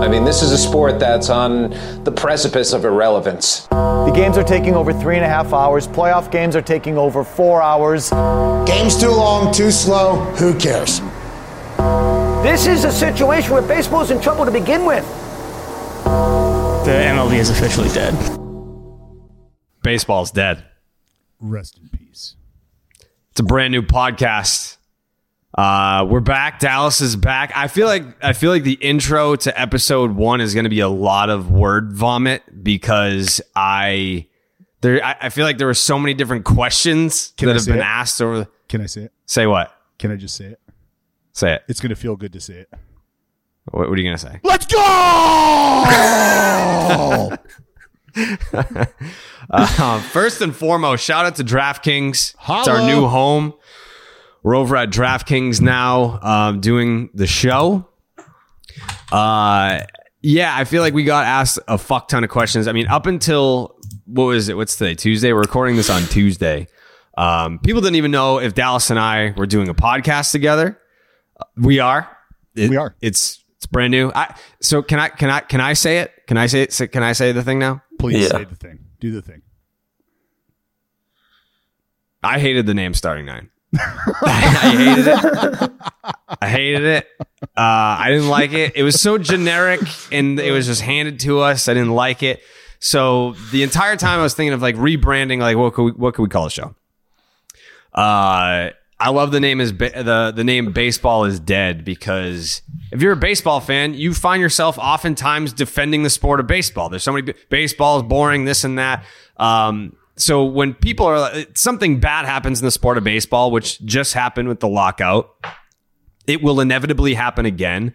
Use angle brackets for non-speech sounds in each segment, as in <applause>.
I mean, this is a sport that's on the precipice of irrelevance. The games are taking over three and a half hours. Playoff games are taking over four hours. Game's too long, too slow. Who cares? This is a situation where baseball's in trouble to begin with. The MLB is officially dead. Baseball's dead. Rest in peace. It's a brand new podcast. Uh, we're back. Dallas is back. I feel like I feel like the intro to episode one is going to be a lot of word vomit because I there. I, I feel like there were so many different questions Can that I have say been it? asked over. The, Can I say it? say what? Can I just say it? Say it. It's going to feel good to say it. What, what are you going to say? Let's go! <laughs> Uh, first and foremost, shout out to DraftKings. It's our Holla. new home. We're over at DraftKings now, um, doing the show. Uh, yeah, I feel like we got asked a fuck ton of questions. I mean, up until what was it? What's today? Tuesday. We're recording this on Tuesday. Um, people didn't even know if Dallas and I were doing a podcast together. Uh, We are. It- We are. It's it's brand new. I, so can I can I can I say it? Can I say it? Can I say the thing now? Please Yeah. say the thing. Do the thing. I hated the name Starting Nine. I hated it. I hated it. Uh, I didn't like it. It was so generic and it was just handed to us. I didn't like it. So the entire time I was thinking of like rebranding, like what could we, what could we call the show? Uh, I love the name is ba- the the name baseball is dead because if you're a baseball fan, you find yourself oftentimes defending the sport of baseball. There's so many baseball is boring, this and that. Um, so when people are something bad happens in the sport of baseball, which just happened with the lockout, it will inevitably happen again.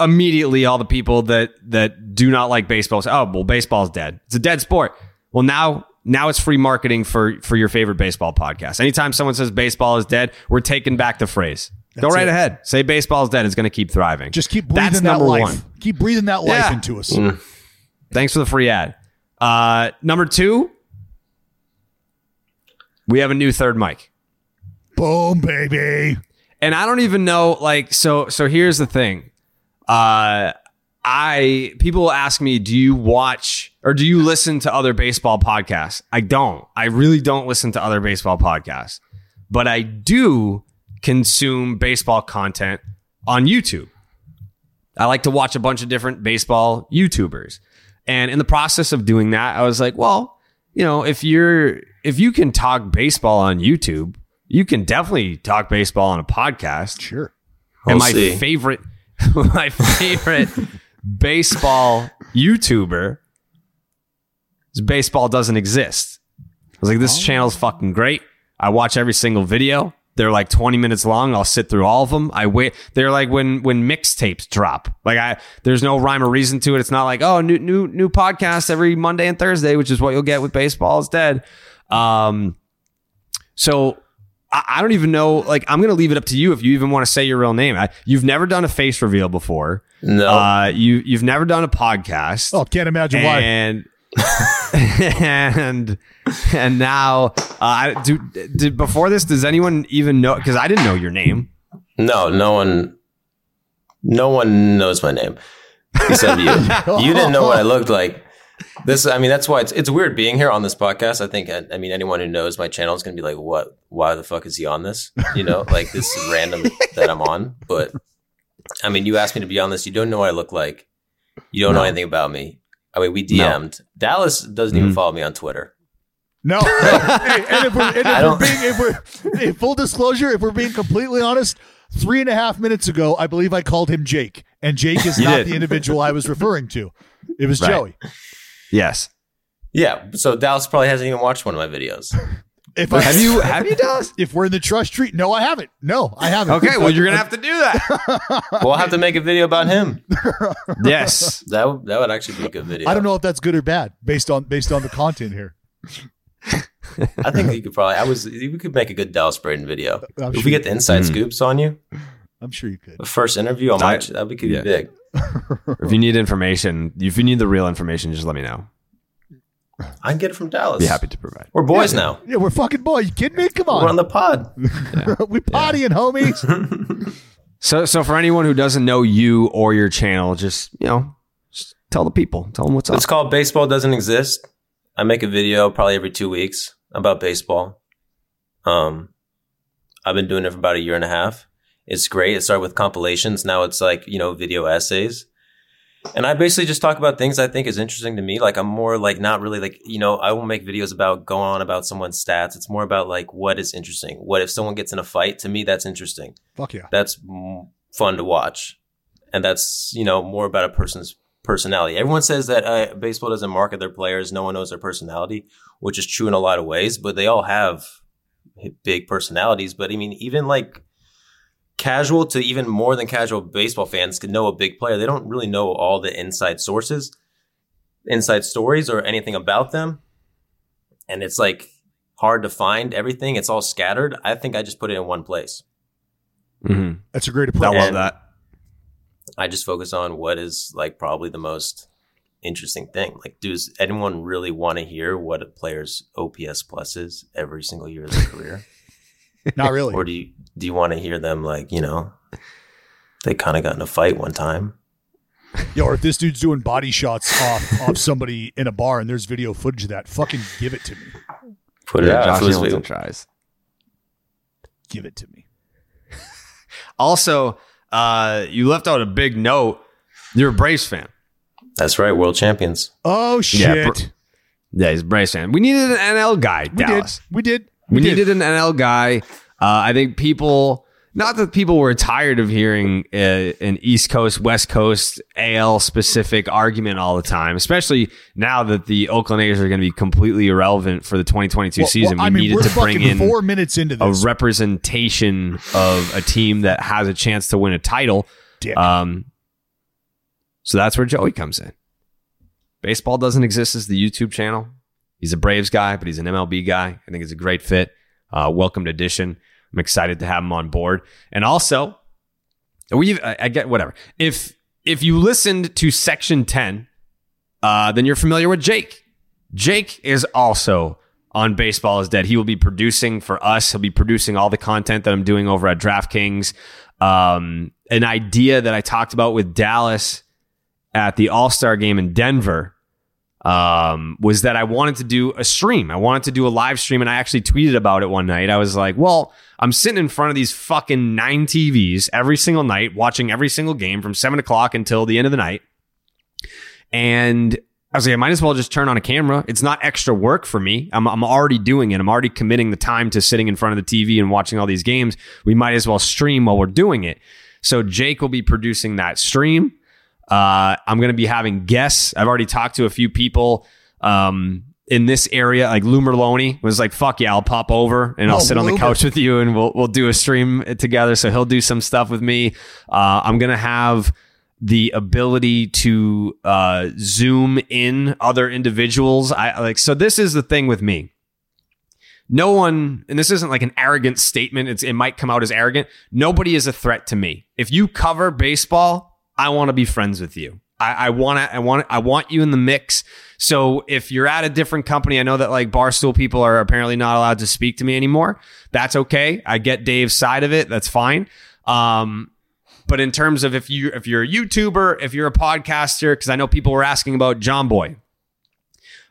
Immediately, all the people that that do not like baseball say, "Oh, well, baseball's dead. It's a dead sport." Well, now now it's free marketing for for your favorite baseball podcast. Anytime someone says baseball is dead, we're taking back the phrase. Go right it. ahead. Say baseball is dead. It's going to keep thriving. Just keep breathing That's that number life. one. Keep breathing that life Yeah. into us. Thanks for the free ad. Uh, number two, we have a new third mic. Boom, baby. and I don't even know like so so here's the thing. Uh I people ask me, do you watch or do you listen to other baseball podcasts? I don't. I really don't listen to other baseball podcasts. But I do consume baseball content on YouTube. I like to watch a bunch of different baseball YouTubers. And in the process of doing that, I was like, well, you know, if you're if you can talk baseball on YouTube, you can definitely talk baseball on a podcast. Sure. and We'll my see. favorite <laughs> my favorite baseball YouTuber is baseball doesn't exist. I was like, this oh. channel's fucking great. I watch every single video. They're like 20 minutes long. I'll sit through all of them. I wait. They're like when when mixtapes drop. Like I there's no rhyme or reason to it. It's not like, oh, new new new podcast every Monday and Thursday, which is what you'll get with baseball is dead. Um so I, I don't even know. Like, I'm going to leave it up to you if you even want to say your real name. I, you've never done a face reveal before. No. Uh, you you've never done a podcast. Oh, can't imagine why. and <laughs> and and now, uh, I do, did before this. Does anyone even know? Because I didn't know your name. No, no one, no one knows my name except you. <laughs> you didn't know what I looked like. This, I mean, that's why it's it's weird being here on this podcast. I think, I, I mean, anyone who knows my channel is going to be like, "What? Why the fuck is he on this?" You know, <laughs> like this is random that I'm on. But I mean, you asked me to be on this. You don't know what I look like. You don't know anything about me. I mean, we DM'd. Dallas doesn't even Mhm. follow me on Twitter. No. <laughs> Hey, and if we're, and if I we're being, if we're, hey, full disclosure, if we're being completely honest, three and a half minutes ago, I believe I called him Jake, and Jake is not did. the individual I was referring to. It was Right. Joey. Yes. Yeah, so Dallas probably hasn't even watched one of my videos. If I, Have you <laughs> have you done? If we're in the trust tree, no, I haven't. No, I haven't. Okay. Well, you're gonna have to do that. <laughs> We'll have to make a video about him. <laughs> yes. That would, that would actually be a good video. I don't know if that's good or bad based on based on the content here. I think you could probably. I was. We could make a good Dallas Braden video. I'm if sure we get the inside Mm. scoops on you, I'm sure you could. the first interview on my, I- that would be yeah. big. If you need information, if you need the real information, just let me know. I can get it from Dallas. Be happy to provide. We're boys now. Yeah, we're fucking boys. You kidding me? Come on. We're on on. the pod. <laughs> we partying, homies. <laughs> So, so for anyone who doesn't know you or your channel, just you know, tell the people. Tell them what's up. It's called Baseball Doesn't Exist. I make a video probably every two weeks about baseball. Um, I've been doing it for about a year and a half. It's great. It started with compilations. Now it's like, you know, video essays. And I basically just talk about things I think is interesting to me. Like I'm more like not really like, you know, I won't make videos about go on about someone's stats. It's more about like what is interesting. What if someone gets in a fight? To me, that's interesting. Fuck yeah. That's fun to watch. And that's, you know, more about a person's personality. Everyone says that uh, baseball doesn't market their players. No one knows their personality, which is true in a lot of ways, but they all have big personalities. But I mean, even like casual to even more than casual baseball fans can know a big player. They don't really know all the inside sources, inside stories, or anything about them. And it's like hard to find everything. It's all scattered. I think I just put it in one place. Mm-hmm. That's a great approach. I approach. love that. I just focus on what is like probably the most interesting thing. Like, does anyone really want to hear what a player's OPS plus is every single year of their career? <laughs> Not really. or do you do you want to hear them like, you know, they kind of got in a fight one time? Yo, or if this dude's doing body shots off off somebody in a bar and there's video footage of that, fucking give it to me. Put it Yeah, out. Josh If it Hamilton tries. Give it to me. <laughs> Also, uh, you left out a big note. You're a Braves fan. That's right, world champions. Oh shit. Yeah, br- Yeah, he's a Braves fan. We needed an NL guy, we Dallas. did. We did. We, did. needed an NL guy. Uh, I think people, not that people were tired of hearing uh, an East Coast, West Coast, AL specific argument all the time, especially now that the Oakland A's are going to be completely irrelevant for the 2022 Well, season. well, I we mean, needed to bring in four minutes into a representation of a team that has a chance to win a title. Um, so that's where Joey comes in. Baseball doesn't exist as the YouTube channel. He's a Braves guy, but he's an MLB guy. I think it's a great fit. Uh, welcomed addition. I'm excited to have him on board. And also, we I, I get whatever. If if you listened to section 10, uh, then you're familiar with Jake. Jake is also on Baseball is Dead. He will be producing for us. He'll be producing all the content that I'm doing over at DraftKings. Um, an idea that I talked about with Dallas at the All Star game in Denver um, was that I wanted to do a stream. I wanted to do a live stream, and I actually tweeted about it one night. I was like, well, I'm sitting in front of these fucking nine TVs every single night, watching every single game from seven o'clock until the end of the night. And I was like, I might as well just turn on a camera. It's not extra work for me. I'm, I'm already doing it. I'm already committing the time to sitting in front of the TV and watching all these games. We might as well stream while we're doing it. So Jake will be producing that stream. Uh, I'm going to be having guests. I've already talked to a few people um, in this area. Like Lou Merloni was like, "Fuck yeah, I'll pop over and I'll Oh, sit on the couch with you and we'll we'll do a stream together." So he'll do some stuff with me. Uh, I'm going to have the ability to uh, zoom in other individuals. I like so. This is the thing with me no one, and this isn't like an arrogant statement. It's, it might come out as arrogant. Nobody is a threat to me. If you cover baseball, I want to be friends with you. I, want to, I want, I want you in the mix. So if you're at a different company, I know that like Barstool people are apparently not allowed to speak to me anymore. That's okay. I get Dave's side of it. That's fine. Um, but in terms of if you if you're a YouTuber, if you're a podcaster, because I know people were asking about Jomboy.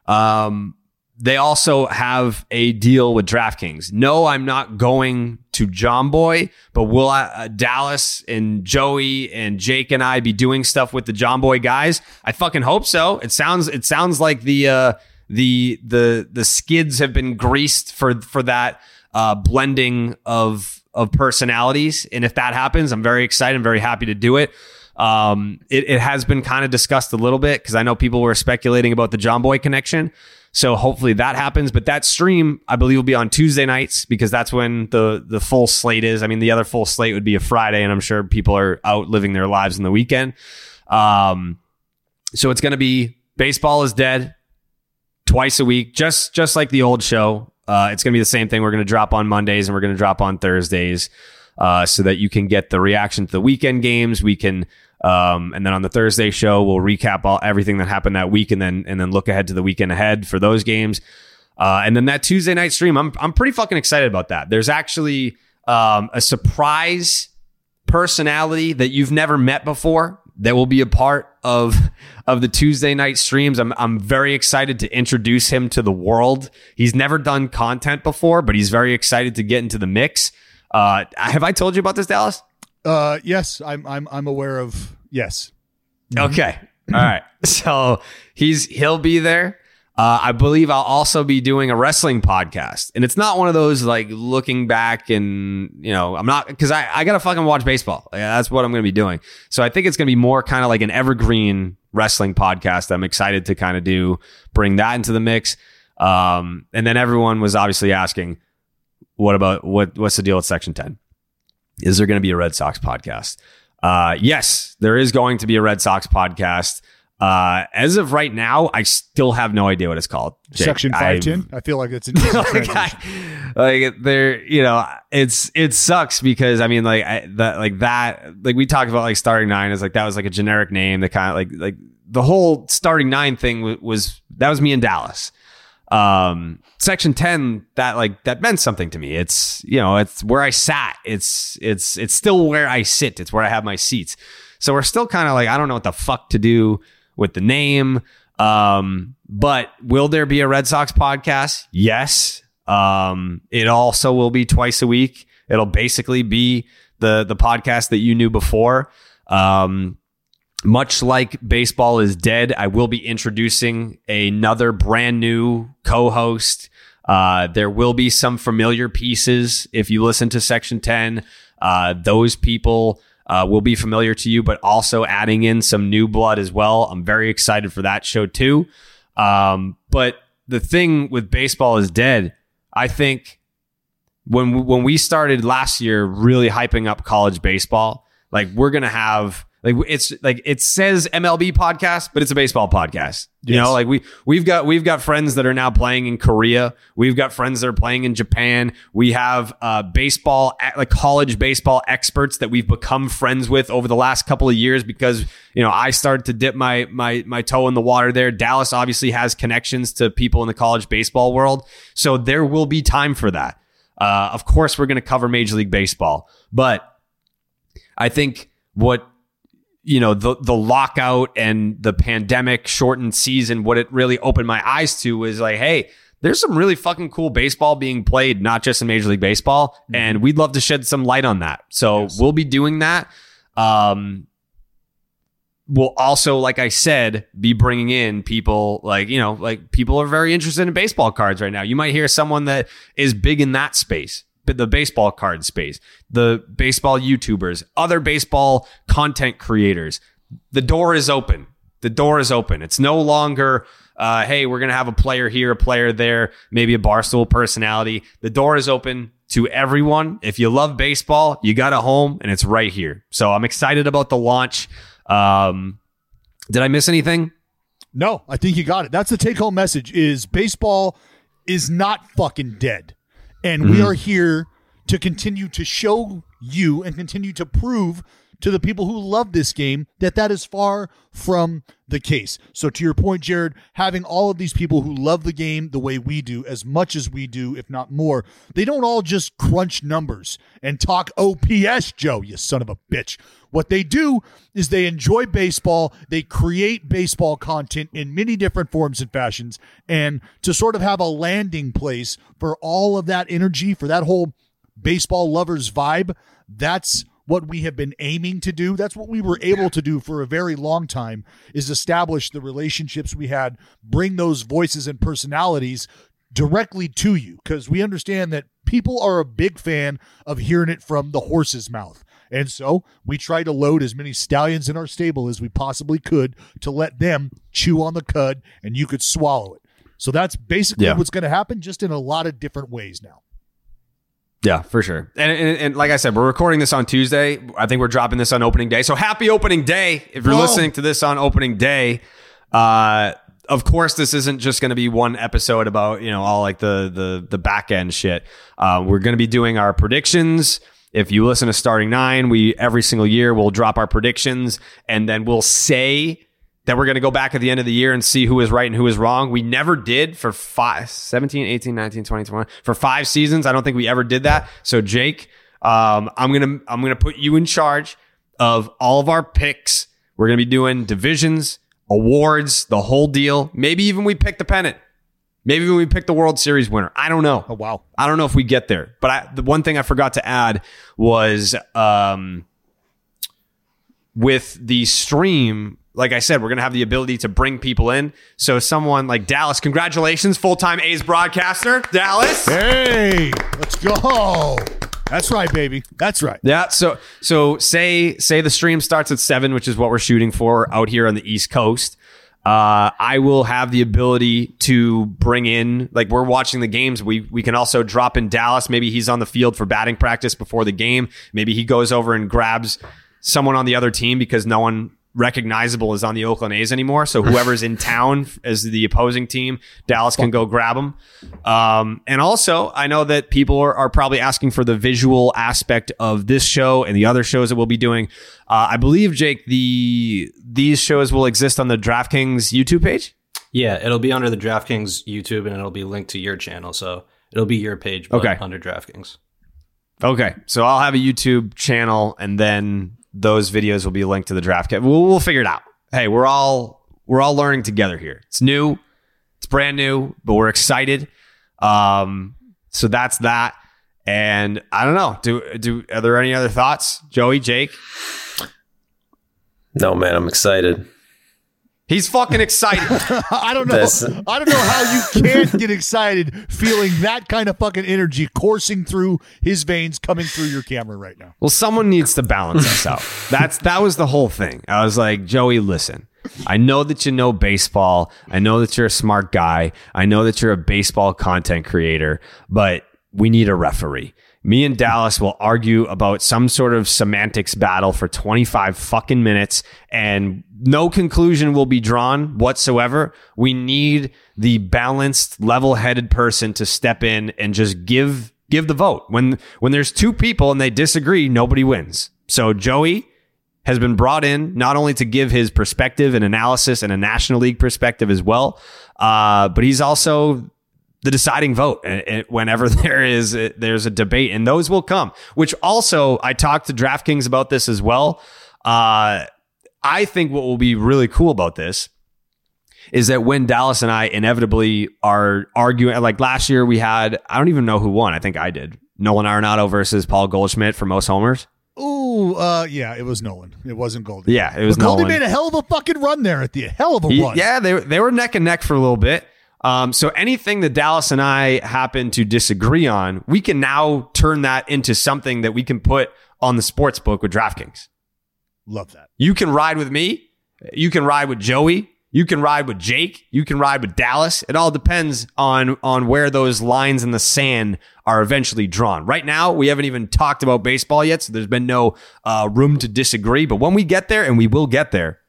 Um, they also have a deal with DraftKings. No, I'm not going to Jomboy, but will I, uh, Dallas and Joey and Jake and I be doing stuff with the Jomboy guys? I fucking hope so. It sounds it sounds like the uh, the the the skids have been greased for for that uh, blending of of personalities. And if that happens, I'm very excited. I'm very happy to do it. Um, it, it has been kind of discussed a little bit because I know people were speculating about the Jomboy connection. So hopefully that happens. But that stream, I believe, will be on Tuesday nights because that's when the the full slate is. I mean, the other full slate would be a Friday, and I'm sure people are out living their lives in the weekend. Um, so it's going to be baseball is dead twice a week, just just like the old show. Uh, it's going to be the same thing. We're going to drop on Mondays and we're going to drop on Thursdays, uh, so that you can get the reaction to the weekend games. We can, um, and then on the Thursday show, we'll recap all everything that happened that week, and then and then look ahead to the weekend ahead for those games. Uh, and then that Tuesday night stream, I'm I'm pretty fucking excited about that. There's actually um, a surprise personality that you've never met before that will be a part of of the Tuesday night streams. I'm I'm very excited to introduce him to the world. He's never done content before, but he's very excited to get into the mix. Uh, have I told you about this, Dallas? Uh, yes, I'm I'm I'm aware of yes. Okay. All right. So he's he'll be there. Uh, I believe I'll also be doing a wrestling podcast, and it's not one of those like looking back and you know I'm not because I I gotta fucking watch baseball. Like, that's what I'm gonna be doing. So I think it's gonna be more kind of like an evergreen wrestling podcast. I'm excited to kind of do bring that into the mix. Um, and then everyone was obviously asking, what about what what's the deal with Section Ten? Is there going to be a Red Sox podcast? Uh, yes, there is going to be a Red Sox podcast. Uh, as of right now, I still have no idea what it's called. Jake. Section five ten. I feel like it's an <laughs> like. I, like there, you know, it's it sucks because I mean, like I, that, like that, like we talked about, like starting nine is like that was like a generic name that kind of like like the whole starting nine thing was, was that was me in Dallas. Um, section ten that like that meant something to me. It's you know it's where I sat. It's it's it's still where I sit. It's where I have my seats. So we're still kind of like I don't know what the fuck to do with the name. Um, but will there be a Red Sox podcast? Yes. Um, it also will be twice a week. It'll basically be the the podcast that you knew before. Um, much like baseball is dead, I will be introducing another brand new co-host. Uh, there will be some familiar pieces if you listen to Section Ten. Uh, those people uh, will be familiar to you, but also adding in some new blood as well. I'm very excited for that show too. Um, but the thing with baseball is dead. I think when we, when we started last year, really hyping up college baseball, like we're gonna have like it's like it says MLB podcast, but it's a baseball podcast. You Yes. know, like we we've got we've got friends that are now playing in Korea. We've got friends that are playing in Japan. We have uh, baseball like college baseball experts that we've become friends with over the last couple of years because you know I started to dip my my my toe in the water there. Dallas obviously has connections to people in the college baseball world, so there will be time for that. Uh, of course, we're going to cover Major League Baseball, but I think what you know the the lockout and the pandemic shortened season what it really opened my eyes to was like hey there's some really fucking cool baseball being played not just in major league baseball. And we'd love to shed some light on that. So we'll be doing that. Um we'll also like i said be bringing in people like you know like people are very interested in baseball cards right now. You might hear someone that is big in that space the baseball card space the baseball youtubers other baseball content creators. The door is open. The door is open. It's no longer uh, hey we're gonna have a player here a player there maybe a barstool personality. The door is open to everyone. If you love baseball you got a home and it's right here. So i'm excited about the launch. Um, did i miss anything? No, I think you got it. That's the take home message is baseball is not fucking dead. And we mm-hmm. are here to continue to show you and continue to prove to the people who love this game that that is far from the case. So to your point Jared, having all of these people who love the game the way we do as much as we do if not more, they don't all just crunch numbers and talk OPS, Joe, you son of a bitch. What they do is they enjoy baseball, they create baseball content in many different forms and fashions, and to sort of have a landing place for all of that energy, for that whole baseball lovers vibe, that's what we have been aiming to do. That's what we were able to do for a very long time is establish the relationships we had, bring those voices and personalities directly to you because we understand that people are a big fan of hearing it from the horse's mouth. And so we try to load as many stallions in our stable as we possibly could to let them chew on the cud and you could swallow it. So that's basically Yeah. what's going to happen, just in a lot of different ways now. Yeah, for sure. And, and, and like I said, we're recording this on Tuesday. I think we're dropping this on opening day. So happy opening day. If you're Oh. listening to this on opening day, uh, of course, this isn't just going to be one episode about, you know, all like the, the, the back end shit. Uh, we're going to be doing our predictions. If you listen to starting nine, we every single year we'll drop our predictions and then we'll say that we're going to go back at the end of the year and see who is right and who is wrong. We never did for five, 17, 18, 19, 20, 21. For five seasons, I don't think we ever did that. So Jake, um, I'm going to I'm going to put you in charge of all of our picks. We're going to be doing divisions, awards, the whole deal. Maybe even we pick the pennant. Maybe even we pick the World Series winner. I don't know. Oh wow. I don't know if we get there. But I, the one thing I forgot to add was um, with the stream. Like I said, we're going to have the ability to bring people in. So someone like Dallas, congratulations, full time A's broadcaster, Dallas. Hey, let's go. That's right, baby. That's right. Yeah. So so say say the stream starts at seven, which is what we're shooting for out here on the East Coast. Uh, I will have the ability to bring in like we're watching the games. We we can also drop in Dallas. Maybe he's on the field for batting practice before the game. Maybe he goes over and grabs someone on the other team because no one recognizable is on the Oakland A's anymore. So whoever's in town as the opposing team, Dallas can go grab them. Um, and also, I know that people are, are, probably asking for the visual aspect of this show and the other shows that we'll be doing. Uh, I believe, Jake, the these shows will exist on the DraftKings YouTube page. Yeah, it'll be under the DraftKings YouTube and it'll be linked to your channel. So it'll be your page, but Okay. under DraftKings. Okay, so I'll have a YouTube channel, and then those videos will be linked to the draft. We'll, we'll figure it out. Hey, we're all we're all learning together here. It's new, it's brand new, but we're excited. Um, so that's that. And I don't know. Do do are there any other thoughts, Joey, Jake? No, man, I'm excited. He's fucking excited. <laughs> I don't know. That's- I don't know how you can't get excited feeling that kind of fucking energy coursing through his veins coming through your camera right now. Well, someone needs to balance us out. That's that was the whole thing. I was like, Joey, listen. I know that you know baseball. I know that you're a smart guy. I know that you're a baseball content creator, but we need a referee. Me and Dallas will argue about some sort of semantics battle for 25 fucking minutes and no conclusion will be drawn whatsoever. We need the balanced, level-headed person to step in and just give give the vote. When when there's two people and they disagree, nobody wins. So Joey has been brought in not only to give his perspective and analysis and a National League perspective as well, uh, but he's also the deciding vote whenever <laughs> there is uh, there's a debate, and those will come. Which also, I talked to DraftKings about this as well. Uh, I think what will be really cool about this is that when Dallas and I inevitably are arguing, like last year we had, I don't even know who won. I think I did. Nolan Arenado versus Paul Goldschmidt for most homers. Ooh, uh, yeah, it was Nolan. It wasn't Goldie. Yeah, it was but Goldie Nolan. made a hell of a fucking run there at the hell of a He- run. yeah, they they were neck and neck for a little bit. Um, so anything that Dallas and I happen to disagree on, we can now turn that into something that we can put on the sports book with DraftKings. Love that. You can ride with me. You can ride with Joey. You can ride with Jake. You can ride with Dallas. It all depends on on where those lines in the sand are eventually drawn. Right now, we haven't even talked about baseball yet, so there's been no uh, room to disagree. But when we get there, and we will get there,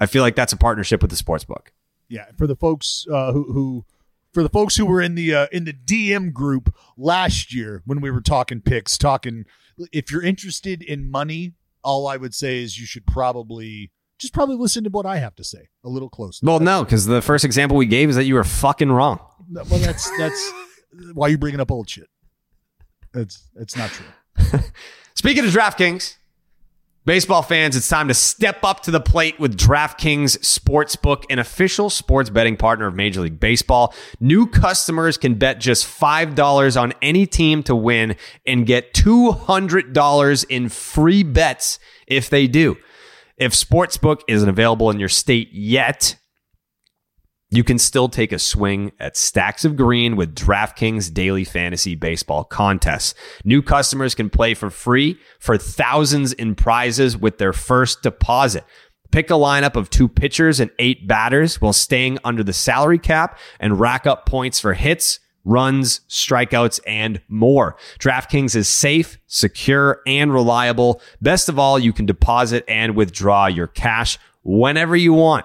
I feel like that's a partnership with the sports book. Yeah, for the folks uh, who, who for the folks who were in the uh, in the DM group last year when we were talking picks, talking if you're interested in money, all I would say is you should probably just probably listen to what I have to say a little closer. Well, no, because the first example we gave is that you were fucking wrong. Well, that's that's why you're bringing up old shit. It's it's not true. <laughs> Speaking of DraftKings, baseball fans, it's time to step up to the plate with DraftKings Sportsbook, an official sports betting partner of Major League Baseball. New customers can bet just $5 on any team to win and get $200 in free bets if they do. If Sportsbook isn't available in your state yet, you can still take a swing at stacks of green with DraftKings daily fantasy baseball contests. New customers can play for free for thousands in prizes with their first deposit. Pick a lineup of two pitchers and eight batters while staying under the salary cap and rack up points for hits, runs, strikeouts, and more. DraftKings is safe, secure, and reliable. Best of all, you can deposit and withdraw your cash whenever you want.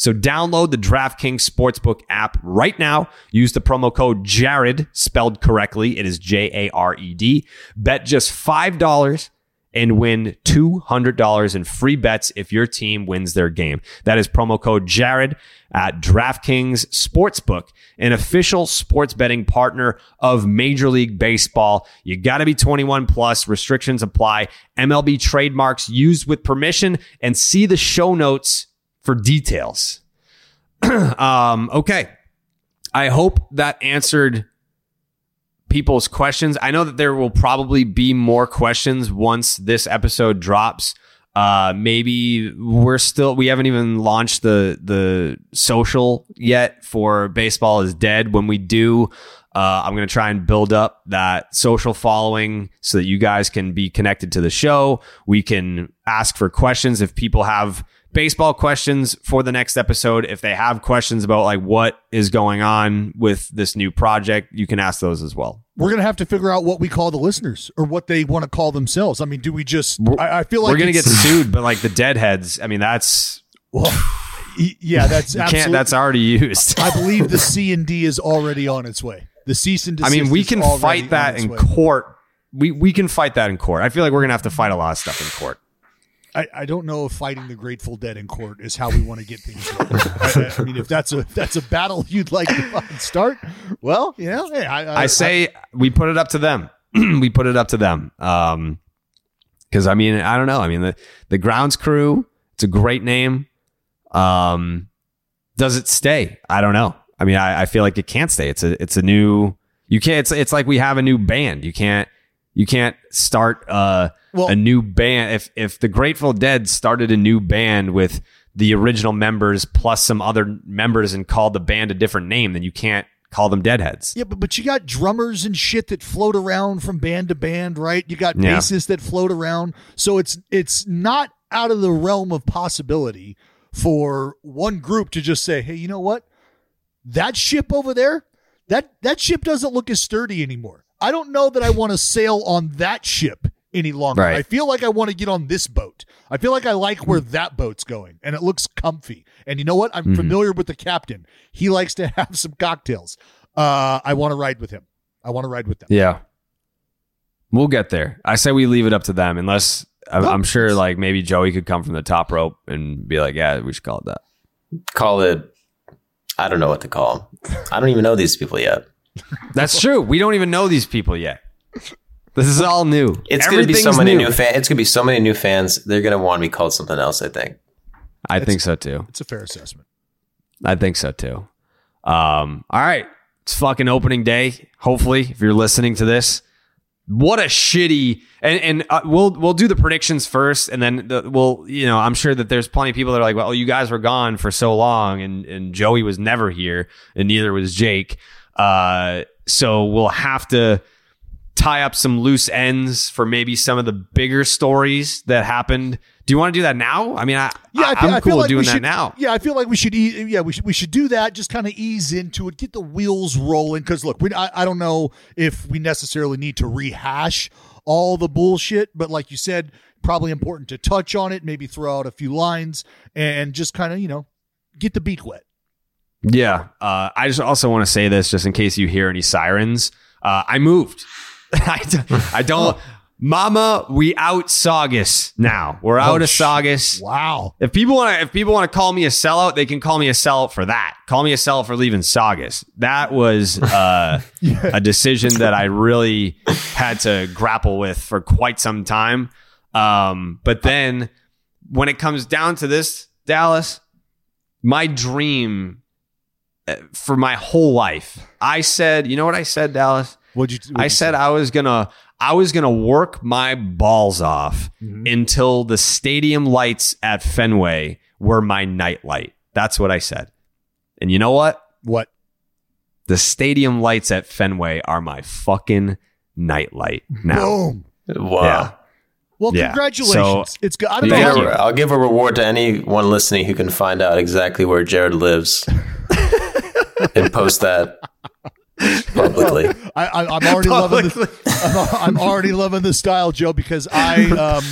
So download the DraftKings Sportsbook app right now. Use the promo code Jared, spelled correctly. It is J A R E D. Bet just $5 and win $200 in free bets if your team wins their game. That is promo code Jared at DraftKings Sportsbook, an official sports betting partner of Major League Baseball. You got to be 21 plus. Restrictions apply. MLB trademarks used with permission and see the show notes for details. <clears throat> um, okay. I hope that answered people's questions. I know that there will probably be more questions once this episode drops. Uh, maybe we're still we haven't even launched the the social yet for baseball is dead. When we do, uh, I'm going to try and build up that social following so that you guys can be connected to the show. We can ask for questions if people have baseball questions for the next episode. If they have questions about like what is going on with this new project, you can ask those as well. We're gonna have to figure out what we call the listeners or what they want to call themselves. I mean, do we just? I, I feel like we're gonna get <laughs> sued, but like the deadheads. I mean, that's Well, yeah, that's <laughs> you can't. That's already used. I believe the <laughs> C and D is already on its way. The cease and I mean, we can fight that in way. court. We we can fight that in court. I feel like we're gonna have to fight a lot of stuff in court. I, I don't know if fighting the Grateful Dead in court is how we want to get things. I, I mean, if that's a if that's a battle <laughs> you'd like to start, well, you know, hey, I, I say we put it up to them. <clears throat> we put it up to them. Um, because I mean, I don't know. I mean, the the grounds crew. It's a great name. Um, does it stay? I don't know. I mean, I, I feel like it can't stay. It's a it's a new. You can't. It's it's like we have a new band. You can't. You can't start uh, Well- a new band if if the Grateful Dead started a new band with the original members plus some other members and called the band a different name, then you can't call them Deadheads. Yeah, but, but you got drummers and shit that float around from band to band, right? You got Yeah. bassists that float around. So it's it's not out of the realm of possibility for one group to just say, "Hey, you know what? That ship over there, that that ship doesn't look as sturdy anymore. I don't know that I want to sail on that ship any longer. Right. I feel like I want to get on this boat. I feel like I like where that boat's going and it looks comfy. And you know what? I'm familiar with the captain. He likes to <laughs> have some cocktails. Uh, I want to ride with him. I want to ride with them. Yeah. We'll get there. I say we leave it up to them, unless I'm, No, I'm sure like maybe Joey could come from the top rope and be like, yeah, we should call it that. Call it. I don't know what to call them. I don't even know these people yet. That's true. We don't even know these people yet. This is all new. It's going to be so many new fans. It's going to be so many new fans. They're going to want to be called something else. I think. I think so too. It's a fair assessment. I think so too. Um, all right. It's fucking opening day. Hopefully, if you're listening to this, what a shitty and and uh, we'll we'll do the predictions first, and then the, we'll you know I'm sure that there's plenty of people that are like, well, you guys were gone for so long, and and Joey was never here, and neither was Jake. Uh, so we'll have to tie up some loose ends for maybe some of the bigger stories that happened. Do you want to do that now? I mean, I, Yeah, I am cool like doing we that should, now. Yeah, I feel like we should. E- yeah, we should. We should do that. Just kind of ease into it, get the wheels rolling. Because look, we, I, I don't know if we necessarily need to rehash all the bullshit, but like you said, probably important to touch on it. Maybe throw out a few lines and just kind of you know get the beat wet. Yeah. Uh, I just also want to say this just in case you hear any sirens. Uh, I moved. <laughs> I, d- I don't. Mama, we out Saugus now. We're out Oh, of Saugus. Wow. If people want to, if people want to call me a sellout, they can call me a sellout for that. Call me a sellout for leaving Saugus. That was uh, <laughs> a decision that I really had to grapple with for quite some time. Um, but then when it comes down to this, Dallas, my dream for my whole life, I said, you know what I said, Dallas? What'd you? what'd I you said say? I was gonna I was gonna work my balls off Mm-hmm. until the stadium lights at Fenway were my nightlight. That's what I said. And you know what? what? The stadium lights at Fenway are my fucking nightlight now. Boom. Wow. Yeah. Well, Yeah. congratulations. So- it's good. I don't You know. Thank how- you. I'll give a reward to anyone listening who can find out exactly where Jared lives <laughs> and post that publicly. I, I, I'm already loving the, I'm, I'm already loving the style, Joe, because I <laughs> um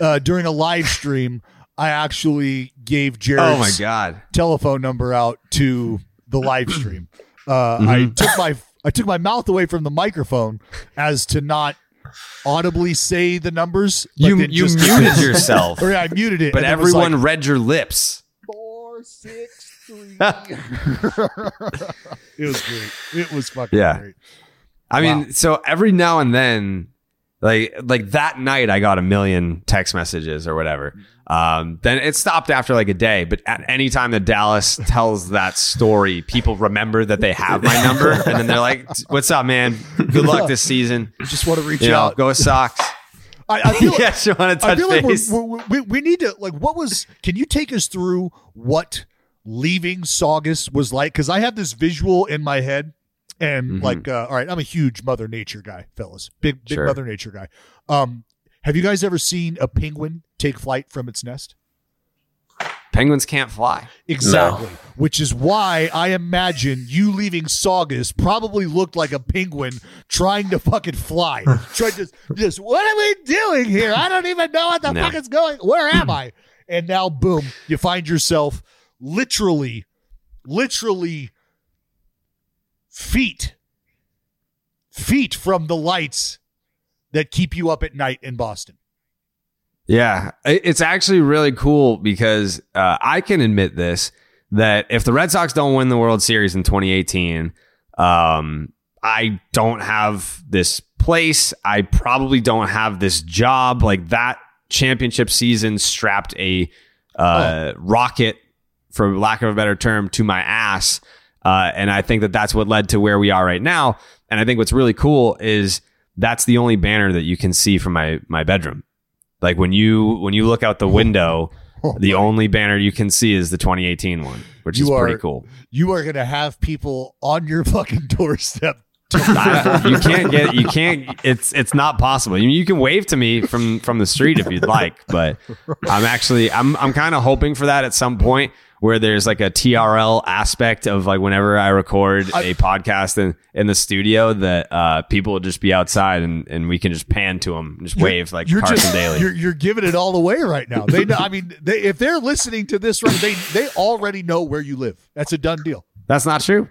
uh, during a live stream I actually gave Jared's Oh my god. telephone number out to the live stream. Uh, I Mm-hmm. took my I took my mouth away from the microphone as to not audibly say the numbers. but You you muted <laughs> yourself, Or yeah, I muted it. but and it everyone like, read your lips. four, six, three. <laughs> it was great. It was fucking Yeah. great. I Wow. mean, so every now and then, like like that night, I got a million text messages or whatever. Um, then it stopped after like a day. But at any time that Dallas tells that story, people remember that they have my number, and then they're like, "What's up, man? Good luck this season. Just want to reach You know, out. go Sox." I, I feel like, yes, you want to I touch feel like we're, we're, we we need to like. What was? Can you take us through what leaving Saugus was like? Because I have this visual in my head, and Mhm. like, uh, all right, I'm a huge Mother Nature guy, fellas. Big big Sure. Mother Nature guy. Um, have you guys ever seen a penguin take flight from its nest? Penguins can't fly. Exactly. Which is why I imagine you leaving Saugus probably looked like a penguin trying to fucking fly. <laughs> Trying to just, what are we doing here? I don't even know what the No. fuck is going. Where am I? And now, boom, you find yourself literally, literally feet, feet from the lights that keep you up at night in Boston. Yeah, it's actually really cool because uh, I can admit this that if the Red Sox don't win the World Series in 2018, um, I don't have this place. I probably don't have this job. Like that championship season strapped a uh, rocket, for lack of a better term, to my ass. Uh, and I think that that's what led to where we are right now. And I think what's really cool is that's the only banner that you can see from my my bedroom. Like when you when you look out the window, <laughs> the only banner you can see is the 2018 one, which You is pretty cool. You are going to have people on your fucking doorstep. <laughs> I- you can't get you can't it's it's not possible. You, you can wave to me from from the street if you'd like, but <laughs> I'm actually I'm I'm kind of hoping for that at some point where there's like a TRL aspect of like whenever I record a podcast in in the studio that uh people will just be outside and and we can just pan to them and just wave like you're Carson just, Daly. You're, you're giving it all away right now. They know. I mean, they, if they're listening to this, right, they they already know where you live. That's a done deal. That's not true.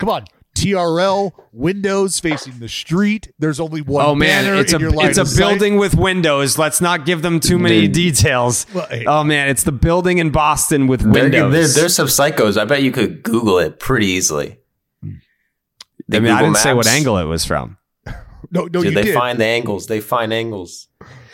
Come on, TRL windows facing the street. There's only one. Oh man, it's a in your line it's a of sight. building with windows. Let's not give them too many Dude. details. Well, hey. Oh man, it's the building in Boston with There- there- windows. there's some psychos. I bet you could Google it pretty easily. They I mean, I didn't say what angle it was from. No, no, Dude, you they did. find the angles. They find angles.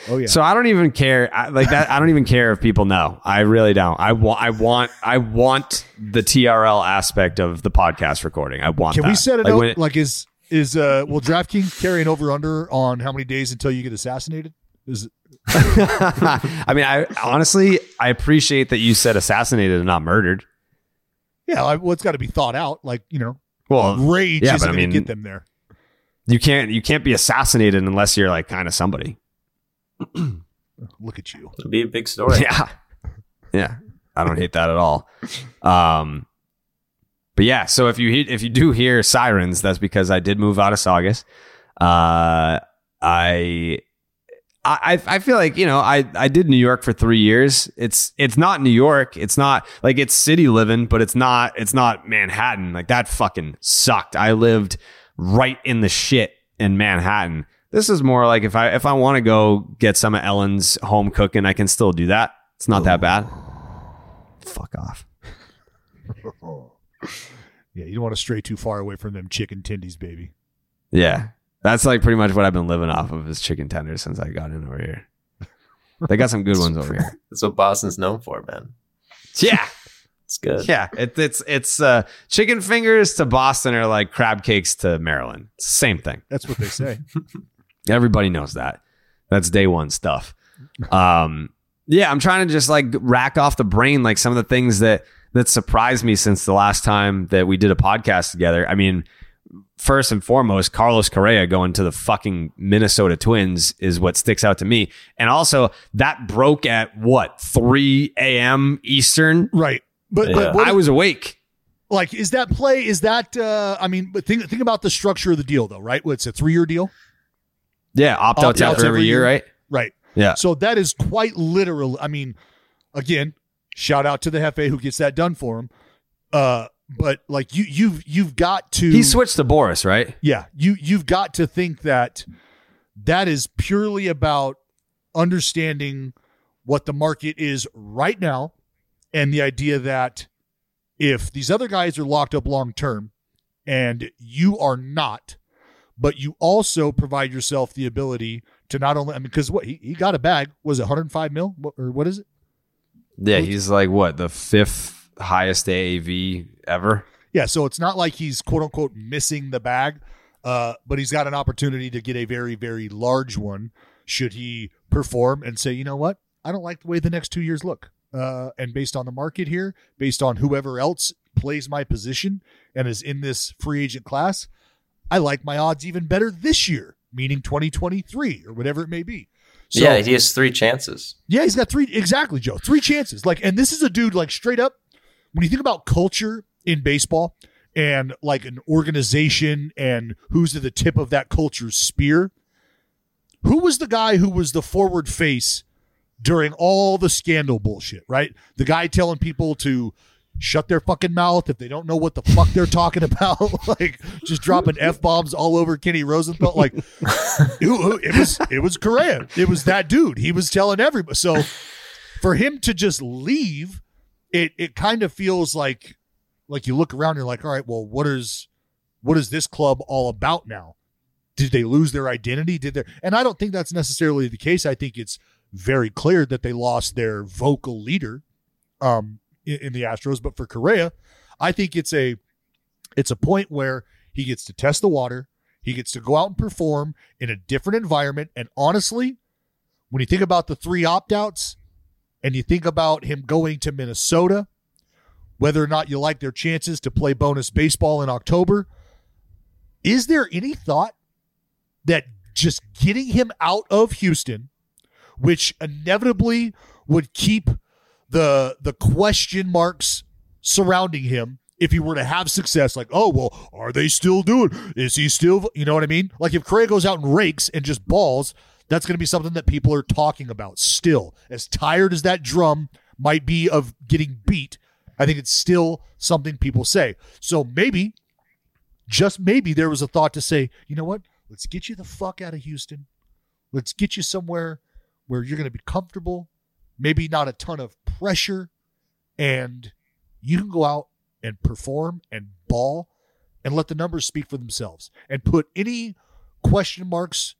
Oh yeah. So I don't even care. I, like that, I don't even care if people know. I really don't. I want. I want. I want the TRL aspect of the podcast recording. I want. Can we set it Like, up? it- like is is uh will DraftKings carry an over under on how many days until you get assassinated? Is it? <laughs> I mean, I honestly, I appreciate that you said assassinated and not murdered. yeah, I, well, it's got to be thought out. Like you know, Well, rage yeah, isn't I going mean, to get them there. you can't. You can't be assassinated unless you're like kind of somebody. Look at you. It'd be a big story. <laughs> Yeah. Yeah. I don't hate that at all. Um, but yeah, so if you if you do hear sirens, that's because I did move out of Saugus. Uh, I, I I feel like you know I I did New York for three years. It's it's not New York. It's not like it's city living, but it's not it's not Manhattan. Like that fucking sucked. I lived right in the shit in Manhattan. This is more like if I if I want to go get some of Ellen's home cooking, I can still do that. It's not that bad. Fuck off. <laughs> Yeah, you don't want to stray too far away from them chicken tendies, baby. Yeah. That's like pretty much what I've been living off of is chicken tenders since I got in over here. They got some good ones over here. <laughs> That's what Boston's known for, man. Yeah. It's good. Yeah. It, it's it's uh chicken fingers to Boston are like crab cakes to Maryland. Same thing. That's what they say. <laughs> Everybody knows that. That's day one stuff. <laughs> Um, yeah, I'm trying to just like rack off the brain like some of the things that that surprised me since the last time that we did a podcast together. I mean, first and foremost, Carlos Correa going to the fucking Minnesota Twins is what sticks out to me. And also that broke at what, 3 a.m. Eastern? right. But, Yeah. but I was awake. like, is that play? Is that? uh I mean, but think think about the structure of the deal, though, right? It's a three year deal, Yeah, opt outs Opt-outs after every every year, year. right? right? Yeah. So that is quite literal. I mean, again, shout out to the Hefe who gets that done for him. Uh, but like you, you've you've got to. He switched to Boras, right? Yeah, you you've got to think that that is purely about understanding what the market is right now and the idea that if these other guys are locked up long term and you are not, but you also provide yourself the ability to not only, I mean, because what he, he got a bag, was it 105 mil What- or what is it? Yeah, he's like what the fifth highest AAV ever. Yeah, so it's not like he's quote unquote missing the bag, uh, but he's got an opportunity to get a very, very large one should he perform and say, you know what, I don't like the way the next two years look. Uh, and based on the market here, based on whoever else plays my position and is in this free agent class, I like my odds even better this year, meaning 2023 or whatever it may be. So, yeah, he has three chances. yeah, he's got three exactly, Joe. Three chances. Like, and this is a dude like straight up. When you think about culture in baseball and like an organization and who's at the tip of that culture's spear, who was the guy who was the forward face during all the scandal bullshit? Right, the guy telling people to shut their fucking mouth if they don't know what the fuck they're talking about, <laughs> like just dropping <laughs> f bombs all over Kenny Rosenthal. Like <laughs> it, it was it was Correa. It was that dude. He was telling everybody. So for him to just leave, it it kind of feels like like you look around, And you're like, all right, well, what is what is this club all about now? Did they lose their identity? Did they? And I don't think that's necessarily the case. I think it's very clear that they lost their vocal leader um, in, in the Astros. But for Correa, I think it's a it's a point where he gets to test the water. He gets to go out and perform in a different environment. And honestly, when you think about the three opt outs and you think about him going to Minnesota, whether or not you like their chances to play bonus baseball in October, is there any thought that just getting him out of Houston, which inevitably would keep the the question marks surrounding him if he were to have success like oh well are they still doing is he still you know what i mean? Like if Correa goes out and rakes and just balls that's going to be something that people are talking about still. As tired as that drum might be of getting beat i think it's still something people say. So maybe just maybe there was a thought to say you know what? Let's get you the fuck out of houston. Let's get you somewhere where you're going to be comfortable maybe not a ton of pressure, and you can go out and perform and ball and let the numbers speak for themselves and put any question marks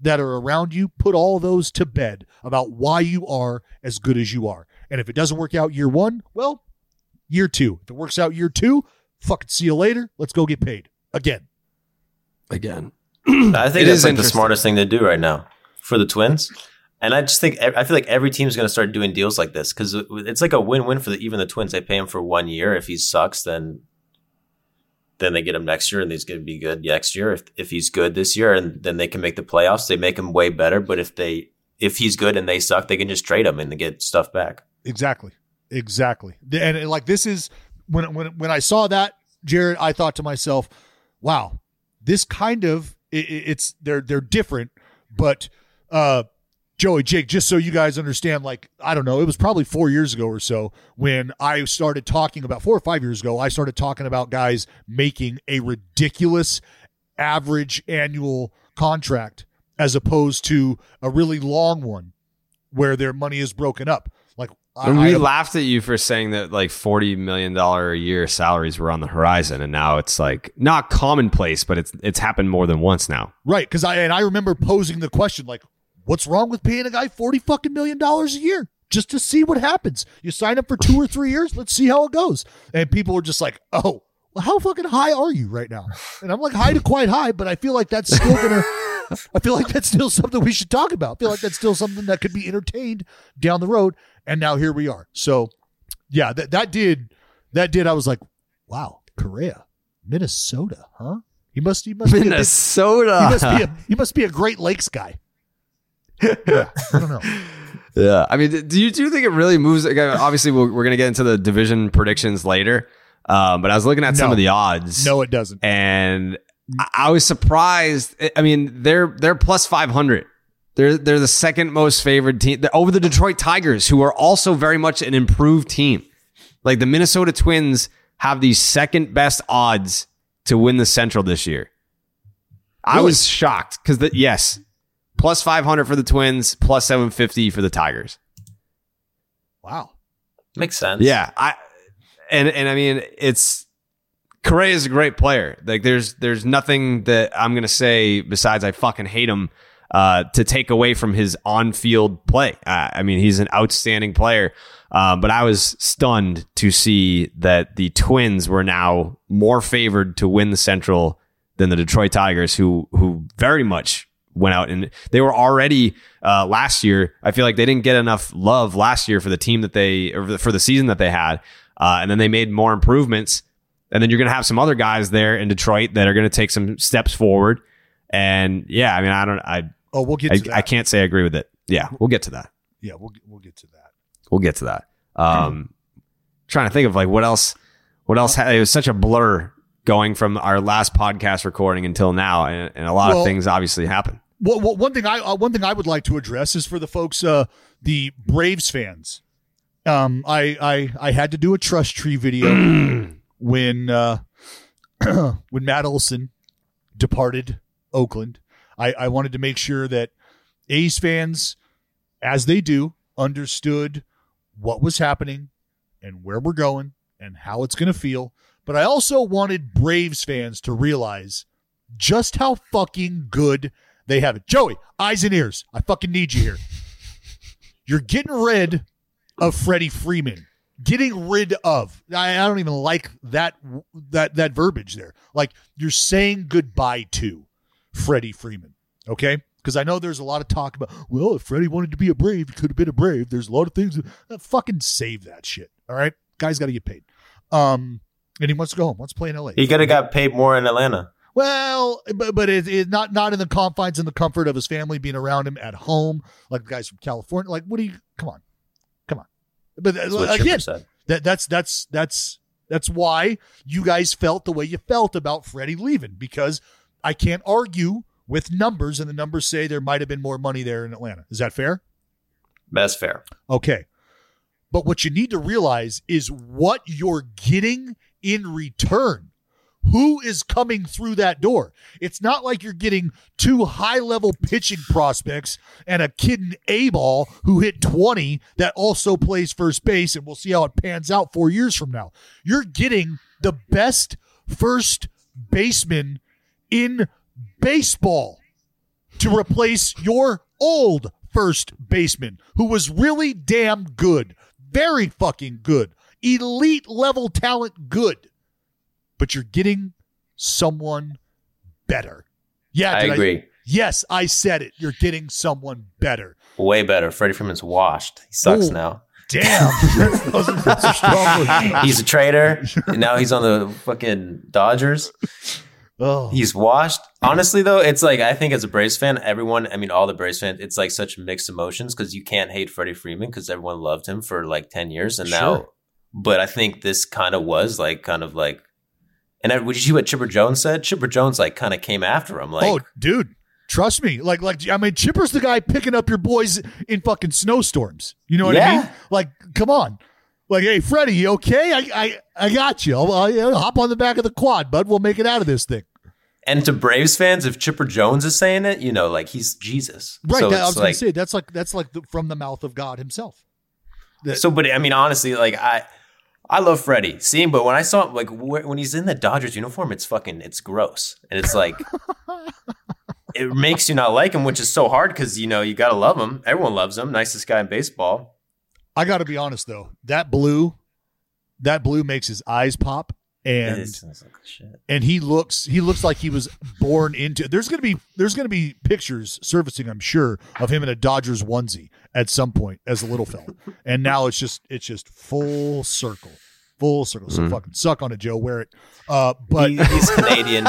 that are around you, put all those to bed about why you are as good as you are. And if it doesn't work out year one, well, year two. If it works out year two, fucking see you later. Let's go get paid again. Again, <clears throat> I think It that's is like the smartest thing to do right now for the Twins. And I just think I feel like every team's going to start doing deals like this because it's like a win-win for the, even the Twins. They pay him for one year. If he sucks, then then they get him next year, and he's going to be good next year. If if he's good this year, and then they can make the playoffs, they make him way better. But if they if he's good and they suck, they can just trade him and get stuff back. Exactly. Exactly. And, like this is when when when I saw that, Jared, I thought to myself, "Wow, this kind of it- it's they're they're different, but uh Joey, Jake, just so you guys understand, like, I don't know, it was probably four years ago or so when I started talking about four or five years ago, I started talking about guys making a ridiculous average annual contract as opposed to a really long one where their money is broken up. Like, I, we I- laughed at you for saying that like forty million dollar a year salaries were on the horizon, and now it's like not commonplace, but it's it's happened more than once now. Right, because I and I remember posing the question like, "What's wrong with paying a guy forty fucking million dollars a year just to see what happens? You sign up for two or three years, let's see how it goes." And people are just like, "Oh, well, how fucking high are you right now?" And I'm like, "High to quite high," but I feel like that's still gonna. I feel like that's still something we should talk about. I feel like that's still something that could be entertained down the road. And now here we are. So, yeah, that that did that did. I was like, "Wow, Correa, Minnesota, huh?" He must he must be a Minnesota. he must be a he must be a Great Lakes guy. Yeah, I don't know. <laughs> Yeah, I mean, do you do you think it really moves? again, Obviously, we're, we're going to get into the division predictions later, um, but I was looking at some of the odds. No, it doesn't. and I- I was surprised. I mean, they're they're plus five hundred. They're they're the second most favored team They're over the Detroit Tigers, who are also very much an improved team. Like the Minnesota Twins have the second best odds to win the Central this year. I was shocked because the yes, plus 500 for the Twins, plus 750 for the Tigers. Wow. Makes sense. Yeah, I and and I mean it's Correa is a great player. Like there's there's nothing that I'm gonna say besides I fucking hate him uh, to take away from his on field play. Uh, I mean he's an outstanding player, uh, but I was stunned to see that the Twins were now more favored to win the Central than the Detroit Tigers, who who very much went out and they were already uh, last year. I feel like they didn't get enough love last year for the team that they or for the season that they had, uh, and then they made more improvements. And then you're going to have some other guys there in Detroit that are going to take some steps forward. And yeah, I mean, I don't, I, Oh, we'll get I, that. I can't say I agree with it. Yeah, we'll get to that. Yeah, we'll we'll get to that. We'll get to that. Um, <clears throat> trying to think of like what else, what else? It was such a blur going from our last podcast recording until now, and, and a lot Well- of things obviously happened. Well, well, one thing I uh, one thing I would like to address is for the folks, uh, the Braves fans. Um, I I I had to do a trust tree video <clears throat> when uh, <clears throat> when Matt Olson departed Oakland. I, I wanted to make sure that A's fans, as they do, understood what was happening and where we're going and how it's going to feel. But I also wanted Braves fans to realize just how fucking good they have it. Joey, eyes and ears. I fucking need you here. You're getting rid of Freddie Freeman. Getting rid of. I, I don't even like that that that verbiage there. Like you're saying goodbye to Freddie Freeman. Okay? Because I know there's a lot of talk about, well, if Freddie wanted to be a Brave, he could have been a Brave. There's a lot of things. Uh, fucking save that shit. All right? Guy's got to get paid. Um, and he wants to go home. Wants to play in LA. He could have got paid more in Atlanta. Well, but but it, it not not in the confines and the comfort of his family being around him at home, like the guys from California. Like, what do you? Come on, come on. But That's again, that that's that's that's that's why you guys felt the way you felt about Freddie leaving because I can't argue with numbers, and the numbers say there might have been more money there in Atlanta. Is that fair? That's fair. Okay. But what you need to realize is what you're getting in return. Who is coming through that door? It's not like you're getting two high level pitching prospects and a kid in A ball who hit 20 that also plays first base, and we'll see how it pans out four years from now. You're getting the best first baseman in baseball to replace your old first baseman who was really damn good, very fucking good, elite level talent good. But you're getting someone better. Yeah, I did agree. yes, I said it. You're getting someone better. Way better. Freddie Freeman's washed. He sucks Ooh. now. Damn. Those are- strong. He's a traitor. and now he's on the fucking Dodgers. Oh. He's washed. Honestly, though, it's like I think as a Braves fan, everyone, I mean, all the Braves fans, it's like such mixed emotions because you can't hate Freddie Freeman because everyone loved him for like 10 years. And now, but I think this kind of was like, kind of like, and I, would you see what Chipper Jones said? Chipper Jones like kind of came after him. Like, oh, dude. Trust me. Like, like I mean, Chipper's the guy picking up your boys in fucking snowstorms. You know what I mean? Like, come on. Like, hey, Freddie, you okay? I, I, I got you. I'll, I'll, hop on the back of the quad, bud. We'll make it out of this thing. and to Braves fans, if Chipper Jones is saying it, you know, like he's Jesus. Right. So that, I was gonna say that's like that's like the, from the mouth of God Himself. That- So, but I mean, honestly, like I, I love Freddie. See, but when I saw him, like wh- when he's in the Dodgers uniform, it's fucking, it's gross, and it's like, <laughs> it makes you not like him, which is so hard because you know you gotta love him. Everyone loves him. Nicest guy in baseball. I got to be honest though, that blue, that blue makes his eyes pop, and It's- it's like, shit. and he looks he looks like he was born into. There's gonna be there's gonna be pictures surfacing, I'm sure, of him in a Dodgers onesie at some point as a little fella, and now it's just it's just full circle, full circle. So fucking suck on it, Joe. Wear it. Uh, but He- he's Canadian.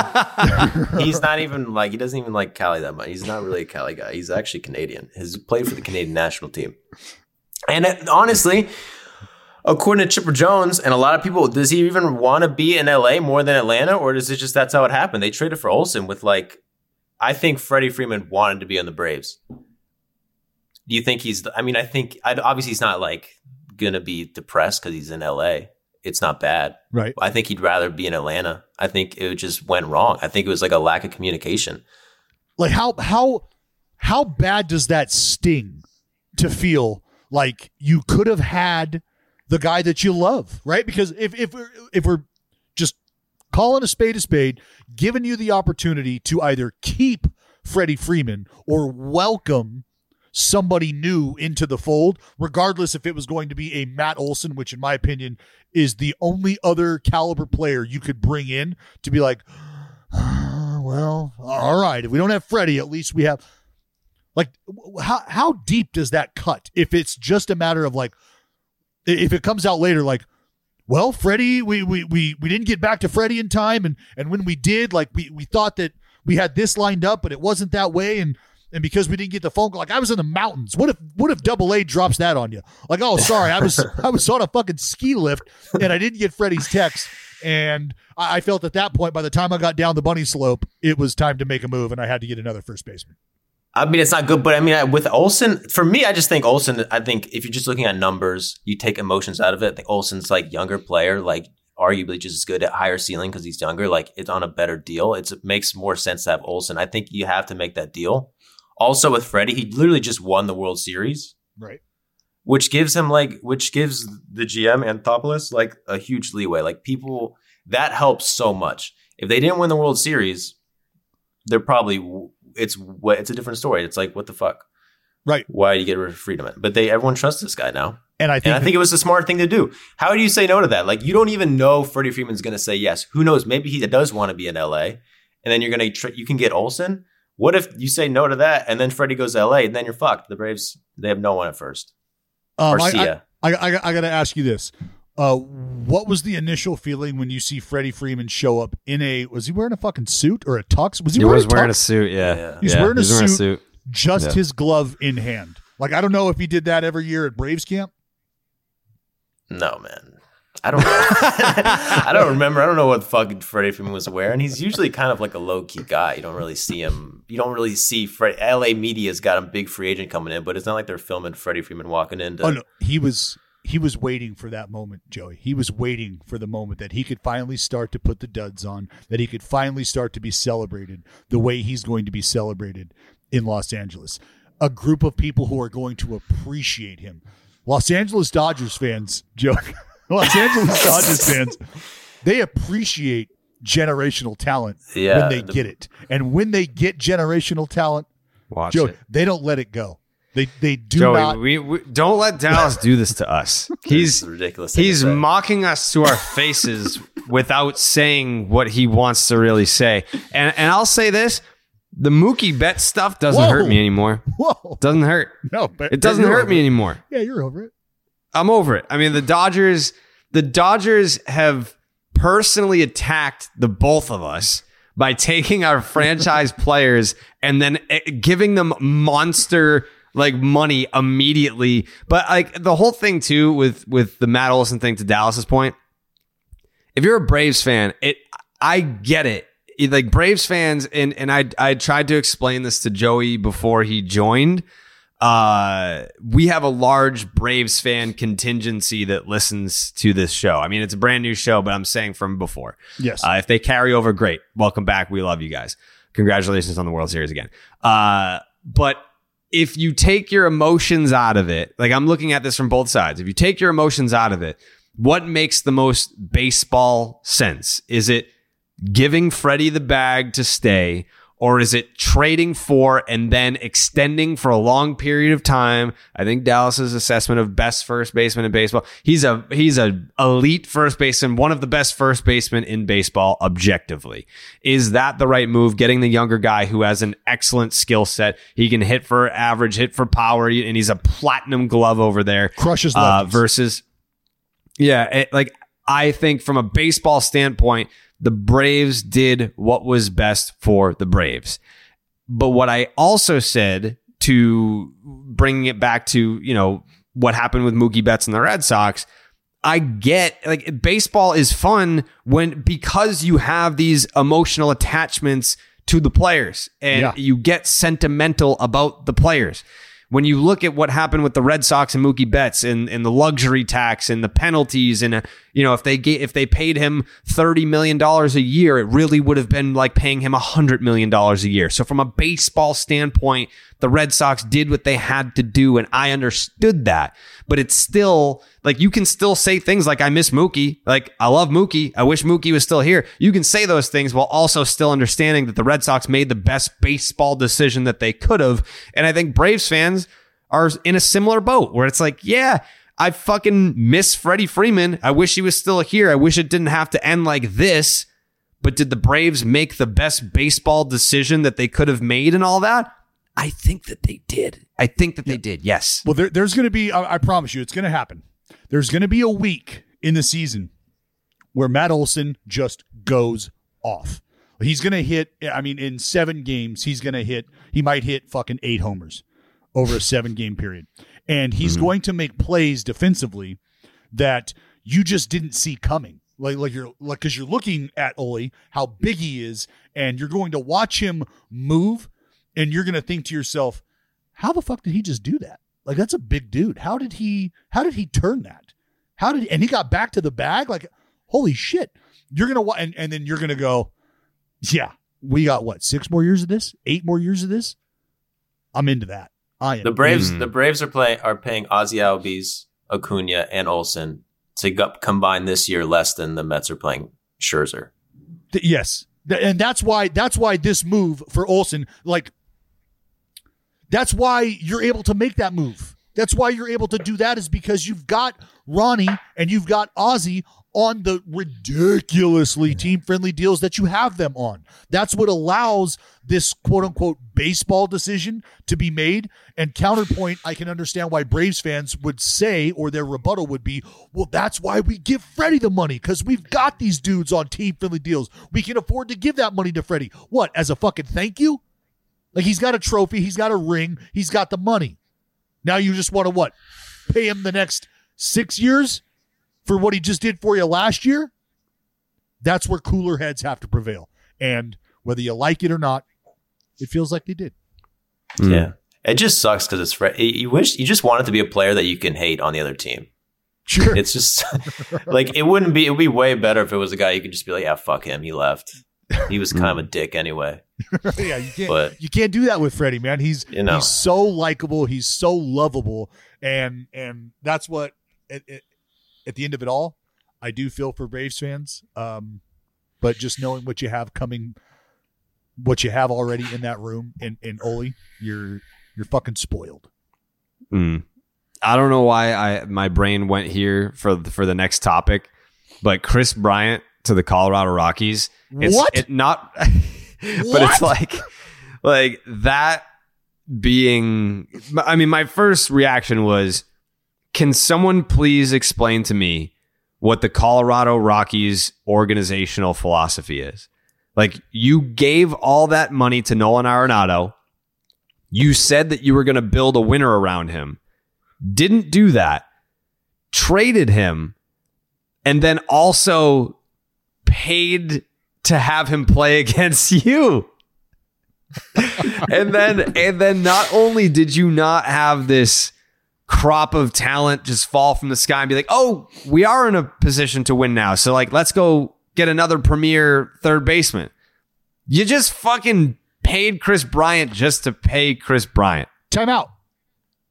<laughs> he's not even like he doesn't even like Cali that much. He's not really a Cali guy. He's actually Canadian. He's played for the Canadian national team. And uh, honestly, according to Chipper Jones and a lot of people, does he even want to be in LA more than Atlanta, or is it just that's how it happened? They traded for Olson with like, I think Freddie Freeman wanted to be on the Braves. Do you think he's? I mean, I think I, obviously he's not like gonna be depressed because he's in LA. It's not bad. right, I think he'd rather be in Atlanta. I think it just went wrong. I think it was like a lack of communication. like how how how bad does that sting to feel like you could have had the guy that you love, right? Because if if we're, if we're just calling a spade a spade, giving you the opportunity to either keep Freddie Freeman or welcome somebody new into the fold, regardless if it was going to be a Matt Olson, which in my opinion is the only other caliber player you could bring in to be like, "Ah, <sighs> well, all right, if we don't have Freddie, at least we have like how how deep does that cut if it's just a matter of like if it comes out later like well freddie we we we, we didn't get back to freddie in time and and when we did like we we thought that we had this lined up but it wasn't that way and and because we didn't get the phone call like i was in the mountains what if what if double a drops that on you like oh sorry i was <laughs> i was on a fucking ski lift and i didn't get freddie's text and I I felt at that point, by the time I got down the bunny slope, it was time to make a move, and I had to get another first baseman. I mean, it's not good, but I mean, I- with Olson, for me, I just think Olson. I think if you're just looking at numbers, you take emotions out of it. I think Olson's like younger player, like arguably just as good at higher ceiling because he's younger. Like it's on a better deal. It's, it makes more sense to have Olson. I think you have to make that deal. Also with Freddie, he literally just won the World Series, Right. which gives him like, which gives the GM Anthopoulos like a huge leeway. Like people, that helps so much. If they didn't win the World Series, they're probably it's what it's a different story. It's like what the fuck. Right. Why do you get rid of Freeman? But they everyone trusts this guy now. And I think, And I think it was a smart thing to do. How do you say no to that? Like you don't even know Freddie Freeman's going to say yes. Who knows? Maybe he does want to be in LA, and then you're going to tr- you can get Olson. What if you say no to that, and then Freddie goes to LA, and then you're fucked. The Braves they have no one at first. um, Garcia. I, I, I, I got to ask you this: uh, What was the initial feeling when you see Freddie Freeman show up in a? Was he wearing a fucking suit or a tux? Was he, He wearing, was a wearing a suit. Yeah, Yeah. He's Yeah, wearing a he's wearing a suit. suit. Just Yeah. his glove in hand. Like I don't know if he did that every year at Braves camp. No man. I don't. <laughs> I don't remember. I don't know what fucking Freddie Freeman was wearing. He's usually kind of like a low key guy. You don't really see him. You don't really see Fred. L.A. media's got a big free agent coming in, but it's not like they're filming Freddie Freeman walking into. Oh no, he was he was waiting for that moment, Joey. He was waiting for the moment that he could finally start to put the duds on, that he could finally start to be celebrated the way he's going to be celebrated in Los Angeles. A group of people who are going to appreciate him. Los Angeles Dodgers fans, Joe. <laughs> Los Angeles Dodgers fans, they appreciate generational talent Yeah, when they the- get it. And when they get generational talent, Watch Joey, it. they don't let it go. They they do Joey, not we, we don't let Dallas do this to us. <laughs> He's ridiculous He's mocking us to our faces without saying what he wants to really say. And and I'll say this: the Mookie Betts stuff doesn't Whoa. hurt me anymore. Whoa. Doesn't hurt. No, but It doesn't hurt me it. anymore. Yeah, you're over it. I'm over it. I mean, the Dodgers, the Dodgers have personally attacked the both of us by taking our franchise <laughs> players and then eh, giving them monster like money immediately. But like the whole thing too with with the Matt Olson thing to Dallas's point, if you're a Braves fan, it I get it. It- Like Braves fans, and and I I tried to explain this to Joey before he joined. Uh, we have a large Braves fan contingency that listens to this show. I mean, it's a brand new show, but I'm saying from before. Yes. Uh, if they carry over, great. Welcome back. We love you guys. Congratulations on the World Series again. Uh, but if you take your emotions out of it, like I'm looking at this from both sides, if you take your emotions out of it, what makes the most baseball sense? Is it giving Freddie the bag to stay, or is it trading for and then extending for a long period of time? I think Dallas's assessment of best first baseman in baseball. He's a he's a elite first baseman, one of the best first basemen in baseball objectively. Is that the right move? Getting the younger guy who has an excellent skill set. He can hit for average, hit for power, and he's a platinum glove over there. Crushes uh, versus yeah, it, like I think from a baseball standpoint, the Braves did what was best for the Braves. But what I also said to bringing it back to, you know, what happened with Mookie Betts and the Red Sox, I get like baseball is fun when because you have these emotional attachments to the players and Yeah. you get sentimental about the players. When you look at what happened with the Red Sox and Mookie Betts and, and the luxury tax and the penalties and uh, you know if they ga- if they paid him thirty million dollars a year, it really would have been like paying him hundred million dollars a year. So from a baseball standpoint, the Red Sox did what they had to do, and I understood that. But it's still like you can still say things like I miss Mookie, like I love Mookie, I wish Mookie was still here. You can say those things while also still understanding that the Red Sox made the best baseball decision that they could have. And I think Braves fans are in a similar boat where it's like, yeah, I fucking miss Freddie Freeman. I wish he was still here. I wish it didn't have to end like this. But did the Braves make the best baseball decision that they could have made and all that? I think that they did. I think that they did. Yes. Well, there, there's going to be, I, I promise you, it's going to happen. There's going to be a week in the season where Matt Olson just goes off. He's going to hit, I mean, in seven games, he's going to hit, he might hit fucking eight homers over a seven game period. And he's mm-hmm. going to make plays defensively that you just didn't see coming. Like, like you're like, cause you're looking at Oli, how big he is, and you're going to watch him move, and you're going to think to yourself, how the fuck did he just do that? Like, that's a big dude. How did he, how did he turn that? How did, and he got back to the bag? Like, holy shit. You're going to, and, and then you're going to go, yeah, we got what, six more years of this? Eight more years of this? I'm into that. I am. The Braves, mm-hmm. the Braves are playing are paying Ozzie Albies, Acuna, and Olson to go, combine this year less than the Mets are playing Scherzer. Th- yes. Th- And that's why that's why this move for Olson, like that's why you're able to make that move. That's why you're able to do that is because you've got Ronnie and you've got Ozzie on the ridiculously team friendly deals that you have them on. That's what allows this quote unquote baseball decision to be made. And counterpoint, I can understand why Braves fans would say, or their rebuttal would be, well, that's why we give Freddie the money because we've got these dudes on team friendly deals. We can afford to give that money to Freddie. What, as a fucking thank you? Like he's got a trophy, he's got a ring, he's got the money. Now you just want to what? Pay him the next six years for what he just did for you last year? That's where cooler heads have to prevail. And whether you like it or not, it feels like they did. Hmm. Yeah, it just sucks because it's Fred. You wish you just want it to be a player that you can hate on the other team. Sure. It's just <laughs> like it wouldn't be. It would be way better if it was a guy you could just be like, yeah, fuck him, he left. He was hmm. kind of a dick anyway. <laughs> yeah, you can't But- you can't do that with Freddie, man. He's You know. he's so likable, he's so lovable, and and that's what at, at, at the end of it all, I do feel for Braves fans. Um, but just knowing what you have coming, what you have already in that room in in Oli, you're you're fucking spoiled. Mm. I don't know why I my brain went here for for the next topic, but Kris Bryant to the Colorado Rockies. It's, What? It not, <laughs> <laughs> but it's like like that being. I mean, my first reaction was, can someone please explain to me what the Colorado Rockies organizational philosophy is? Like you gave all that money to Nolan Arenado. You said that you were going to build a winner around him. Didn't do that. Traded him and then also paid to have him play <laughs> against you. and then and then not only did you not have this crop of talent just fall from the sky and be like, "Oh, we are in a position to win now." So like, let's go get another premier third baseman. You just fucking paid Kris Bryant just to pay Kris Bryant. Time out.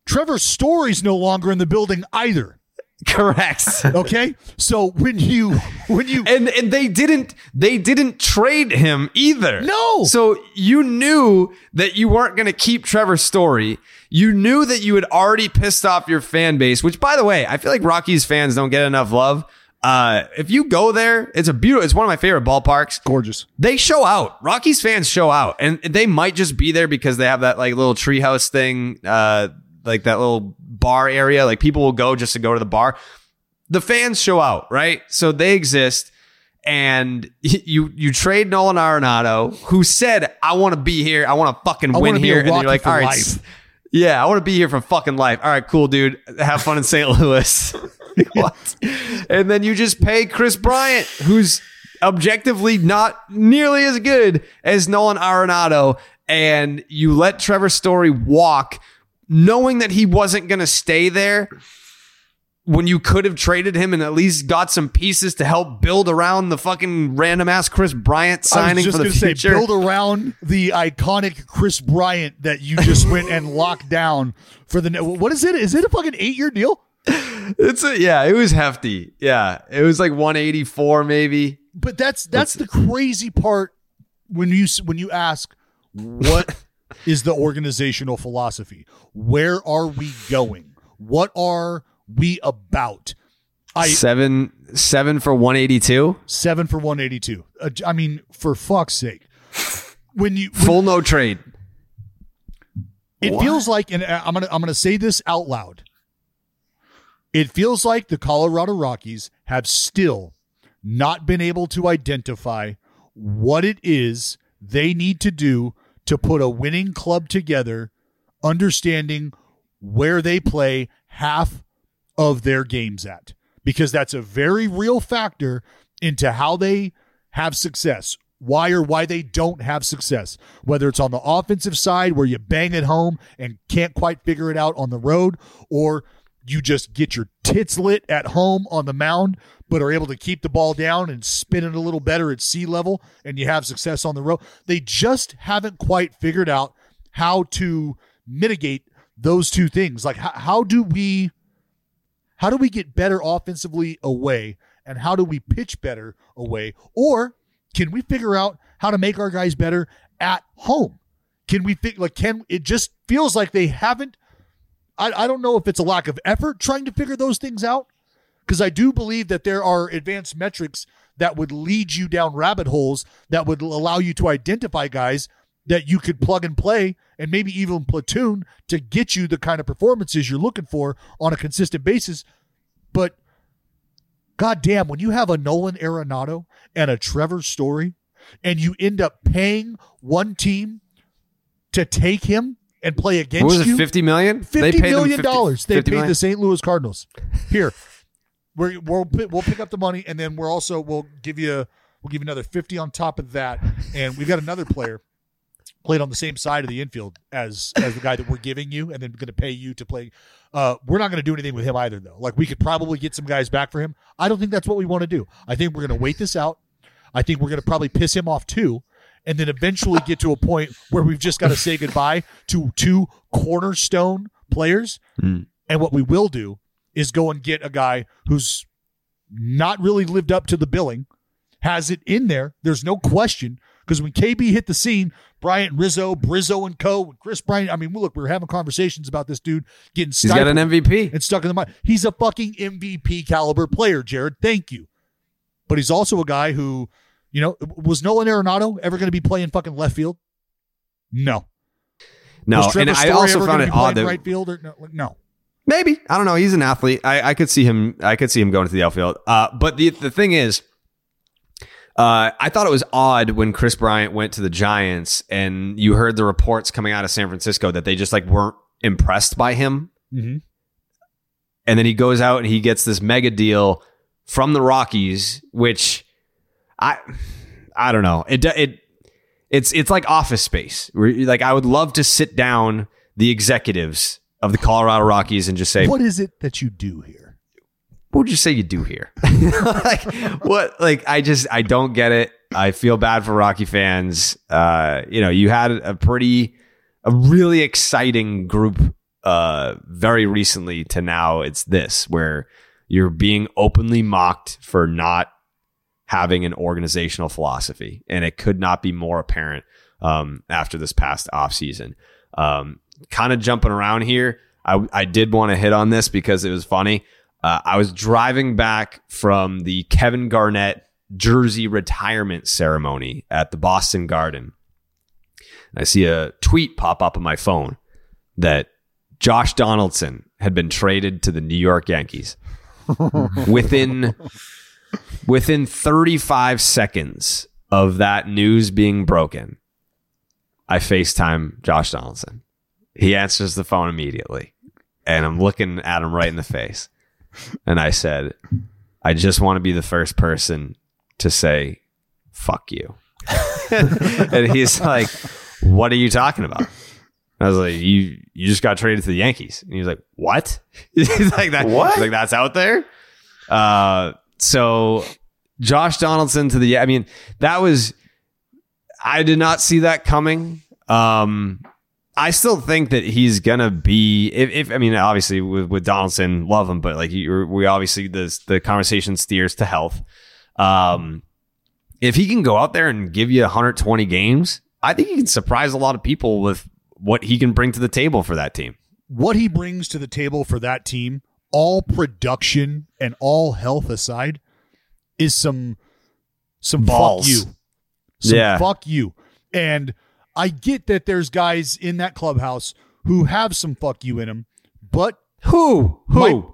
Trevor Story's no longer in the building either. Correct. <laughs> Okay, so when you when you and and they didn't they didn't trade him either. No. So you knew that you weren't going to keep Trevor Story. You knew that you had already pissed off your fan base, which by the way, I feel like Rockies fans don't get enough love. Uh, if you go there, it's a beautiful, it's one of my favorite ballparks. gorgeous. They show out. Rockies fans show out, and they might just be there because they have that like little treehouse thing, uh, like that little bar area. Like people will go just to go to the bar. The fans show out, right? So they exist. And you you trade Nolan Arenado, who said, "I want to be here. I want to fucking win here." And you're like, "All right, life." yeah, I want to be here for fucking life. All right, cool, dude. Have fun in St. Louis." <laughs> what? And then you just pay Kris Bryant, who's objectively not nearly as good as Nolan Arenado, and you let Trevor Story walk, knowing that he wasn't going to stay there. when you could have traded him and at least got some pieces to help build around the fucking random ass Kris Bryant I was signing just for the future. Say, build around the iconic Kris Bryant that you just went and <laughs> locked down for the. What is it? Is it a fucking eight year deal? it's a, yeah, it was hefty. Yeah, it was like 184 maybe. But that's that's the crazy part when you when you ask what is the organizational philosophy? Where are we going? What are we about? I seven seven for 182. seven for one eighty two. Uh, I mean, for fuck's sake, when you Full no trade. It feels like, and I'm gonna I'm gonna say this out loud. It feels like the Colorado Rockies have still not been able to identify what it is they need to do to put a winning club together, understanding where they play half of their games at, because that's a very real factor into how they have success. Why or why they don't have success, whether it's on the offensive side where you bang at home and can't quite figure it out on the road, or you just get your tits lit at home on the mound, but are able to keep the ball down and spin it a little better at sea level, and you have success on the road. They just haven't quite figured out how to mitigate those two things. Like, how, how do we how do we get better offensively away and how do we pitch better away or can we figure out how to make our guys better at home can we think like can it just feels like they haven't I, I don't know if it's a lack of effort trying to figure those things out because i do believe that there are advanced metrics that would lead you down rabbit holes that would allow you to identify guys that you could plug and play and maybe even platoon to get you the kind of performances you're looking for on a consistent basis. But god damn, when you have a Nolan Arenado and a Trevor Story and you end up paying one team to take him and play against What was you, it? 50 million? Fifty them million 50 dollars they 50 paid million? the St. Louis Cardinals. Here, we're, we'll we'll pick up the money, and then we're also we'll give you we'll give you another fifty on top of that, and we've got another player played on the same side of the infield as as the guy that we're giving you, and then we're going to pay you to play. Uh, we're not going to do anything with him either, though. Like we could probably get some guys back for him. I don't think that's what we want to do. I think we're going to wait this out. I think we're going to probably piss him off too, and then eventually get to a point where we've just got to say goodbye to two cornerstone players. Hmm. And what we will do is go and get a guy who's not really lived up to the billing, has it in there. There's no question. Because when KB hit the scene, Bryant Rizzo, Brizzo and Co., Kris Bryant, I mean, look, we were having conversations about this dude getting stuck. He's got an MVP. and stuck in the mind. He's a fucking MVP caliber player, Jared. Thank you. But he's also a guy who, you know, was Nolan Arenado ever going to be playing fucking left field? No. No, and I also ever found it odd that right field or no? Like, no. Maybe I don't know. He's an athlete. I, I could see him. I could see him going to the outfield. Uh, but the the thing is, uh, I thought it was odd when Kris Bryant went to the Giants, and you heard the reports coming out of San Francisco that they just like weren't impressed by him. Mhm. And then he goes out and he gets this mega deal from the Rockies, which I I don't know. It it it's it's like office space. Where, Like I would love to sit down the executives of the Colorado Rockies and just say, What is it that you do here? what would you say you do here? <laughs> like what? Like I just I don't get it. I feel bad for Rocky fans. Uh, you know, you had a pretty, a really exciting group. Uh, very recently to now, it's this where you're being openly mocked for not having an organizational philosophy, and it could not be more apparent um, after this past offseason. Um, kind of jumping around here, I, I did want to hit on this because it was funny. Uh, I was driving back from the Kevin Garnett jersey retirement ceremony at the Boston Garden. And I see a tweet pop up on my phone that Josh Donaldson had been traded to the New York Yankees <laughs> within within 35 seconds of that news being broken. I FaceTime Josh Donaldson. He answers the phone immediately, and I'm looking at him right in the face. And I said, I just want to be the first person to say, fuck you. <laughs> and he's like, What are you talking about? I was like, you you just got traded to the Yankees. And he was like, what? <laughs> He's like that. What? he's Like that's out there. Uh, so Josh Donaldson to the. I mean, that was. I did not see that coming. Um, I still think that he's gonna be. If, if I mean, obviously with with Donaldson, love him, but like we obviously this the conversation steers to health. Um, if he can go out there and give you 120 games, I think he can surprise a lot of people with what he can bring to the table for that team. What he brings to the table for that team, all production and all health aside, is some some Balls. fuck you. Some Yeah. fuck you. And I get that there's guys in that clubhouse who have some fuck you in them, but Who? Who? Might-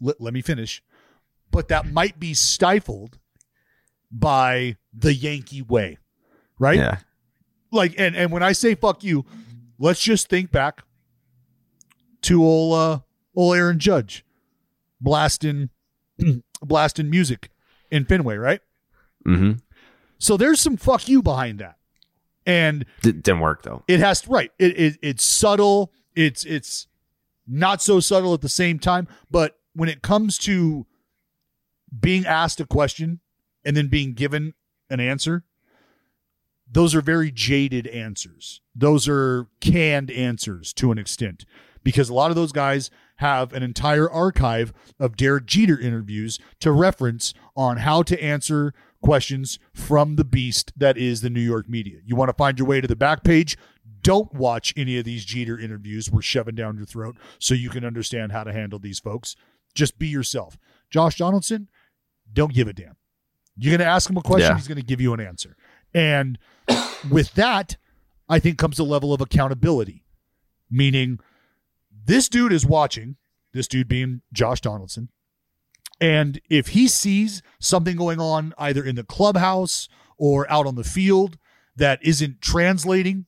let, let me finish. But that might be stifled by the Yankee way, right? Yeah. Like, and and when I say fuck you, let's just think back to old uh, old Aaron Judge blasting <clears throat> blasting music in Fenway, right? Mm-hmm. So there's some fuck you behind that, and D- didn't work though. it has right. It, it it's subtle. It's it's not so subtle at the same time. But when it comes to being asked a question and then being given an answer, those are very jaded answers. Those are canned answers to an extent because a lot of those guys have an entire archive of Derek Jeter interviews to reference on how to answer questions from the beast that is the New York media. You want to find your way to the back page? Don't watch any of these Jeter interviews we're shoving down your throat so you can understand how to handle these folks. Just be yourself. Josh Donaldson, don't give a damn. You're going to ask him a question, Yeah. he's going to give you an answer. And <coughs> with that, I think comes a level of accountability, meaning this dude is watching, this dude being Josh Donaldson. And if he sees something going on either in the clubhouse or out on the field that isn't translating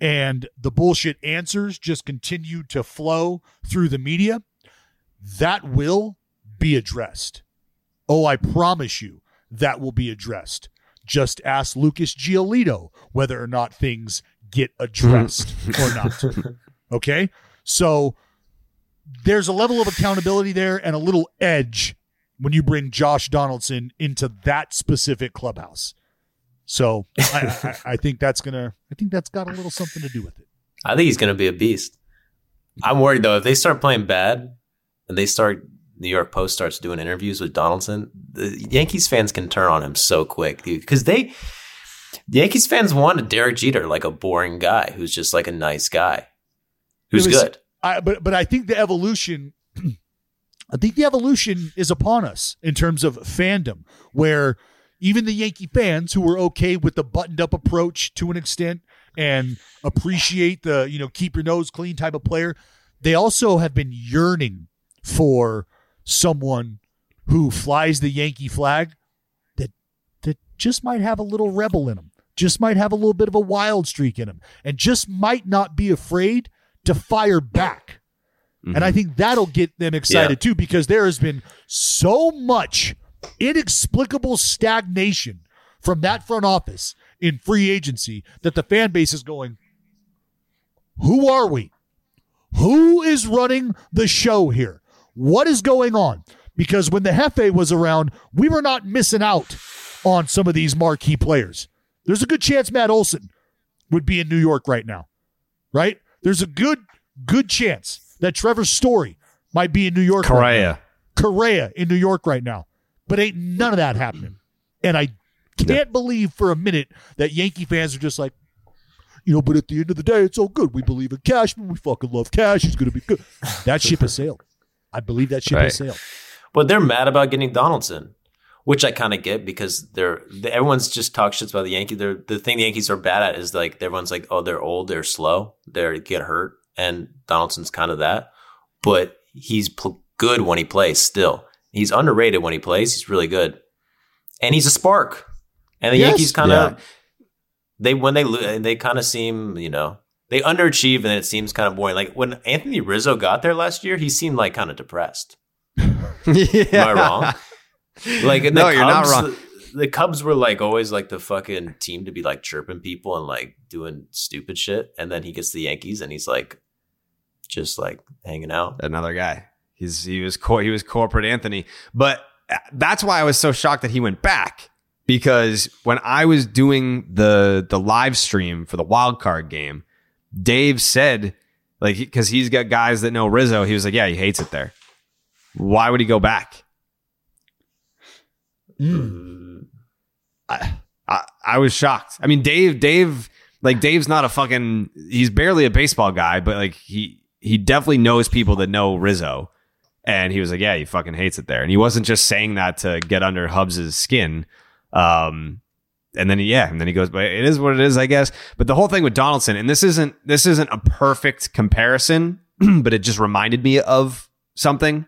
and the bullshit answers just continue to flow through the media, that will be addressed. Oh, I promise you that will be addressed. Just ask Lucas Giolito whether or not things get addressed mm. or not. <laughs> Okay? So there's a level of accountability there and a little edge when you bring Josh Donaldson into that specific clubhouse. So I, I, I think that's gonna I think that's got a little something to do with it. I think he's to be a beast. I'm worried though if they start playing bad and they start New York Post starts doing interviews with Donaldson, the Yankees fans can turn on him so quick because they the Yankees fans wanted Derek Jeter like a boring guy who's just like a nice guy who's was- good. I, but but I think the evolution, <clears throat> I think the evolution is upon us in terms of fandom, where even the Yankee fans who were okay with the buttoned up approach to an extent and appreciate the you know keep your nose clean type of player, they also have been yearning for someone who flies the Yankee flag that that just might have a little rebel in him, just might have a little bit of a wild streak in him, and just might not be afraid to fire back. And I mm-hmm. think that'll get them excited Yeah. too because there has been so much inexplicable stagnation from that front office in free agency that the fan base is going, Who are we? Who is running the show here? What is going on? Because when the Hefe was around, we were not missing out on some of these marquee players. There's a good chance Matt Olson would be in New York right now, right? There's a good, good chance that Trevor Story might be in New York. right now. Correa. Correa in New York right now. But ain't none of that happening. And I can't believe for a minute that Yankee fans are just like, you know, but at the end of the day, it's all good. We believe in Cashman. We fucking love Cash. He's going to be good. That ship has sailed. I believe that ship has sailed. But they're mad about getting Donaldson, which I kind of get because they're they, everyone's just talk shits about the Yankees. They're, the thing the Yankees are bad at is like everyone's like, oh, they're old, they're slow, they get hurt, and Donaldson's kind of that. But he's pl- good when he plays. Still, he's underrated when he plays. He's really good, and he's a spark. And the Yes. Yankees kind of Yeah. they when they they kind of seem you know they underachieve and it seems kind of boring. Like when Anthony Rizzo got there last year, he seemed like kind of depressed. yeah. <laughs> Am I wrong? Like in No, the you're not Cubs, wrong. the Cubs were like always like the fucking team to be like chirping people and like doing stupid shit, and then he gets the Yankees and he's like just like hanging out. Another guy. He's he was cor- he was corporate Anthony, but uh, that's why I was so shocked that he went back because when I was doing the the live stream for the wild card game, Dave said like because he's got guys that know Rizzo, he was like, yeah, he hates it there. Why would he go back? I, I I was shocked. I mean, Dave Dave like Dave's not a fucking he's barely a baseball guy, but like he he definitely knows people that know Rizzo. And he was like, yeah, he fucking hates it there. And he wasn't just saying that to get under Hubs's skin. Um, and then yeah, and then he goes, but it is what it is, I guess. But the whole thing with Donaldson, and this isn't this isn't a perfect comparison, <clears throat> but it just reminded me of something.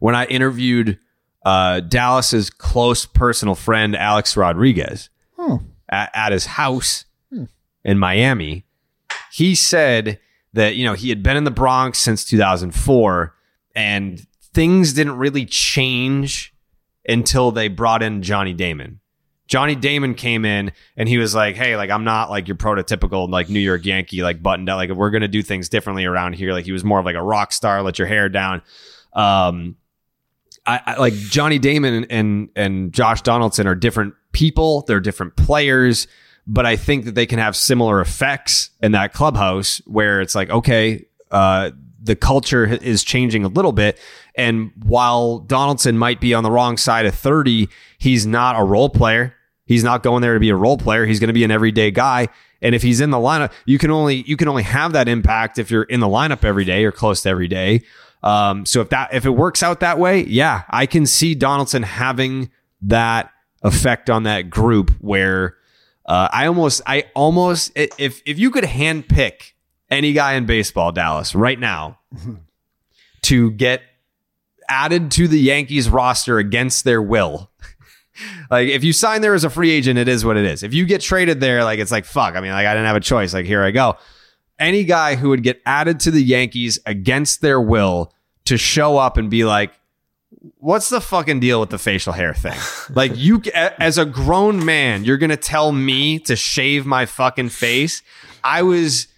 When I interviewed uh, Dallas's close personal friend Alex Rodriguez at, at his house in Miami, he said that you know he had been in the Bronx since 2004, and things didn't really change until they brought in Johnny Damon. Johnny Damon came in and he was like, "Hey, like I'm not like your prototypical like New York Yankee like buttoned up. Like we're gonna do things differently around here." Like he was more of like a rock star. Let your hair down. Um, I, I like Johnny Damon and, and Josh Donaldson are different people. They're different players, but I think that they can have similar effects in that clubhouse where it's like, okay, uh, the culture is changing a little bit. And while Donaldson might be on the wrong side of 30, he's not a role player. He's not going there to be a role player. He's going to be an everyday guy. And if he's in the lineup, you can only you can only have that impact if you're in the lineup every day or close to every day. Um, so if that if it works out that way, yeah, I can see Donaldson having that effect on that group where uh, I almost I almost if if you could handpick any guy in baseball, Dallas, right now, <laughs> to get added to the Yankees roster against their will. <laughs> like if you sign there as a free agent, it is what it is. If you get traded there, like it's like fuck. I mean, like I didn't have a choice. Like here I go. Any guy who would get added to the Yankees against their will to show up and be like, what's the fucking deal with the facial hair thing? <laughs> like you as a grown man, you're gonna tell me to shave my fucking face. I was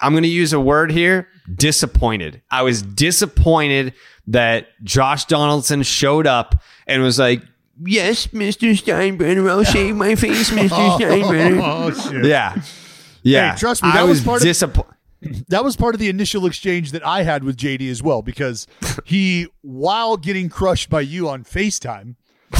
I'm going to use a word here disappointed. I was disappointed that Josh Donaldson showed up and was like, Yes, Mr. Steinbrenner, I'll shave my face, Mr. <laughs> Steinbrenner. Oh, shit. Yeah. Yeah. Hey, trust me, that I was was, part of- disappointed. <laughs> that was part of the initial exchange that I had with JD as well, because he, while getting crushed by you on FaceTime,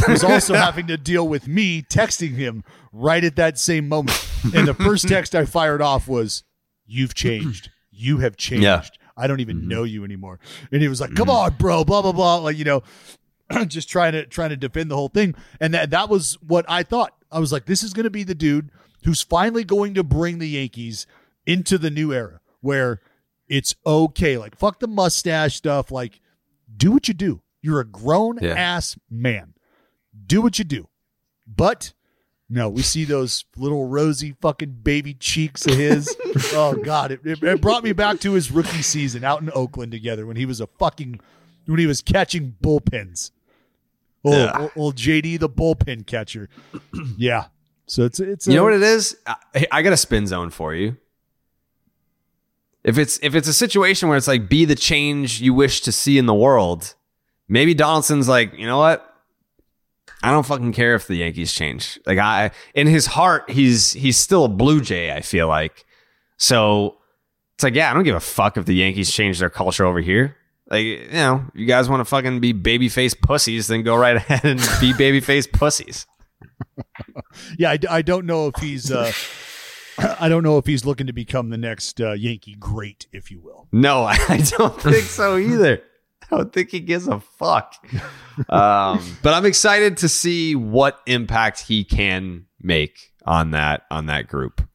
was also <laughs> having to deal with me texting him right at that same moment. And the first text I fired off was, You've changed. You have changed. Yeah. I don't even mm-hmm. know you anymore. And he was like, Come mm-hmm. on, bro, blah, blah, blah. Like, you know, <clears throat> just trying to trying to defend the whole thing. And that that was what I thought. I was like, this is gonna be the dude who's finally going to bring the Yankees into the new era where it's okay. Like fuck the mustache stuff. Like do what you do. You're a grown Yeah. ass man. Do what you do. But no, we see those little rosy fucking baby cheeks of his. <laughs> oh God, it, it, it brought me back to his rookie season out in Oakland together when he was a fucking when he was catching bullpens. Oh, Yeah. old, old JD the bullpen catcher. <clears throat> yeah. So it's it's You a- know what it is? I, I got a spin zone for you. If it's if it's a situation where it's like be the change you wish to see in the world, maybe Donaldson's like, you know what? I don't fucking care if the Yankees change. Like I in his heart, he's he's still a Blue Jay, I feel like. So it's like, yeah, I don't give a fuck if the Yankees change their culture over here. Like, you know, you guys want to fucking be babyface pussies, then go right <laughs> ahead and be babyface pussies. Yeah, I, I don't know if he's uh <laughs> I don't know if he's looking to become the next uh, Yankee great, if you will. No, <laughs> I don't think so either. I don't think he gives a fuck. Um, but I'm excited to see what impact he can make on that on that group.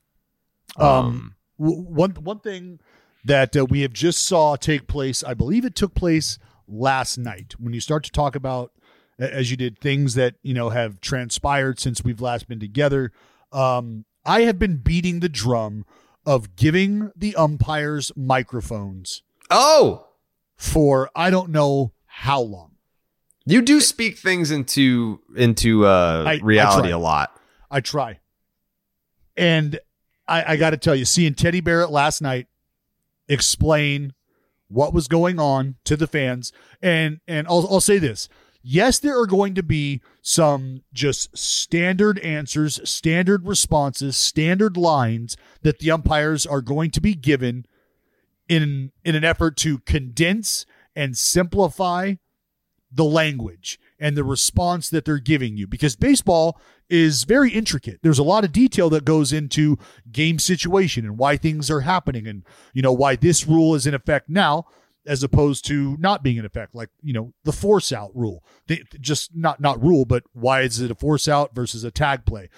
Um, w- one one thing that uh, we have just saw take place, I believe it took place last night. When you start to talk about, as you did, things that you know have transpired since we've last been together. Um, I have been beating the drum of giving the umpires microphones Oh, for I don't know how long. You do speak things into into uh, I- I reality try. a lot. I try. And I, I got to tell you, seeing Teddy Barrett last night explain what was going on to the fans, and and I'll, I'll say this: yes, there are going to be some just standard answers, standard responses, standard lines that the umpires are going to be given in in an effort to condense and simplify the language and the response that they're giving you because baseball is very intricate. There's a lot of detail that goes into game situation and why things are happening and you know why this rule is in effect now as opposed to not being in effect like you know the force out rule. They, just not not rule but why is it a force out versus a tag play?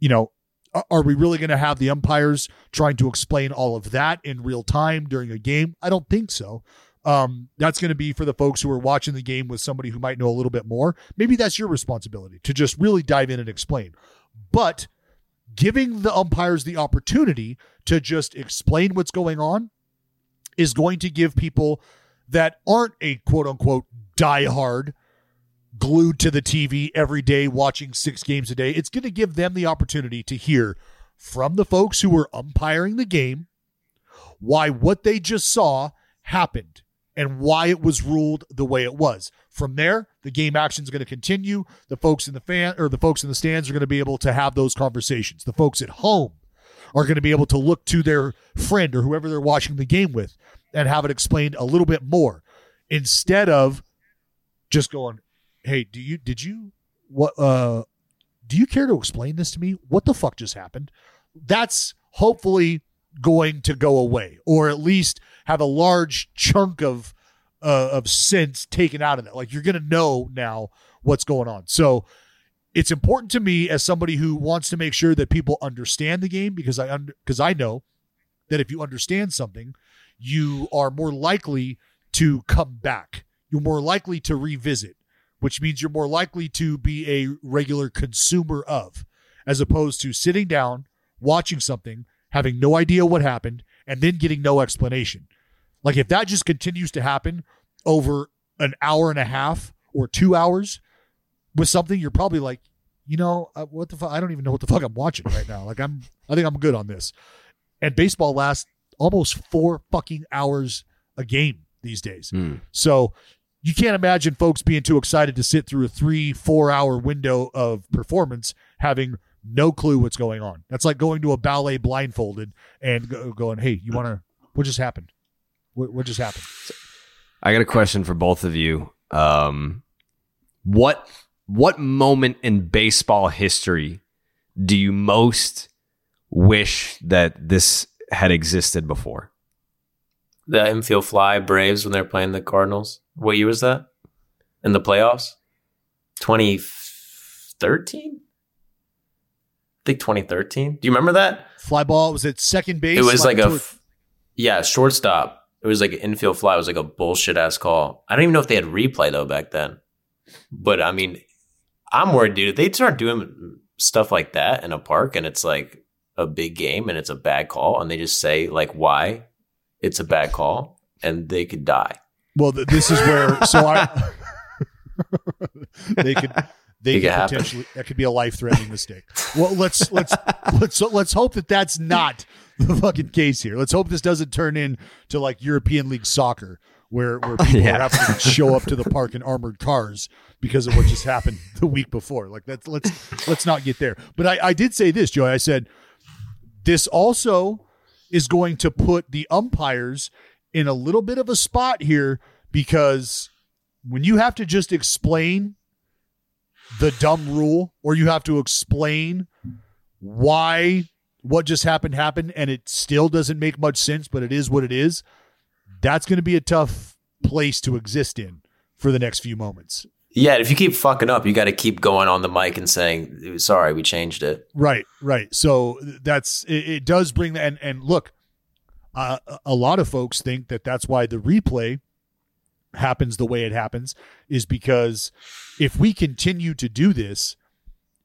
You know, are- we really going to have the umpires trying to explain all of that in real time during a game? I don't think so. Um, that's going to be for the folks who are watching the game with somebody who might know a little bit more. Maybe that's your responsibility to just really dive in and explain. But giving the umpires the opportunity to just explain what's going on is going to give people that aren't a quote unquote diehard glued to the TV every day watching six games a day. It's going to give them the opportunity to hear from the folks who were umpiring the game why what they just saw happened and why it was ruled the way it was. From there, the game action is going to continue. The folks in the fan or the folks in the stands are going to be able to have those conversations. The folks at home are going to be able to look to their friend or whoever they're watching the game with and have it explained a little bit more instead of just going, "Hey, do you did you what uh do you care to explain this to me? What the fuck just happened?" That's hopefully going to go away or at least have a large chunk of uh, of sense taken out of that. Like you're going to know now what's going on. So it's important to me as somebody who wants to make sure that people understand the game because I under, because I know that if you understand something, you are more likely to come back. You're more likely to revisit, which means you're more likely to be a regular consumer of, as opposed to sitting down, watching something, having no idea what happened, and then getting no explanation. Like if that just continues to happen over an hour and a half or two hours with something, you're probably like, you know, uh, what the fuck? I don't even know what the fuck I'm watching right now. Like I'm, I think I'm good on this. And baseball lasts almost four fucking hours a game these days. So you can't imagine folks being too excited to sit through a three, four hour window of performance having no clue what's going on. That's like going to a ballet blindfolded and go, going, hey, you want to, what just happened? What, what just happened? I got a question for both of you. Um, what what moment in baseball history do you most wish that this had existed before? The infield fly Braves when they were playing the Cardinals. What year was that? In the playoffs? 2013? I think 2013. Do you remember that? Fly ball was at second base. It was like a, yeah, shortstop. It was like an infield fly. It was like a bullshit ass call. I don't even know if they had replay though back then. But I mean, I'm worried, dude. If they start doing stuff like that in a park and it's like a big game and it's a bad call and they just say like why it's a bad call and they could die. Well, th- this is where so I <laughs> they could they It could could happen. potentially that could be a life threatening mistake. Well, let's let's let's so let's hope that that's not the fucking case here. Let's hope this doesn't turn into like European League soccer where where people <laughs> Yeah. having to show up to the park in armored cars because of what just happened the week before. Like that's let's let's not get there. But I I did say this, Joey. I said this also is going to put the umpires in a little bit of a spot here because when you have to just explain the dumb rule or you have to explain why what just happened happened and it still doesn't make much sense but it is what it is that's going to be a tough place to exist in for the next few moments Yeah, if you keep fucking up, you got to keep going on the mic and saying, "Sorry, we changed it." Right, right. So that's it, it does bring the and and look, uh, a lot of folks think that that's why the replay happens the way it happens is because if we continue to do this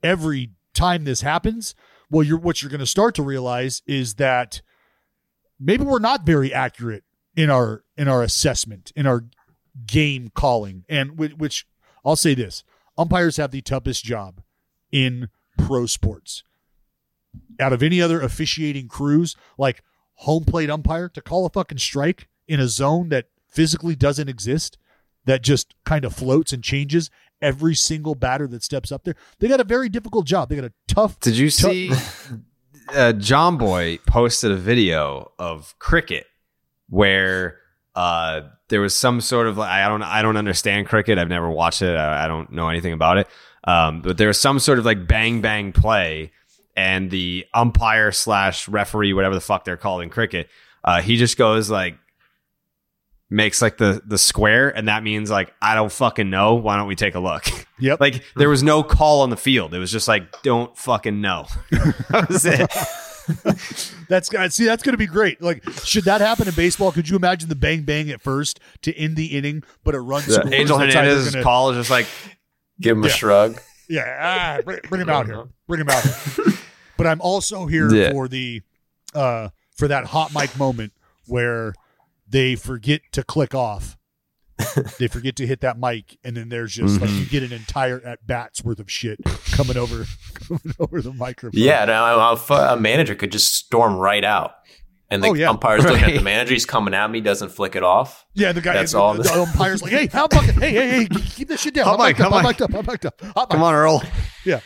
every time this happens, well, you're what you're going to start to realize is that maybe we're not very accurate in our in our assessment in our game calling and which I'll say this: umpires have the toughest job in pro sports. Out of any other officiating crews, like home plate umpire, to call a fucking strike in a zone that physically doesn't exist, that just kind of floats and changes every single batter that steps up there. They got a very difficult job. They got a tough. Did you tough- see? uh, Jomboy posted a video of cricket where uh, there was some sort of like I don't I don't understand cricket. I've never watched it. I, I don't know anything about it. Um, but there was some sort of like bang bang play, and the umpire slash referee, whatever the fuck they're called in cricket, uh, he just goes like makes like the the square, and that means like I don't fucking know. Why don't we take a look? <laughs> Yep. Like there was no call on the field. It was just like don't fucking know. <laughs> that was it. That's see that's going to be great. Like, should that happen in baseball? Could you imagine the bang bang at first to end the inning, but a run scores? Angel that's Hernandez's gonna- call is just like Give him Yeah. a shrug. Yeah, ah, bring, bring him out here. Bring him out here. <laughs> but I'm also here Yeah. for the uh for that hot mic moment where they forget to click off. They forget to hit that mic, and then there's just like you mm-hmm. get an entire at bats worth of shit coming over <laughs> coming over the microphone. Yeah, now a, a manager could just storm right out, and the Oh, yeah. umpire's looking at the manager. He's coming at me, doesn't flick it off. Yeah, the guy. That's the, all The, this- <laughs> umpire's like, "Hey, how bucket? Hey, hey, hey, keep this shit down. Hot I'm mic, mic'd up. hot I'm mic. mic'd up. I'm mic'd up. Hot come on Earl. Yeah,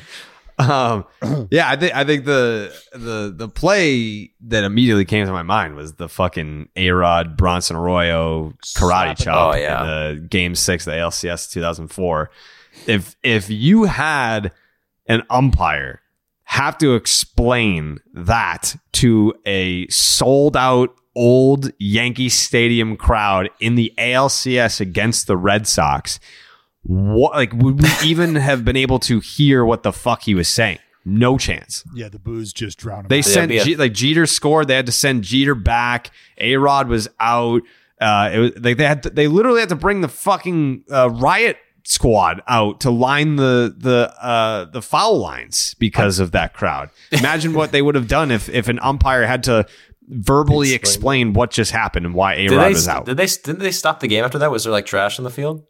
Um, <clears throat> yeah, I think I think the the the play that immediately came to my mind was the fucking A Rod Bronson Arroyo karate Slapping- chop Oh, yeah. in the game six of the ALCS 2004. If if you had an umpire have to explain that to a sold out old Yankee Stadium crowd in the ALCS against the Red Sox, what like would we even <laughs> have been able to hear what the fuck he was saying? No chance. yeah. The booze just drowned him. They out. sent be a- G- like Jeter scored. They had to send Jeter back. A Rod was out. Uh, it was like they had to, they literally had to bring the fucking uh, riot squad out to line the the uh, the foul lines because of that crowd. Imagine what they would have done if if an umpire had to verbally explain, what just happened and why A Rod was out. did they didn't they stop the game after that? Was there like trash in the field?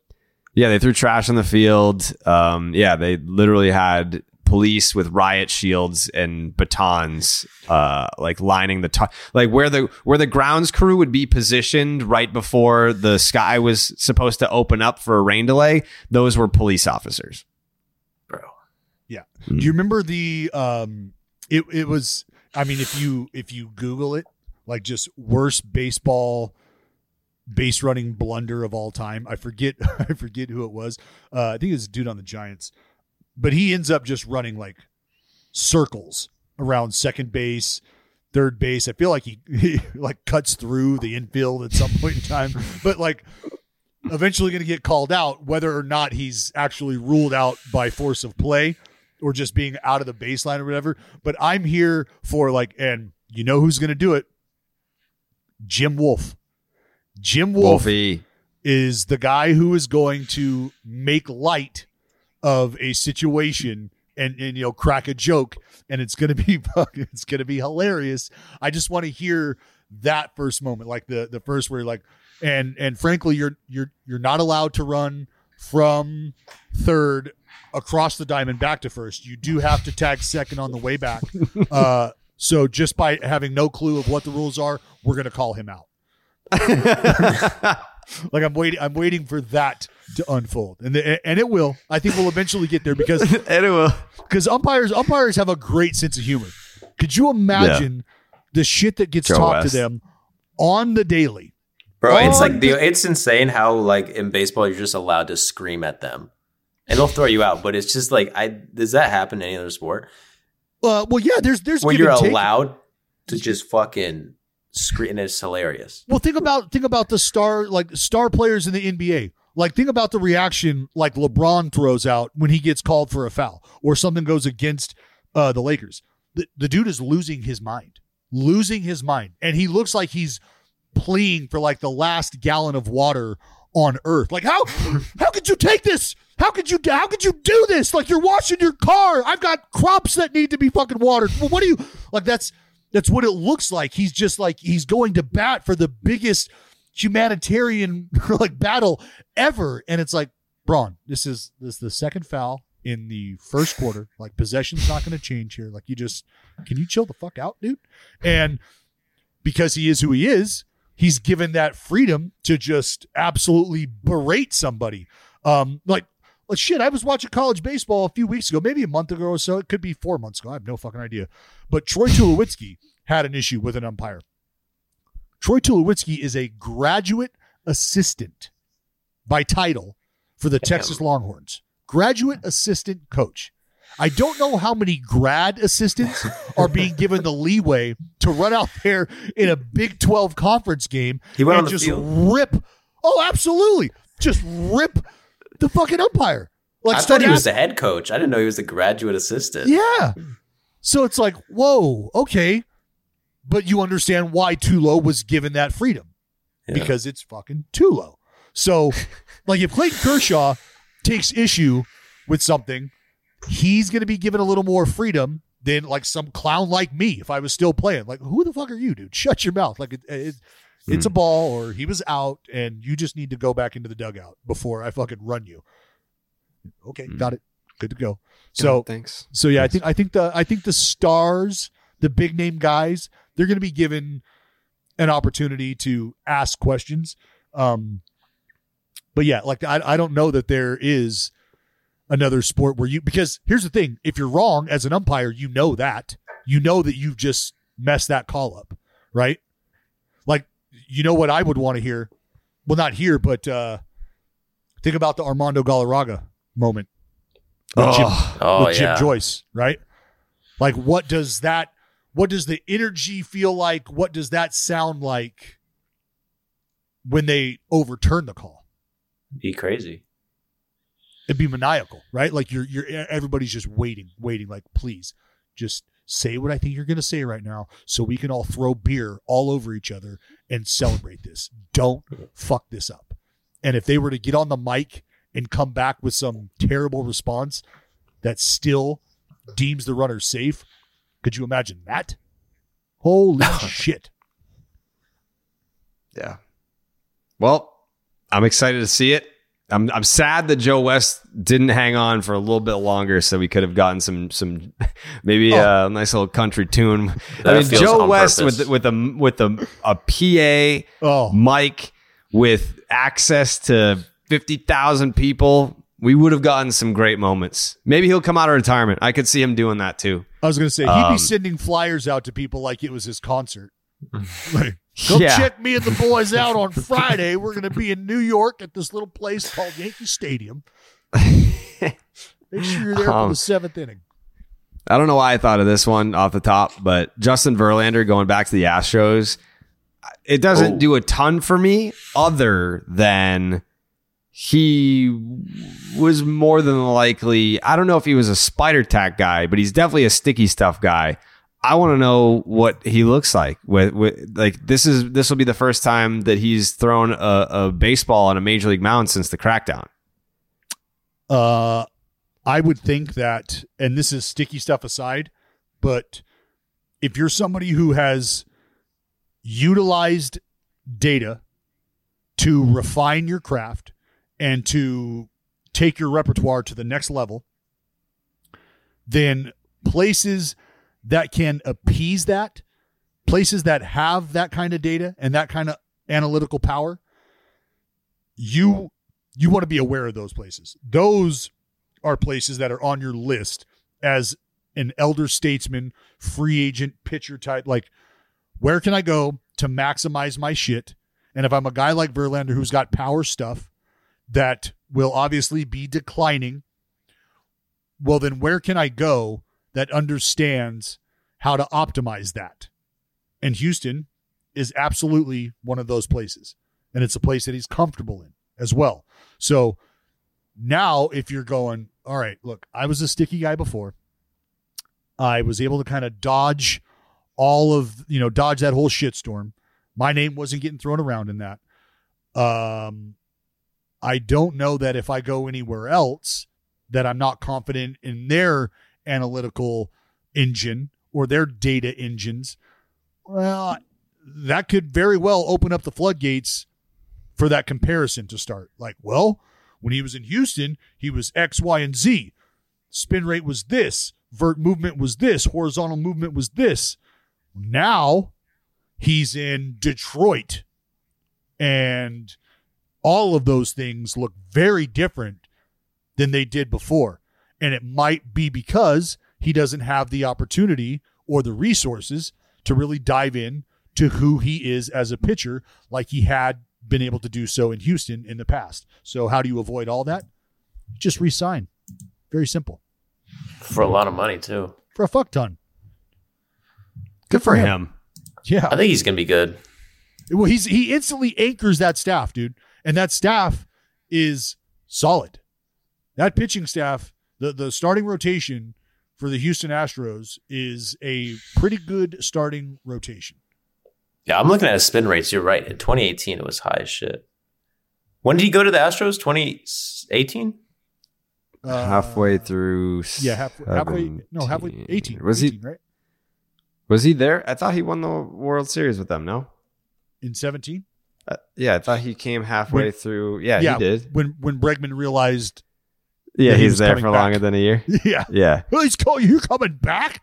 Yeah, they threw trash in the field. Um, yeah, they literally had police with riot shields and batons, uh, like lining the top, like where the where the grounds crew would be positioned right before the sky was supposed to open up for a rain delay. Those were police officers. Bro. Yeah. Do you remember the um it it was I mean if you if you google it like just worst baseball base running blunder of all time. I forget <laughs> I forget who it was. Uh I think it was a dude on the Giants. But he ends up just running like circles around second base, third base. I feel like he, <laughs> he like cuts through the infield at some <laughs> point in time. But like eventually going to get called out, whether or not he's actually ruled out by force of play or just being out of the baseline or whatever. But I'm here for like, and you know who's going to do it? Jim Wolf. Jim Wolf Wolfie. is the guy who is going to make light of a situation and, and you know crack a joke and it's gonna be <laughs> it's gonna be hilarious. I just want to hear that first moment like the the first where you're like and and frankly you're you're you're not allowed to run from third across the diamond back to first. You do have to tag second on the way back. <laughs> Uh so just by having no clue of what the rules are we're gonna call him out <laughs> like I'm waiting. I'm waiting for that to unfold, and the, and it will. I think we'll eventually get there because <laughs> Anyway, because umpires umpires have a great sense of humor. Could you imagine the shit that gets Joe taught West. to them on the daily? Bro, it's Oh, like the it's insane how like in baseball you're just allowed to scream at them. And they'll throw you out, but it's just like I does that happen in any other sport? Uh, well, yeah. There's there's Where give you're and take. allowed to just fucking scream and it's hilarious. Well, think about think about the star like star players in the NBA. Like think about the reaction like LeBron throws out when he gets called for a foul or something goes against uh, the Lakers. The, the dude is losing his mind, losing his mind, and he looks like he's pleading for like the last gallon of water on earth. Like how how could you take this? How could you how could you do this? Like you're washing your car. I've got crops that need to be fucking watered. What do you like? That's that's what it looks like. He's just like he's going to bat for the biggest humanitarian <laughs> like battle ever, and it's like Bron, this is this is the second foul in the first quarter. Like possession's not going to change here. Like you just can you chill the fuck out, dude? And because he is who he is, he's given that freedom to just absolutely berate somebody. Um, like, like shit. I was watching college baseball a few weeks ago, maybe a month ago or so. It could be four months ago. I have no fucking idea. But Troy Tulowitzki had an issue with an umpire. Troy Tulowitzki is a graduate assistant by title for the Texas Longhorns. Graduate assistant coach. I don't know how many grad assistants are being given the leeway to run out there in a Big 12 conference game He went and on the just field. rip. Oh, absolutely. Just rip the fucking umpire. Like I thought he was the head coach. I didn't know he was the graduate assistant. yeah. So it's like, whoa, okay. But you understand why Tulo was given that freedom Yeah. because it's fucking Tulo. So, <laughs> like, if Clayton Kershaw takes issue with something, he's going to be given a little more freedom than like some clown like me if I was still playing. Like, who the fuck are you, dude? Shut your mouth. Like, it, it, it's a ball or he was out and you just need to go back into the dugout before I fucking run you. Okay, got it. Good to go. So, thanks. so yeah, I think I think the I think the stars, the big name guys, they're going to be given an opportunity to ask questions. Um, but yeah, like I I don't know that there is another sport where you because here's the thing: if you're wrong as an umpire, you know that you know that you've just messed that call up, right? Like you know what I would want to hear, well not hear, but uh think about the Armando Galarraga moment. with Jim- Oh, with Jim. Joyce, right? Like, what does that? What does the energy feel like? What does that sound like when they overturn the call? Be crazy. It'd be maniacal, right? Like you're you're everybody's just waiting, waiting. Like, please, just say what I think you're going to say right now, so we can all throw beer all over each other and celebrate this. Don't fuck this up. And if they were to get on the mic and come back with some terrible response that still deems the runner safe, could you imagine that? Holy <laughs> shit! Yeah. Well, I'm excited to see it. I'm I'm sad that Joe West didn't hang on for a little bit longer, so we could have gotten some some <laughs> maybe Oh. a nice little country tune. I mean, Joe West purpose. with with a with a a PA Oh, mic with access to fifty thousand people. We would have gotten some great moments. Maybe he'll come out of retirement. I could see him doing that too. I was going to say he'd Um, be sending flyers out to people like it was his concert. like, <laughs> come Yeah. check me and the boys out on <laughs> Friday. We're going to be in New York at this little place called Yankee Stadium. <laughs> Make sure you're there for Um, the seventh inning. I don't know why I thought of this one off the top, but Justin Verlander going back to the Astros, it doesn't Oh. do a ton for me other than he was more than likely, I don't know if he was a spider tack guy, but he's definitely a sticky stuff guy. I want to know what he looks like with, with like this is this will be the first time that he's thrown a, a baseball on a major league mound since the crackdown. Uh, I would think that, and this is sticky stuff aside, but if you're somebody who has utilized data to refine your craft and to take your repertoire to the next level, then places that can appease that, places that have that kind of data and that kind of analytical power, you you want to be aware of those places. Those are places that are on your list as an elder statesman, free agent, pitcher type. Like, where can I go to maximize my shit? And if I'm a guy like Verlander who's got power stuff that will obviously be declining, well, then where can I go that understands how to optimize that? And Houston is absolutely one of those places. And it's a place that he's comfortable in as well. So now, if you're going, all right, look, I was a sticky guy before. I was able to kind of dodge all of, you know, dodge that whole shitstorm. My name wasn't getting thrown around in that. Um, I don't know that if I go anywhere else that I'm not confident in their analytical engine or their data engines. Well, that could very well open up the floodgates for that comparison to start. Like, well, When he was in Houston, he was X, Y, and Z. Spin rate was this, vert movement was this, horizontal movement was this. Now he's in Detroit. And all of those things look very different than they did before. And it might be because he doesn't have the opportunity or the resources to really dive in to who he is as a pitcher like he had been able to do so in Houston in the past. So how do you avoid all that? Just resign. Very simple. For a lot of money too. For a fuck ton. Good for him. Yeah. I think he's gonna be good. Well, he's he instantly anchors that staff, dude. And that staff is solid. That pitching staff, the the starting rotation for the Houston Astros is a pretty good starting rotation. Yeah, I'm looking at his spin rates. You're right. In 2018, it was high as shit. When did he go to the Astros? 2018? Uh, halfway through. Yeah, halfway, halfway no, halfway 18. Was 18, he right? Was he there? I thought he won the World Series with them. No. In 17? Uh, yeah, I thought he came halfway When- through. Yeah, he did. When when Bregman realized Yeah, that he he's there for back. longer than a year. <laughs> Yeah. Yeah, he's calling you coming back?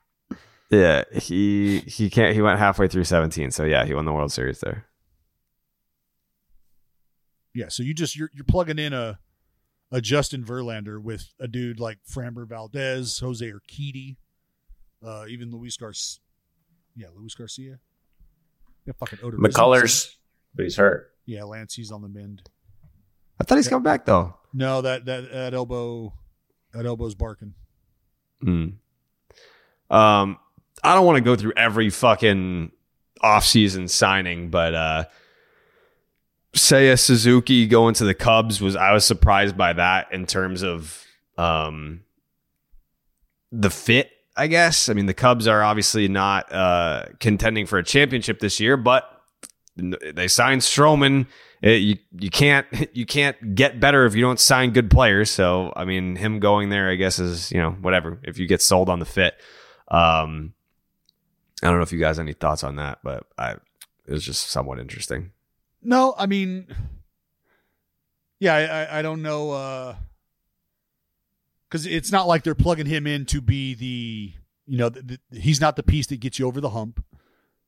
yeah. He he can't. He went halfway through seventeen. So yeah, he won the World Series there. Yeah, so you just you're you're plugging in a a Justin Verlander with a dude like Framber Valdez, Jose Urquidy, uh, even Luis Garcia. Yeah, Luis Garcia. Yeah, fucking Odor. McCullers, but he's hurt. Yeah, Lance, he's on the mend. I thought he's coming back though. No, that that that elbow, that elbow's barking. Mm. Um, I don't want to go through every fucking offseason signing, but uh Seiya Suzuki going to the Cubs was I was surprised by that in terms of um the fit, I guess. I mean, the Cubs are obviously not uh contending for a championship this year, but they signed Stroman. It- you you can't <laughs> you can't get better if you don't sign good players. So I mean, him going there, I guess, is you know whatever. If you get sold on the fit, um, I don't know if you guys have any thoughts on that, but I it was just somewhat interesting. No, I mean, yeah, I I, I don't know, Uh because it's not like they're plugging him in to be the you know the, the, he's not the piece that gets you over the hump.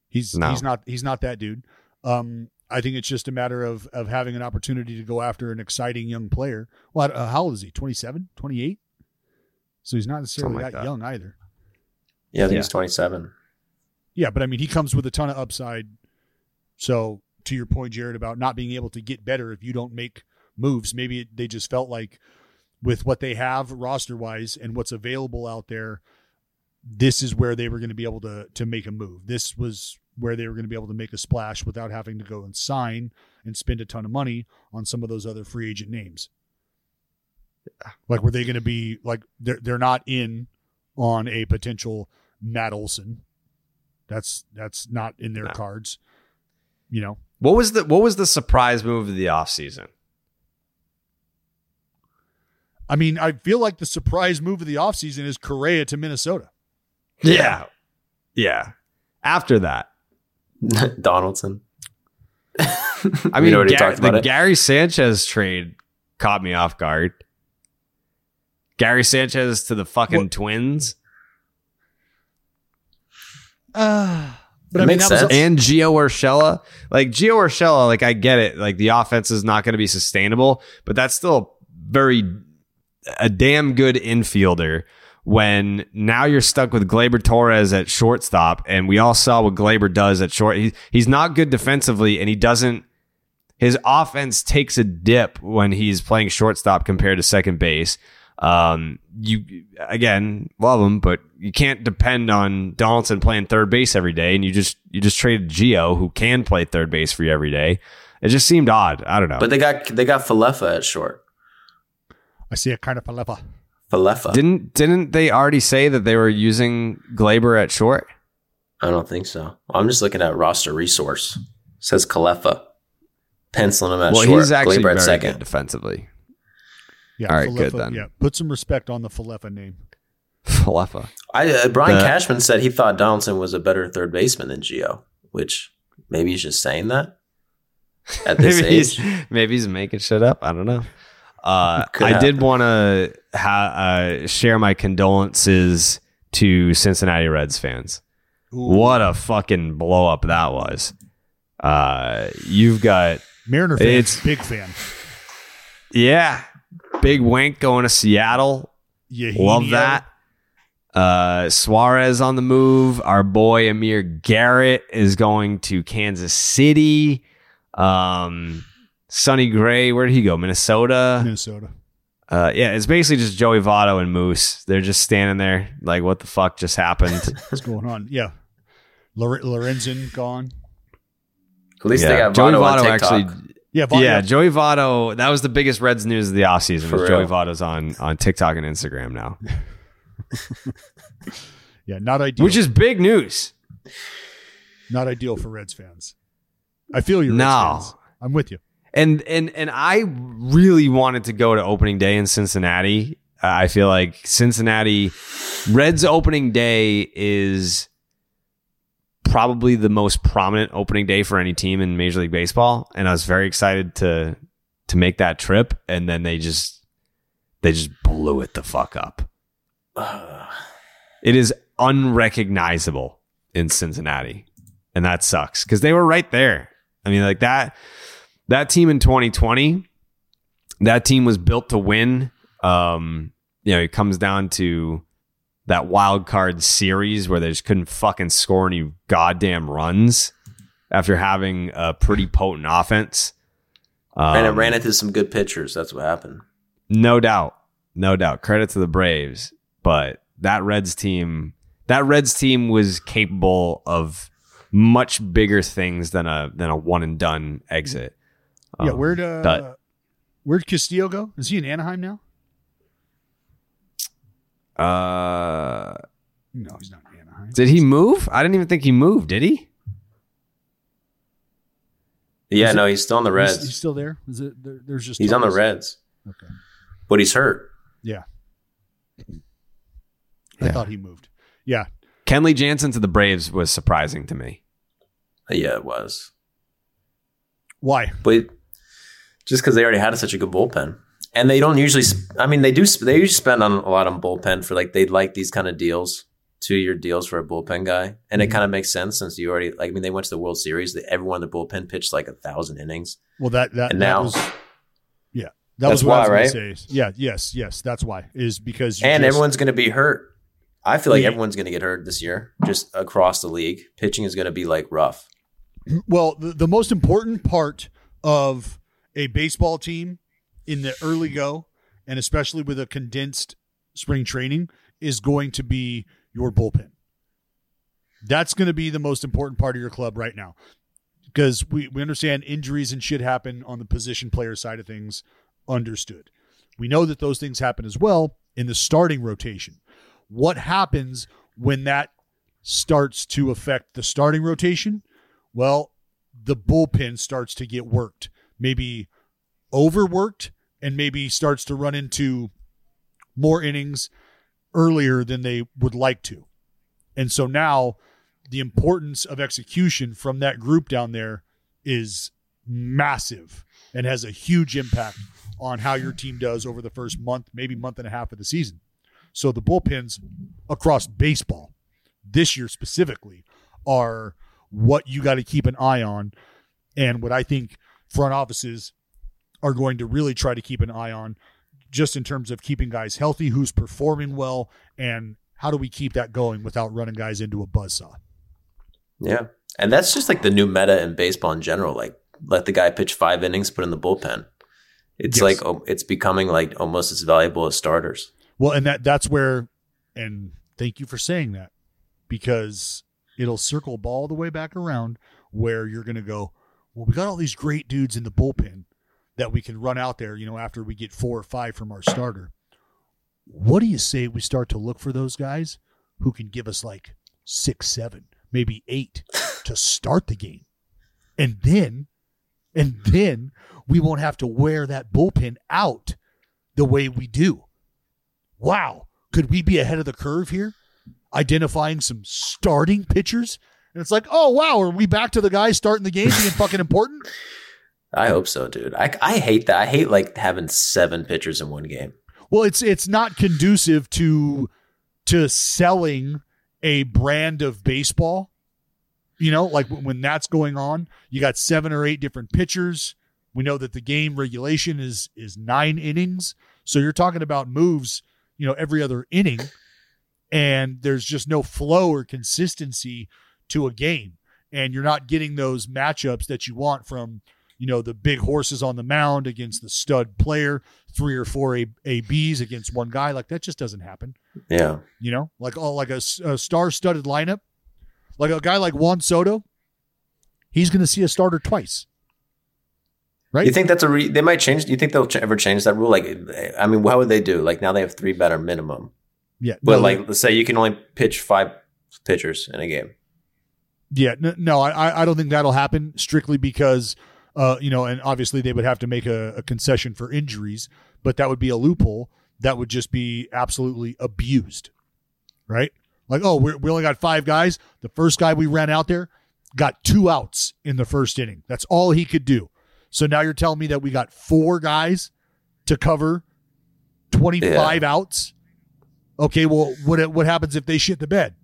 He's No. he's not he's not that dude. Um, I think it's just a matter of of having an opportunity to go after an exciting young player. Well, uh, how old is he? 27, 28? So he's not necessarily like that, that. young either. Yeah, I think Yeah. he's 27. Yeah, but I mean, he comes with a ton of upside. So, to your point, Jared, about not being able to get better if you don't make moves, maybe it, they just felt like with what they have roster wise and what's available out there, this is where they were going to be able to to make a move. This was where they were going to be able to make a splash without having to go and sign and spend a ton of money on some of those other free agent names. Like, were they going to be like they're they're not in on a potential Matt Olson? That's that's not in their No. cards. You know, What was the what was the surprise move of the offseason? I mean, I feel like the surprise move of the offseason is Correa to Minnesota. Yeah. Yeah. After that, <laughs> Donaldson. I mean, already Ga- talked about the it. Gary Sanchez trade caught me off guard. Gary Sanchez to the fucking What- Twins Uh, <sighs> but It I mean, makes that was sense. and Gio Urshela. Like Gio Urshela, like I get it. Like the offense is not going to be sustainable, but that's still very a damn good infielder. When now you're stuck with Gleyber Torres at shortstop, and we all saw what Gleyber does at short. He, he's not good defensively, and he doesn't. His offense takes a dip when he's playing shortstop compared to second base. Um, you again love him, but you can't depend on Donaldson playing third base every day, and you just you just traded Gio, who can play third base for you every day. It just seemed odd. I don't know. But they got they got Falefa at short. I see a kind of Falefa. Falefa. didn't didn't they already say that they were using Gleyber at short? I don't think so. I'm just looking at roster resource. says Falefa. Penciling him at well, short. he's actually Gleyber very at second. good defensively. Yeah, All right, good then. Yeah, put some respect on the Falefa name. Falefa. I, uh, Brian The- Cashman said he thought Donaldson was a better third baseman than Gio, which maybe he's just saying that at this <laughs> maybe age. he's maybe he's making shit up. I don't know. Uh, Could I did want to ha- uh, share my condolences to Cincinnati Reds fans. What a fucking blow up that was. Uh, you've got Mariner fans, It's- big fan. yeah, big wink going to Seattle. Yeah, Love that. Uh, Suarez on the move. Our boy Amir Garrett is going to Kansas City. Um, Sonny Gray, where did he go? Minnesota. Minnesota. Uh, yeah, it's basically just Joey Votto and Moose. They're just standing there, like, what the fuck just happened? <laughs> What's going on? Yeah, Lore- Lorenzen gone. At least yeah, they got Joey Votto on Votto TikTok. actually. Yeah, Votto- yeah, Joey Votto. That was the biggest Reds news of the offseason. For Was Joey real. Votto's on on TikTok and Instagram now, <laughs> yeah, not ideal. which is big news. not ideal for Reds fans. I feel you. Reds No. fans. I'm with you. And and and I really wanted to go to opening day in Cincinnati. Uh, I feel like Cincinnati Reds opening day is probably the most prominent opening day for any team in Major League Baseball, and I was very excited to to make that trip. And then they just they just blew it the fuck up. It is unrecognizable in Cincinnati, and that sucks because they were right there. I mean, like that that team in 2020, that team was built to win. Um, you know, it comes down to that wild card series where they just couldn't fucking score any goddamn runs after having a pretty potent offense. Um, and it ran into some good pitchers. That's what happened. no doubt. No doubt. Credit to the Braves. But that Reds team, that Reds team was capable of much bigger things than a than a one and done exit. Yeah, Um, where'd uh, but- where'd Castillo go? Is he in Anaheim now? Uh, No, he's not in Anaheim. did he move? I didn't even think he moved. Did he? Yeah, Is it- no, he's still on the Reds. he's still there. Is it? There, there's just He's on the talks? Reds, Okay. but he's hurt. Yeah. I Yeah. thought he moved. Yeah. Kenley Jansen to the Braves was surprising to me. Yeah, it was. Why? But just because they already had such a good bullpen, and they don't usually. I mean, they do. They usually spend on a lot on bullpen for like they like these kind of deals, two year deals for a bullpen guy, and it mm-hmm. kind of makes sense since you already like. I mean, they went to the World Series. They, everyone in the bullpen pitched like a thousand innings. Well, that that, And that now- was yeah. That was what I was why, right? Yeah. Yes. Yes. That's why is because you and just- everyone's going to be hurt. I feel like Yeah. everyone's going to get hurt this year, just across the league. Pitching is going to be like rough. Well, the, the most important part of a baseball team in the early go, and especially with a condensed spring training, is going to be your bullpen. That's going to be the most important part of your club right now. Because we, we understand injuries and shit happen on the position player side of things, understood. We know that those things happen as well in the starting rotation. What happens when that starts to affect the starting rotation? Well, the bullpen starts to get worked, maybe overworked, and maybe starts to run into more innings earlier than they would like to. And so now the importance of execution from that group down there is massive and has a huge impact on how your team does over the first month, maybe month and a half of the season. So the bullpens across baseball this year specifically are what you got to keep an eye on and what I think front offices are going to really try to keep an eye on just in terms of keeping guys healthy, who's performing well, and how do we keep that going without running guys into a buzzsaw. Yeah. And that's just like the new meta in baseball in general. Like, let the guy pitch five innings, put in the bullpen. It's Yes. like, oh, it's becoming like almost as valuable as starters. Well, and that that's where, and thank you for saying that, because it'll circle ball the way back around where you're going to go. Well, we got all these great dudes in the bullpen that we can run out there. You know, after we get four or five from our starter. What do you say we start to look for those guys who can give us like six, seven, maybe eight <laughs> to start the game, and then, and then we won't have to wear that bullpen out the way we do wow, could we be ahead of the curve here? Identifying some starting pitchers. And it's like, oh, wow, are we back to the guys starting the game being fucking important? <laughs> I hope so, dude. I, I hate that. I hate like having seven pitchers in one game. Well, it's it's not conducive to to selling a brand of baseball. You know, like when that's going on, you got seven or eight different pitchers. We know that the game regulation is is nine innings, so you're talking about moves, you know, every other inning, and there's just no flow or consistency to a game, and you're not getting those matchups that you want from you know the big horses on the mound against the stud player, three or four A- ABs against one guy. Like that just doesn't happen. Yeah. You know, like all like a, a star-studded lineup, like a guy like Juan Soto, he's going to see a starter twice. Right? You think that's a re- they might change? Do you think they'll ch- ever change that rule? Like, I mean, how would they do? Like now they have three batter minimum, yeah, but no, like let's say you can only pitch five pitchers in a game. Yeah, no, I I don't think that'll happen strictly because, uh, you know, and obviously they would have to make a, a concession for injuries, but that would be a loophole that would just be absolutely abused, right? Like, oh, we we only got five guys. The first guy we ran out there got two outs in the first inning. That's all he could do. So now you're telling me that we got four guys to cover 25 outs? Okay, well, what what happens if they shit the bed?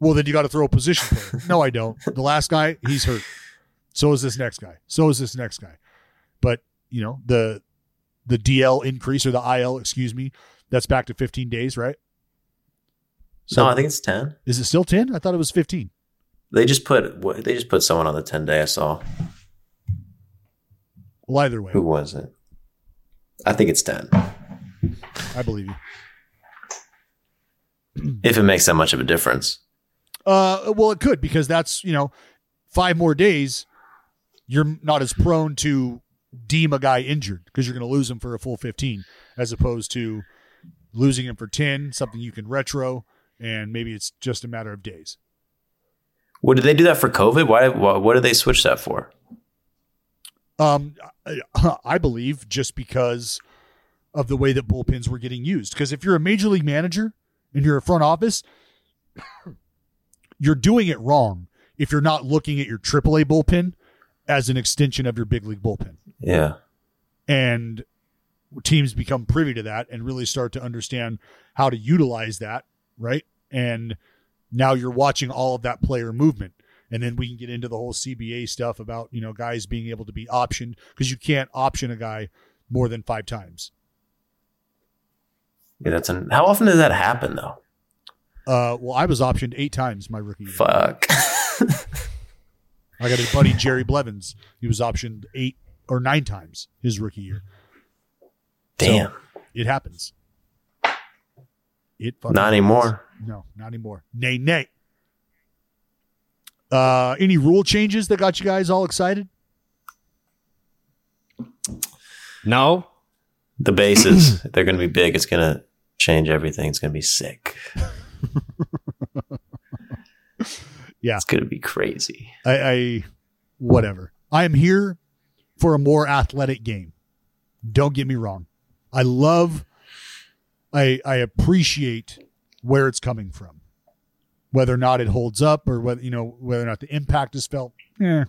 Well, then you got to throw a position player. <laughs> no, I don't. The last guy, he's hurt. So is this next guy. So is this next guy. But, you know, the the DL increase or the IL, excuse me, that's back to 15 days, right? no, I think it's ten. Is it still 10? I thought it was 15. They just put what- they just put someone on the ten day. I saw. Well, either way, Who was it? I think it's ten. I believe you. If it makes that much of a difference. Uh, well, it could because that's you know five more days. You're not as prone to deem a guy injured because you're going to lose him for a full 15, as opposed to losing him for 10, something you can retro, and maybe it's just a matter of days. What did they do that for COVID? Why? Why what did they switch that for? Um, I, I believe just because of the way that bullpens were getting used. Because if you're a major league manager and you're a front office, you're doing it wrong if you're not looking at your AAA bullpen as an extension of your big league bullpen. Yeah. And teams become privy to that and really start to understand how to utilize that, right? And now you're watching all of that player movement. And then we can get into the whole CBA stuff about, you know, guys being able to be optioned because you can't option a guy more than five times. Yeah, that's an, how often does that happen though? Uh, well, I was optioned eight times my rookie year. Fuck. <laughs> I got a buddy, Jerry Blevins. He was optioned eight or nine times his rookie year. Damn. It happens. It fucking Not anymore. No, not anymore. Nay, nay. Uh, any rule changes that got you guys all excited? No. The bases, they're going to be big. It's going to change everything. It's going to be sick. <laughs> <laughs> Yeah. It's going to be crazy. I, I whatever. I am here for a more athletic game. Don't get me wrong. I love I I appreciate where it's coming from. Whether or not it holds up or whether you know whether or not the impact is felt. Eh,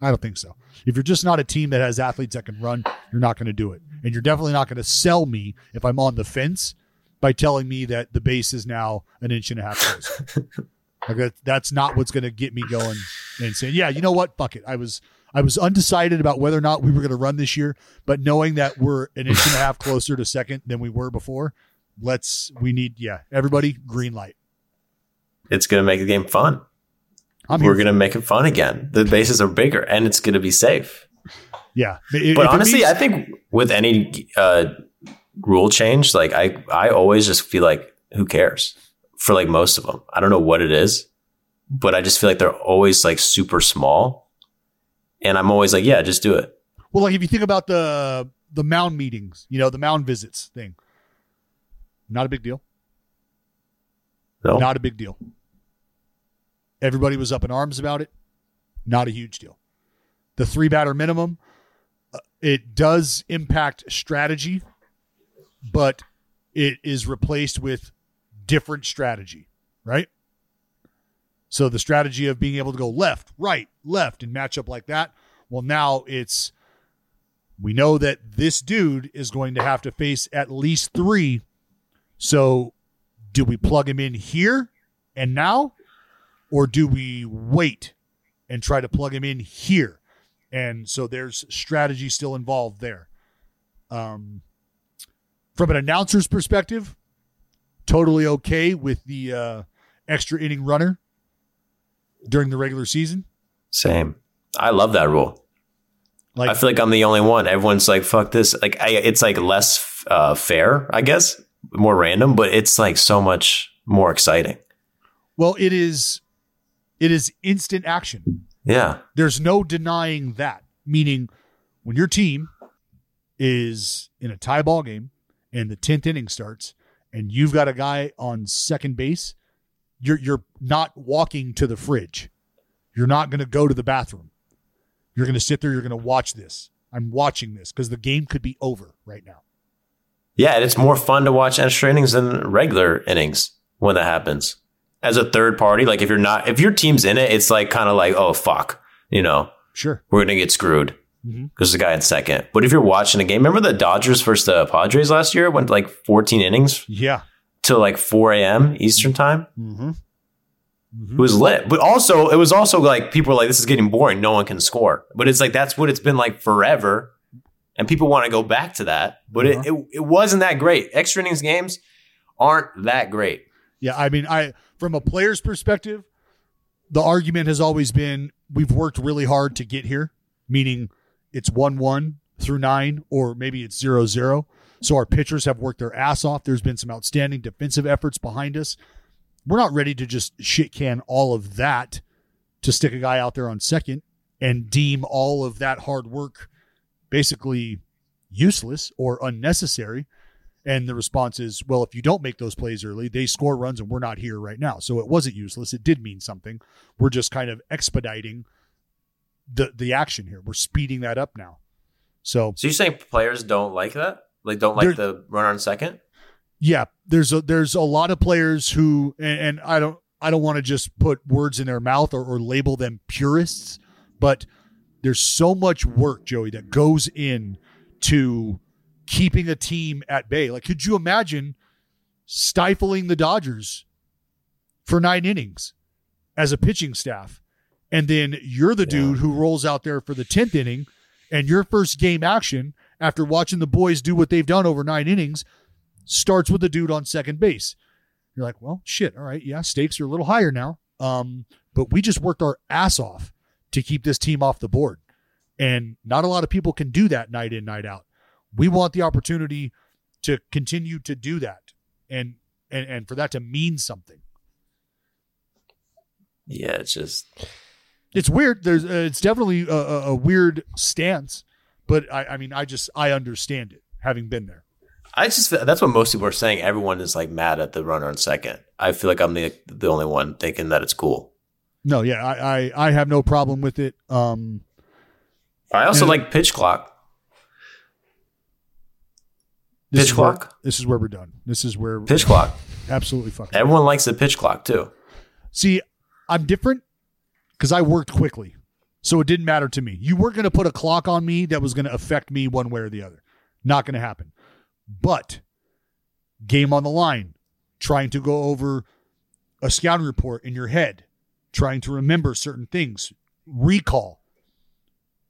I don't think so. If you're just not a team that has athletes that can run, you're not going to do it. And you're definitely not going to sell me if I'm on the fence by telling me that the base is now an inch and a half closer. <laughs> Like that, that's not what's going to get me going and saying, yeah, you know what? Fuck it. I was I was undecided about whether or not we were going to run this year, but knowing that we're an inch and a half closer to second than we were before, let's we need yeah everybody green light. It's going to make the game fun. I'm We're going to make it fun again. The bases are bigger and it's going to be safe. Yeah, But honestly, means- I think with any uh, rule change, like I, I always just feel like who cares for like most of them. I don't know what it is, but I just feel like they're always like super small, and I'm always like, yeah, just do it. well, like if you think about the the mound meetings, you know, the mound visits thing, not a big deal. No, Not a big deal. Everybody was up in arms about it. Not a huge deal. The three batter minimum, uh, it does impact strategy, but it is replaced with different strategy, right? So the strategy of being able to go left, right, left, and match up like that, Well, now it's we know that this dude is going to have to face at least three. So, do we plug him in here and now, or do we wait and try to plug him in here? And so there's strategy still involved there. Um, from an announcer's perspective, totally okay with the uh, extra inning runner during the regular season. Same. I love that rule. Like I feel like I'm the only one. Everyone's like, "Fuck this!" Like, I, it's like less uh, fair, I guess, more random, but it's like so much more exciting. Well, it is it is instant action. Yeah, There's no denying that. Meaning when your team is in a tie ball game and the 10th inning starts and you've got a guy on second base, you're you're not walking to the fridge. You're not going to go to the bathroom. You're going to sit there, you're going to watch this. I'm watching this because the game could be over right now. yeah, and it's more fun to watch extra innings than regular innings when that happens. As a third party, like if you're not, if your team's in it, it's like kind of like, oh fuck, you know, Sure. we're gonna get screwed. Mm-hmm. because the guy in second. But if you're watching a game, remember the Dodgers versus the Padres last year went like 14 innings Yeah. till like 4 a.m. Eastern time. Mm-hmm. mm-hmm. It was lit, but also it was also like people were like, "This is getting boring. No one can score." But it's like that's what it's been like forever, and people want to go back to that. But it, uh-huh. it it wasn't that great. Extra innings games aren't that great. Yeah, I mean, I from a player's perspective, the argument has always been we've worked really hard to get here, meaning it's one one through nine, or maybe it's zero zero. So our pitchers have worked their ass off. There's been some outstanding defensive efforts behind us. We're not ready to just shit can all of that to stick a guy out there on second and deem all of that hard work basically useless or unnecessary. And the response is, well, if you don't make those plays early, they score runs and we're not here right now. So it wasn't useless. It did mean something. We're just kind of expediting the the action here. We're speeding that up now. So So you're saying players don't like that? Like don't like the run on second? yeah, there's a there's a lot of players who and, and I don't I don't want to just put words in their mouth or, or label them purists, but there's so much work, Joey, that goes in to keeping a team at bay. Like, could you imagine stifling the Dodgers for nine innings as a pitching staff? And then you're the dude who rolls out there for the 10th inning, and your first game action after watching the boys do what they've done over nine innings starts with the dude on second base. You're like, well, shit. All right. Yeah. Stakes are a little higher now. Um, but we just worked our ass off to keep this team off the board. And not a lot of people can do that night in, night out. We want the opportunity to continue to do that and and, and for that to mean something. Yeah, it's just It's weird. There's uh, it's definitely a, a, weird stance, but I, I mean, I just I understand it having been there. I just that's what most people are saying. Everyone is like mad at the runner on second. I feel like I'm the the only one thinking that it's cool. No, yeah, I I, I have no problem with it. Um, I also And- like pitch clock. this Pitch is where- clock? this is where we're done. This is where Pitch clock. absolutely fucking. Everyone likes the pitch clock too. See, I'm different because I worked quickly. So it didn't matter to me. You weren't going to put a clock on me that was going to affect me one way or the other. Not going to happen. But game on the line, trying to go over a scouting report in your head, trying to remember certain things, recall.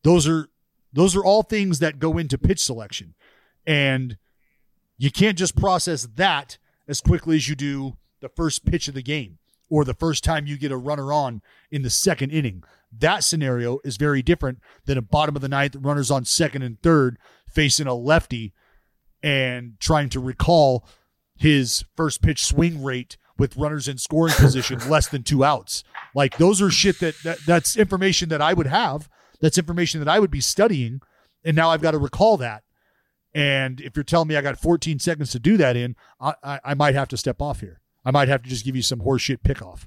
Those are those are all things that go into pitch selection. And you can't just process that as quickly as you do the first pitch of the game or the first time you get a runner on in the second inning. That scenario is very different than a bottom of the ninth runners on second and third facing a lefty and trying to recall his first pitch swing rate with runners in scoring <laughs> position less than two outs. Like those are shit that, that that's information that I would have. That's information that I would be studying. And now I've got to recall that. And if you're telling me I got 14 seconds to do that in, I, I, I might have to step off here. I might have to just give you some horseshit pickoff.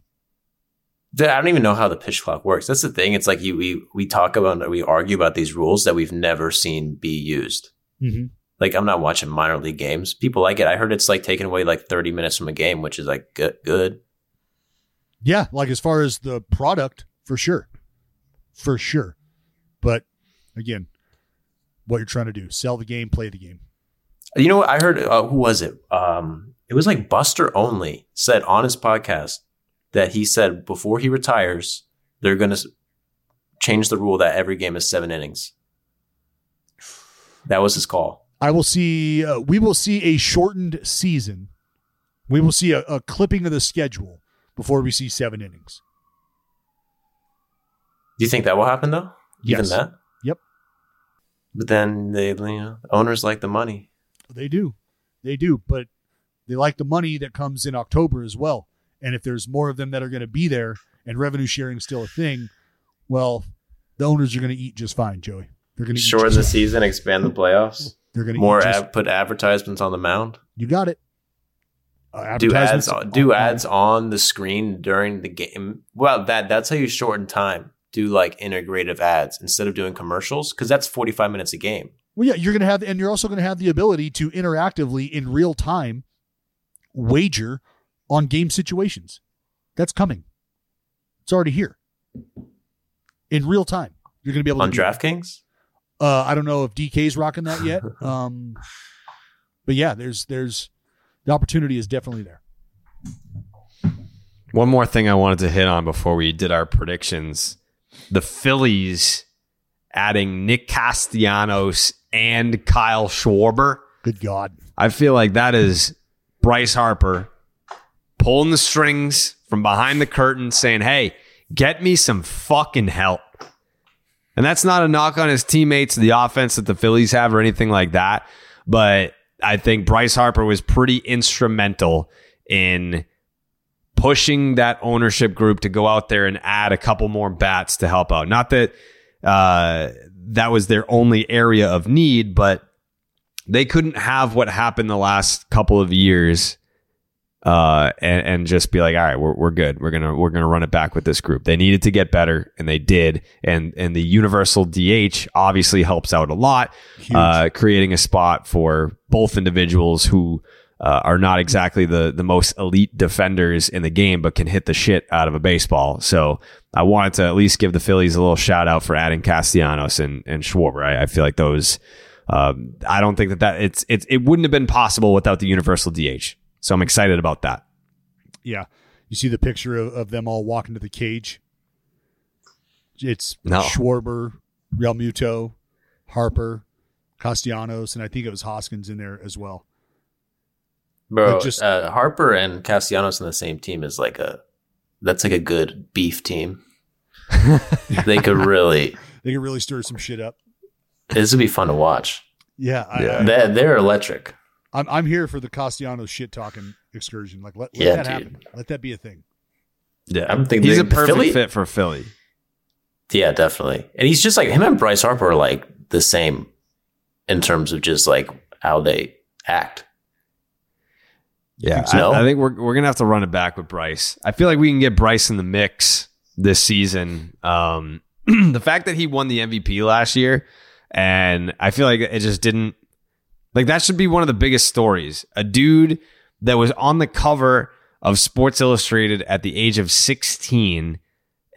Dude, I don't even know how the pitch clock works. That's the thing. It's like you we we talk about we argue about these rules that we've never seen be used. Mm-hmm. Like I'm not watching minor league games. People like it. I heard it's like taking away like 30 minutes from a game, which is like good. good. Yeah, like as far as the product, for sure, for sure. But again, what you're trying to do: sell the game, play the game. You know what? I heard, uh, who was it? Um, it was like Buster Olney said on his podcast that he said before he retires, they're going to change the rule that every game is seven innings. That was his call. I will see. Uh, we will see a shortened season. We will see a, a clipping of the schedule before we see seven innings. Do you think that will happen though? Even that? Yep. But then they, you know, owners like the money. They do, they do, but they like the money that comes in October as well. And if there's more of them that are going to be there, and revenue sharing is still a thing, well, the owners are going to eat just fine, Joey. They're going to Shorten the just, season, expand the playoffs. They're going to More eat just, ad, put advertisements on the mound. You got it. Uh, Do ads do on- ads on the screen during the game. Well, that that's how you shorten time. Do like integrative ads instead of doing commercials because that's forty five minutes a game. Well, yeah, you're going to have, and you're also going to have the ability to interactively in real time wager on game situations. That's coming. It's already here in real time. You're going to be able On to do that. DraftKings, Uh, I don't know if DK's rocking that yet. <laughs> Um, but yeah, there's there's the opportunity is definitely there. One more thing I wanted to hit on before we did our predictions. The Phillies adding Nick Castellanos and Kyle Schwarber. Good God. I feel like that is Bryce Harper pulling the strings from behind the curtain saying, Hey, get me some fucking help. And that's not a knock on his teammates, the offense that the Phillies have, or anything like that. But I think Bryce Harper was pretty instrumental in pushing that ownership group to go out there and add a couple more bats to help out. Not that uh, that was their only area of need, but they couldn't have what happened the last couple of years uh, and, and just be like, all right, we're, we're good. We're gonna we're gonna run it back with this group. They needed to get better, and they did. And and the universal DH obviously helps out a lot, uh, creating a spot for both individuals who uh, are not exactly the the most elite defenders in the game, but can hit the shit out of a baseball. So I wanted to at least give the Phillies a little shout out for adding Castellanos and and Schwarber. I, I feel like those. Um, I don't think that that it's it's it wouldn't have been possible without the universal DH. So I'm excited about that. Yeah. You see the picture of, of them all walking to the cage. It's No. Schwarber, Realmuto, Harper, Castellanos, and I think it was Hoskins in there as well. bro. Like, just- uh, Harper and Castellanos on the same team is like a that's like a good beef team. <laughs> they could really. They could really stir some shit up. This would be fun to watch. Yeah, I, I, They're, they're electric. I'm I'm here for the Castellanos shit talking excursion. Like let, let Yeah, that dude. happen. Let that be a thing. Yeah, I'm thinking he's the- a perfect Philly- fit for Philly. Yeah, definitely. And he's just like him and Bryce Harper are like the same in terms of just like how they act. Yeah, so? I, I think we're we're gonna have to run it back with Bryce. I feel like we can get Bryce in the mix this season. Um, <clears throat> the fact that he won the MVP last year, and I feel like it just didn't like that should be one of the biggest stories. A dude that was on the cover of Sports Illustrated at the age of 16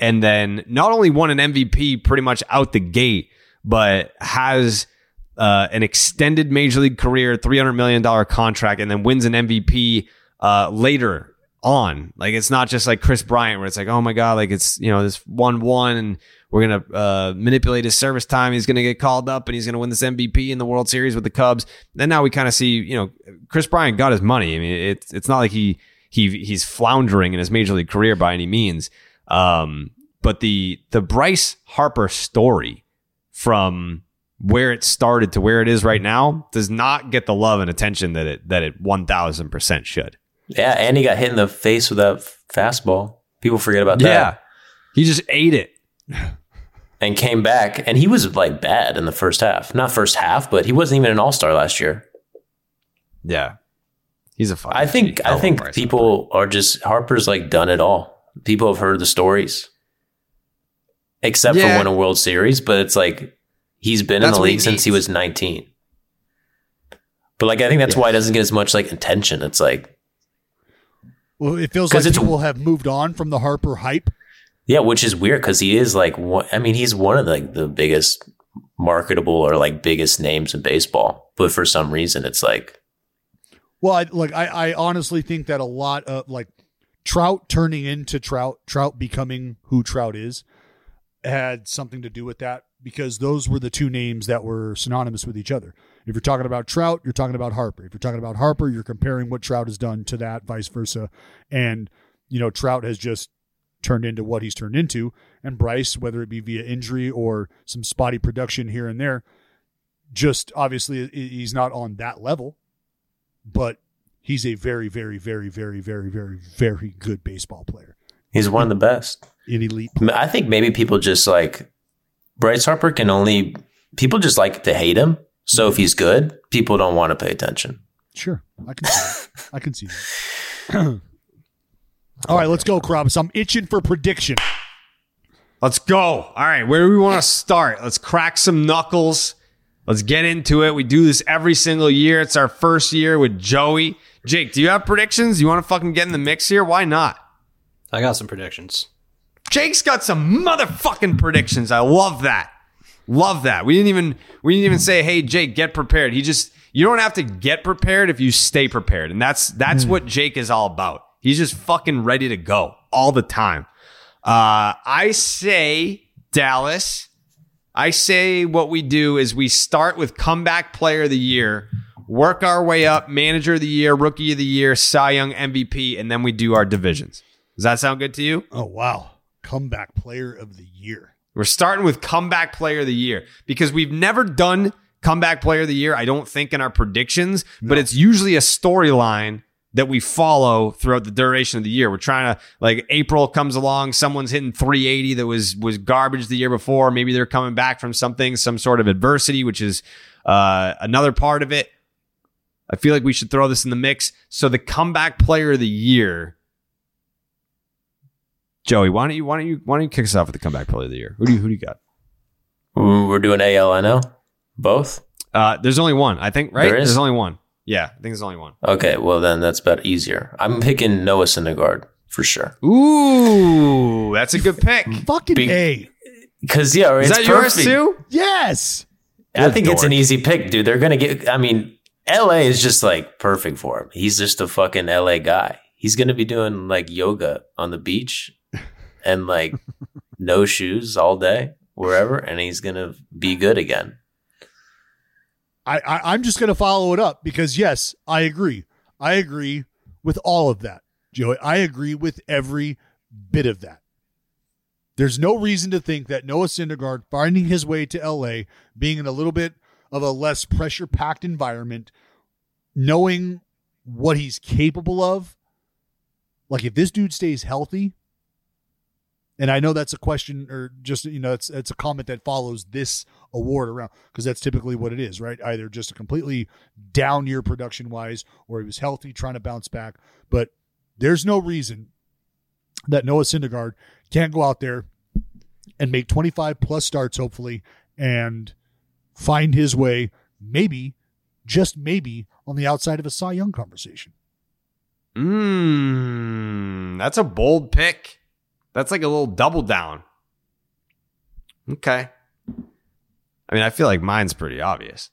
and then not only won an MVP pretty much out the gate, but has uh, an extended major league career, $300 million contract, and then wins an MVP uh, later on. Like it's not just like Kris Bryant where it's like, oh my God, like it's, you know, this 1 1 and we're going to uh, manipulate his service time. He's going to get called up and he's going to win this MVP in the World Series with the Cubs. Then now we kind of see, you know, Kris Bryant got his money. I mean, it's it's not like he he he's floundering in his major league career by any means. Um, but the the Bryce Harper story from where it started to where it is right now does not get the love and attention that it that it one thousand percent should. Yeah, and he got hit in the face with that fastball. People forget about that. Yeah, he just ate it. And came back, and he was like bad in the first half. Not first half, but he wasn't even an all star last year. Yeah, he's a. fucking I think freak. I think Bryce people are just Harper's like done it all. People have heard the stories, except Yeah. for win a World Series. But it's like he's been That's in the what he league since he was nineteen. But like I think that's why he doesn't get as much like attention. It's like Well, it feels like it's- people have moved on from the Harper hype. Yeah, which is weird because he is like one. I mean, he's one of like the biggest marketable or like biggest names in baseball. But for some reason, it's like Well, I, like I, I honestly think that a lot of like Trout turning into Trout, Trout becoming who Trout is, had something to do with that because those were the two names that were synonymous with each other. If you're talking about Trout, you're talking about Harper. If you're talking about Harper, you're comparing what Trout has done to that, vice versa. And you know, Trout has just turned into what he's turned into, and Bryce, whether it be via injury or some spotty production here and there, just obviously he's not on that level, but he's a very, very, very, very, very, very, very good baseball player. he's one of the best. An elite. I think maybe people just like Bryce Harper can only people just like to hate him. So if he's good, people don't want to pay attention. Sure, I can see that. I can see that. <laughs> All right, let's go, Krabs. I'm itching for prediction. Let's go. All right, where do we want to start? Let's crack some knuckles. Let's get into it. We do this every single year. It's our first year with Joey. Jake, do you have predictions? You want to fucking get in the mix here? Why not? I got some predictions. Jake's got some motherfucking predictions. I love that. Love that. We didn't even we didn't even say, "Hey Jake, get prepared." He just you don't have to get prepared if you stay prepared. And that's that's hmm. what Jake is all about. He's just fucking ready to go all the time. Uh I say Dallas. I say what we do is we start with comeback player of the year, work our way up, manager of the year, rookie of the year, Cy Young MVP, and then we do our divisions. Does that sound good to you? Oh wow, comeback player of the year. We're starting with comeback player of the year because we've never done comeback player of the year, I don't think, in our predictions, but it's usually a storyline that we follow throughout the duration of the year. We're trying to like April comes along, someone's hitting 380 that was was garbage the year before. Maybe they're coming back from something, some sort of adversity, which is uh, another part of it. I feel like we should throw this in the mix. So the comeback player of the year. Joey, why don't you why don't you why don't you kick us off with the comeback player of the year? Who do you who do you got? Ooh, We're doing ALNO, both. Uh, there's only one, I think, right? There is? There's only one. Yeah, I think there's only one. Okay, well then that's about easier. I'm picking Noah Syndergaard for sure. Ooh, that's a good pick. <laughs> Fucking Big- a. Because yeah, Is that yours perfect. too? Yes. I think it's an dork. easy pick, dude. They're gonna get. I mean, LA is just like perfect for him. He's just a fucking LA guy. He's gonna be doing like yoga on the beach and like <laughs> no shoes all day wherever, and he's gonna be good again. I, I I'm just gonna follow it up because yes, I agree. I agree with all of that, Joey. I agree with every bit of that. There's no reason to think that Noah Syndergaard finding his way to LA, being in a little bit of a less pressure packed environment, knowing what he's capable of, like if this dude stays healthy, and I know that's a question or just you know it's it's a comment that follows this award around because that's typically what it is, right? Either just a completely down year production wise, or he was healthy trying to bounce back. But there's no reason that Noah Syndergaard can't go out there and make 25 plus starts, hopefully, and find his way, maybe, just maybe, on the outside of a Cy Young conversation. Mmm, that's a bold pick. That's like a little double down. Okay. I mean, I feel like mine's pretty obvious.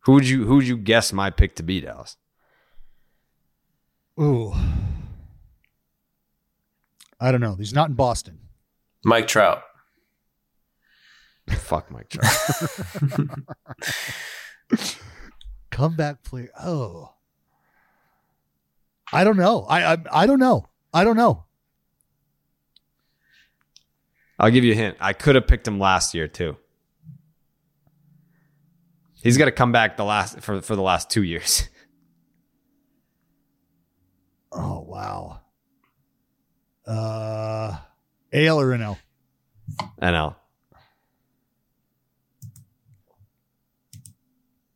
Who would you who would you guess my pick to be, Dallas? Ooh. I don't know. He's not in Boston. Mike Trout. Fuck Mike Trout. <laughs> Comeback player. Oh. I don't know. I, I I don't know. I don't know. I'll give you a hint. I could have picked him last year too. He's got to come back the last for for the last two years. <laughs> Oh wow. Uh, AL or NL? NL.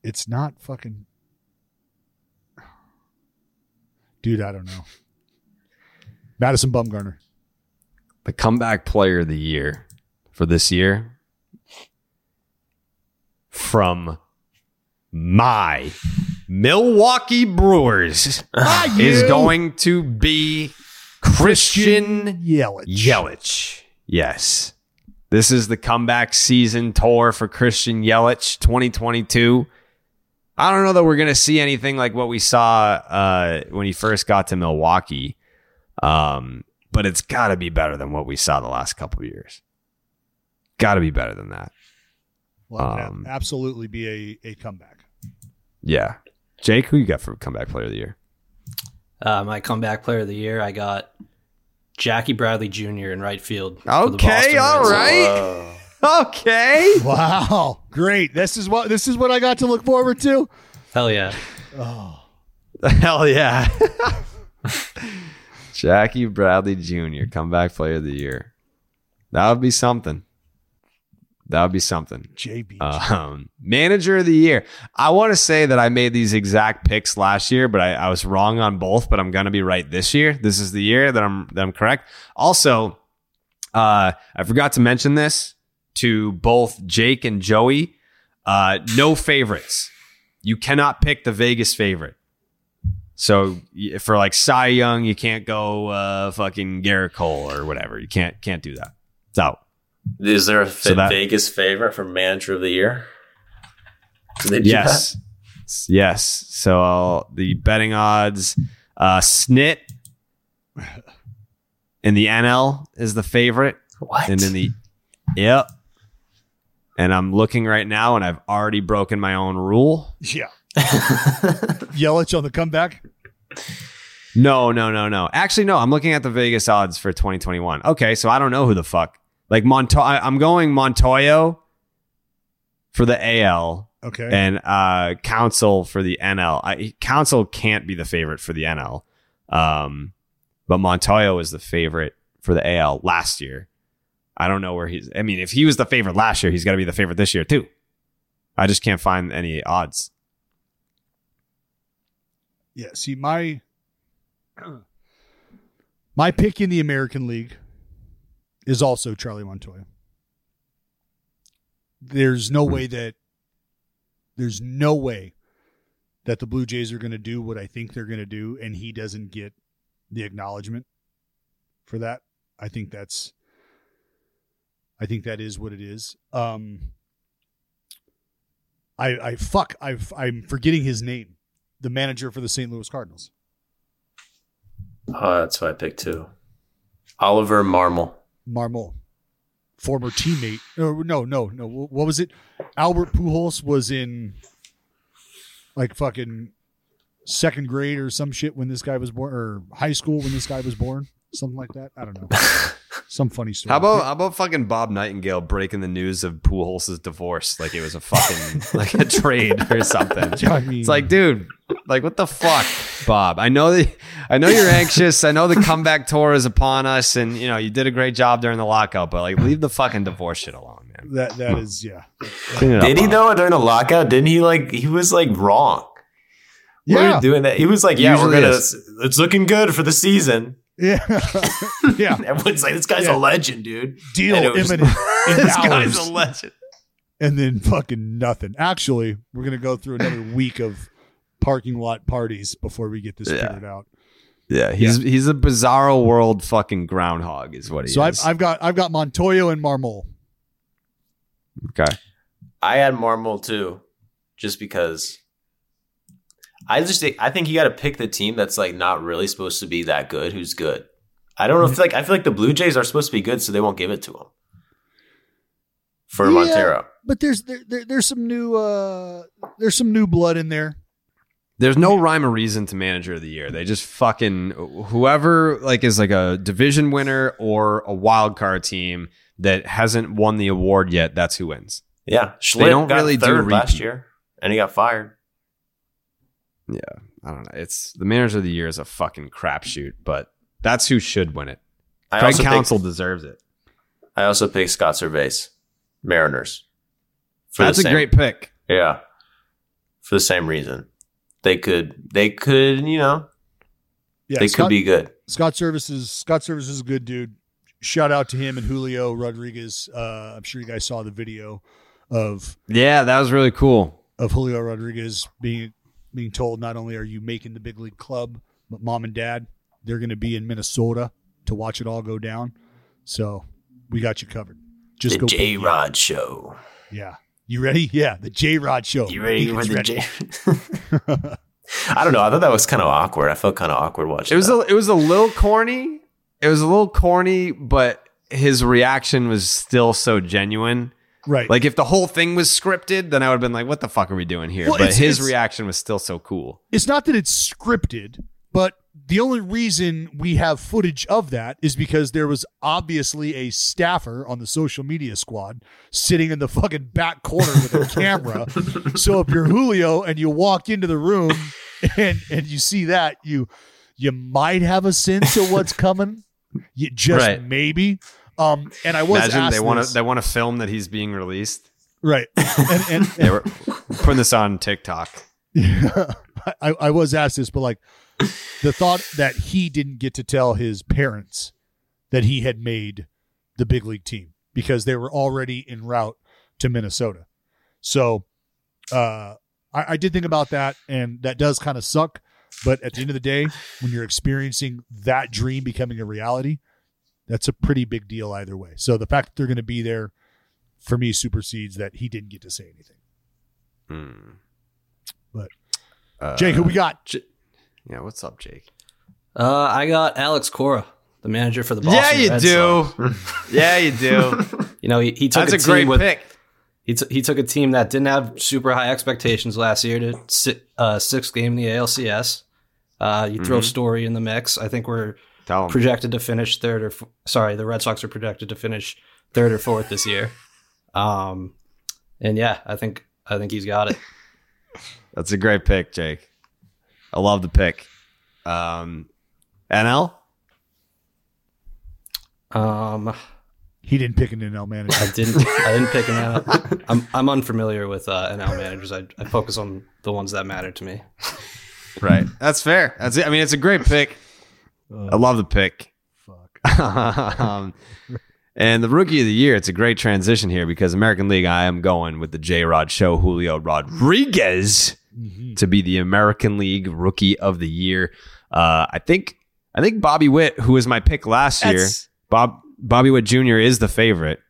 It's not fucking. Dude, I don't know. Madison Bumgarner. The comeback player of the year for this year from my Milwaukee Brewers is going to be Christian Yelich. Yelich. Yes. This is the comeback season tour for Christian Yelich 2022. I don't know that we're going to see anything like what we saw uh, when he first got to Milwaukee, um, but it's got to be better than what we saw the last couple of years. Got to be better than that. Well, Um, absolutely be a, a comeback. Yeah. Jake, who you got for comeback player of the year? Uh, my comeback player of the year, I got Jackie Bradley Jr. in right field. Okay, Boston all Red Sox. right. <laughs> Okay. Wow, great! This is what this is what I got to look forward to. Hell yeah. Oh. <laughs> Hell yeah. <laughs> Jackie Bradley Jr., comeback player of the year. That would be something. That would be something. JB, Um, manager of the year. I want to say that I made these exact picks last year, but I, I was wrong on both. But I'm gonna be right this year. This is the year that I'm that I'm correct. Also, uh, I forgot to mention this to both Jake and Joey. Uh, no favorites. You cannot pick the Vegas favorite. So for like Cy Young, you can't go uh, fucking Gerrit Cole or whatever. You can't can't do that. It's out. Is there a So that- Vegas favorite for manager of the year? Do they Yes. Yes. So uh, the betting odds, uh, Snit in the NL is the favorite. What? And in the, yep. And I'm looking right now and I've already broken my own rule. yeah. <laughs> Yelich on the comeback. No, no, no, no. Actually, no. I'm looking at the Vegas odds for 2021. Okay, so I don't know who the fuck. Like Monto, I- I'm going Montoyo for the AL Okay, and uh, Counsell for the NL. I, Counsell can't be the favorite for the NL, um, but Montoyo was the favorite for the AL last year. I don't know where he's. I mean, if he was the favorite last year, he's got to be the favorite this year too. I just can't find any odds. Yeah. See my my pick in the American League is also Charlie Montoyo. There's no way that there's no way that the Blue Jays are going to do what I think they're going to do, and he doesn't get the acknowledgement for that. I think that's I think that is what it is. Um I I fuck I I'm forgetting his name. The manager for the St. Louis Cardinals. Oh, that's who I picked too. Oliver Marmol. Marmol, former teammate. Or no, no, no. What was it? Albert Pujols was in like fucking second grade or some shit when this guy was born, or high school when this guy was born, something like that. I don't know. <laughs> some funny story. How about how about fucking Bob Nightingale breaking the news of Pujols' divorce like it was a fucking <laughs> like a trade or something? <laughs> I mean- It's like, dude, like what the fuck, Bob? I know that I know you're anxious. I know the comeback tour is upon us, and you know you did a great job during the lockout, but like leave the fucking divorce shit alone, man. that? That is yeah. Did he Bob. though during the lockout? Didn't he like he was like wrong? We Yeah. were doing that. He was like, "Yeah, we're gonna. is. It's looking good for the season." Yeah, <laughs> yeah. Everyone's like, "This guy's Yeah. a legend, dude." Deal And it was- imminent <laughs> This guy's a legend. and then fucking nothing. Actually, we're gonna go through another week of parking lot parties before we get this Yeah. figured out. Yeah, he's he's a bizarro world fucking groundhog, is what he is. So I've. I've got I've got Montoyo and Marmol. okay. I had Marmol too, just because. I just think I think you got to pick the team that's like not really supposed to be that good. Who's good? I don't know. if like I feel like the Blue Jays are supposed to be good, so they won't give it to him for Yeah. Montoyo. But there's there, there, there's some new uh there's some new blood in there. There's no rhyme or reason to manager of the year. They just fucking whoever like is like a division winner or a wild card team that hasn't won the award yet. That's who wins. Yeah, Shildt don't got really do third last year, and he got fired. Yeah, I don't know. It's the manager of the year is a fucking crapshoot, but that's who should win it. I Craig Counsell picked, deserves it. I also pick Scott Servais, Mariners. For the That's a same- great pick. Yeah, for the same reason. They could, they could, you know, Yeah, they Scott, could be good. Scott Servais. Scott Servais is a good dude. Shout out to him and Julio Rodriguez. Uh, I'm sure you guys saw the video of Yeah, that was really cool. of Julio Rodriguez being being told not only are you making the big league club, but mom and dad they're going to be in Minnesota to watch it all go down. So we got you covered. Just the go. J Rod Show. Yeah. You ready? <laughs> Yeah. The J Rod Show. You ready for the ready. J? <laughs> <laughs> I don't know. I thought that was kind of awkward. I felt kind of awkward watching. It was that. a, it was a little corny. It was a little corny, but his reaction was still so genuine. Right. Like if the whole thing was scripted, then I would have been like, "What the fuck are we doing here?" Well, but it's- his it's- reaction was still so cool. it's not that it's scripted, but the only reason we have footage of that is because there was obviously a staffer on the social media squad sitting in the fucking back corner with a camera. <laughs> so if you're Julio and you walk into the room and and you see that, you you might have a sense of what's coming. You just Right. maybe. Um, and I was Imagine asked they want to they want to film that he's being released. right, <laughs> and, and, They were putting this on TikTok. <laughs> I, I was asked this, but like the thought that he didn't get to tell his parents that he had made the big league team because they were already en route to Minnesota. So uh, I, I did think about that, and that does kind of suck. But at the end of the day, when you're experiencing that dream becoming a reality, that's a pretty big deal either way. So the fact that they're going to be there for me supersedes that he didn't get to say anything. Hmm. But Uh, Jake, who we got? J- yeah, what's up, Jake? Uh, I got Alex Cora, the manager for the Boston yeah, you Red do. <laughs> Yeah, you do. You know, he, he took That's a, a team great with, pick. He, t- he took a team that didn't have super high expectations last year to si- uh, sixth game in the ALCS. Uh, you throw Mhm. Story in the mix. I think we're Tell him. projected to finish third or f- sorry, the Red Sox are projected to finish third or fourth this year. Um, and yeah, I think I think he's got it. <laughs> That's a great pick, Jake. I love the pick. Um, NL. Um, He didn't pick an NL manager. I didn't I didn't pick an NL. <laughs> I'm I'm unfamiliar with uh, NL managers. I, I focus on the ones that matter to me. Right. That's fair. That's it. I mean, it's a great pick. I love the pick. Fuck. <laughs> um, and the rookie of the year, it's a great transition here because American League, I am going with the J Rod Show, Julio Rodriguez, to be the American League rookie of the year. Uh, I think I think Bobby Witt, who was my pick last year, Bob Bobby Witt Jr. is the favorite.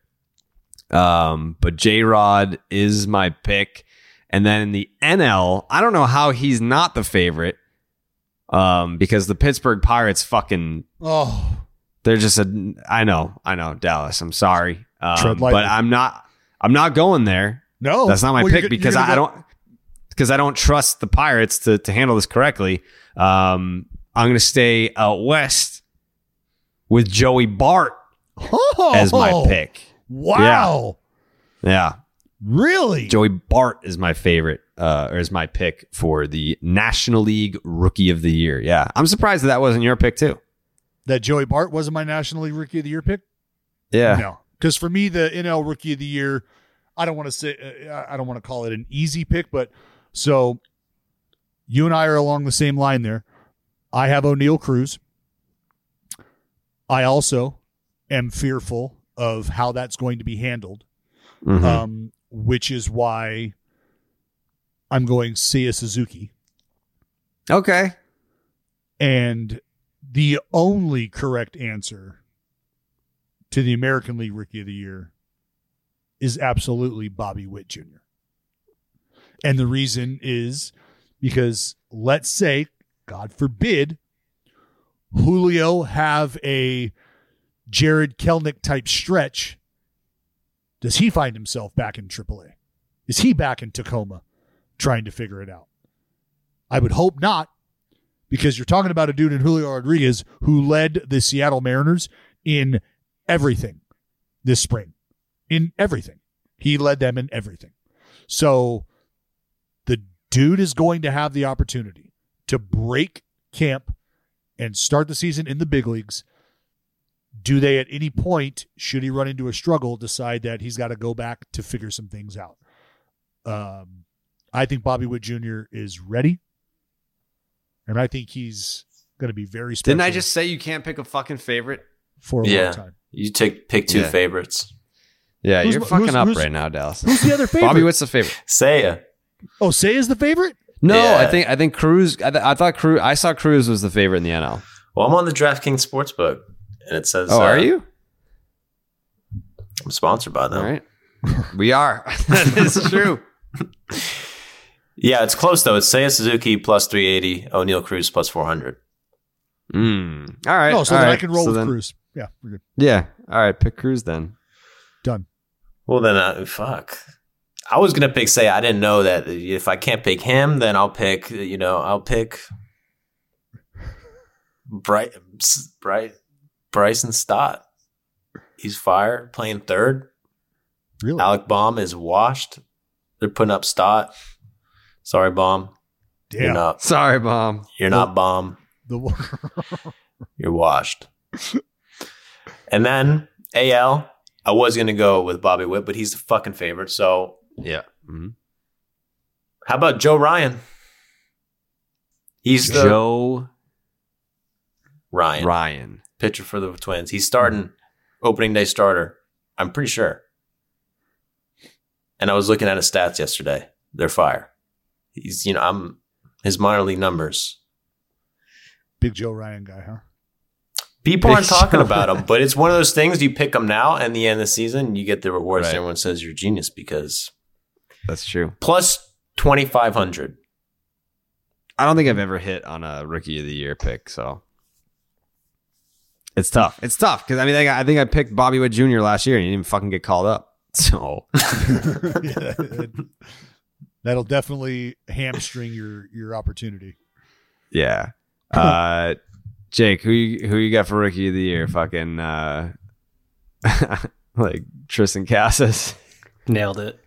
Um, but J Rod is my pick. And then in the NL, I don't know how he's not the favorite. Um, because the Pittsburgh Pirates fucking Oh, they're just a I know, I know, Dallas. I'm sorry. Um, but I'm not I'm not going there. no. That's not my Well, you're pick because you're I, gonna I don't because I don't trust the Pirates to to handle this correctly. Um, I'm going to stay out west with Joey Bart Oh, as my pick. Wow. Yeah, Really? Joey Bart is my favorite, uh, or is my pick for the National League Rookie of the Year. Yeah, I'm surprised that that wasn't your pick too. that Joey Bart wasn't my National League Rookie of the Year pick? Yeah, No. Because for me, the NL Rookie of the Year, I don't want to say, uh, I don't want to call it an easy pick, but so you and I are along the same line there. I have Oneil Cruz. I also am fearful of how that's going to be handled, Mhm. um, which is why I'm going Seiya Suzuki. okay. And the only correct answer to the American League Rookie of the Year is absolutely Bobby Witt Jr. And the reason is because let's say, God forbid, Julio have a Jarred Kelenic type stretch. Does he find himself back in AAA? Is he back in Tacoma trying to figure it out? I would hope not, because you're talking about a dude in Julio Rodriguez who led the Seattle Mariners in everything this spring. In everything. He led them in everything. So the dude is going to have the opportunity to break camp and start the season in the big leagues. Do they at any point, should he run into a struggle, decide that he's got to go back to figure some things out? Um, I think Bobby Witt Jr. is ready. And I think he's going to be very special Didn't I just say you can't pick a fucking favorite? for a long time. you take pick two Yeah. favorites. Yeah, Who's- you're fucking who's- up who's- right now, Dallas. Who's the other <laughs> favorite? Bobby Witt's the favorite. Seiya. Oh, Say is the favorite? No, Yeah. I think I think Cruz. I, th- I thought Cruz. I saw Cruz was the favorite in the NL. Well, I'm on the DraftKings Sportsbook, and it says. Oh, uh, are you? I'm sponsored by them. All right. We are. <laughs> <laughs> that is true. Yeah, it's close though. It's Seiya Suzuki plus 380, Oneil Cruz plus 400. Mm. All right. Oh, so all then I can roll So with then- Cruz. Yeah, we're good. Yeah. All right. Pick Cruz then. Done. Well, then, uh, fuck. I was gonna pick say I didn't know that if I can't pick him, then I'll pick. You know, I'll pick Bright, Bright, Bryson Stott. He's fire playing third. Really? Alec Bohm is washed. They're putting up Stott. Sorry, Bohm. You're not. Sorry, mom. You're not Bohm. The <laughs> You're washed. and then AL, I was gonna go with Bobby Witt, but he's the fucking favorite. So Yeah. Mhm. how about Joe Ryan? He's the Joe Ryan, Ryan. Pitcher for the Twins. He's starting opening day starter. I'm pretty sure. And I was looking at his stats yesterday. They're fire. He's you know I'm his minor league numbers. Big Joe Ryan guy, huh? People Big aren't talking Joe about <laughs> him, but it's one of those things you pick them now, and the end of the season you get the rewards. Right. Everyone says you're a genius because That's true. plus twenty five hundred. I don't think I've ever hit on a rookie of the year pick, so it's tough. It's tough because I mean, I, I think I picked Bobby Witt Jr. last year and he didn't even fucking get called up. <laughs> So <laughs> yeah, it- that'll definitely hamstring your your opportunity. yeah, uh, Jake, who you, who you got for rookie of the year? Fucking uh, <laughs> like Triston Casas. Nailed it.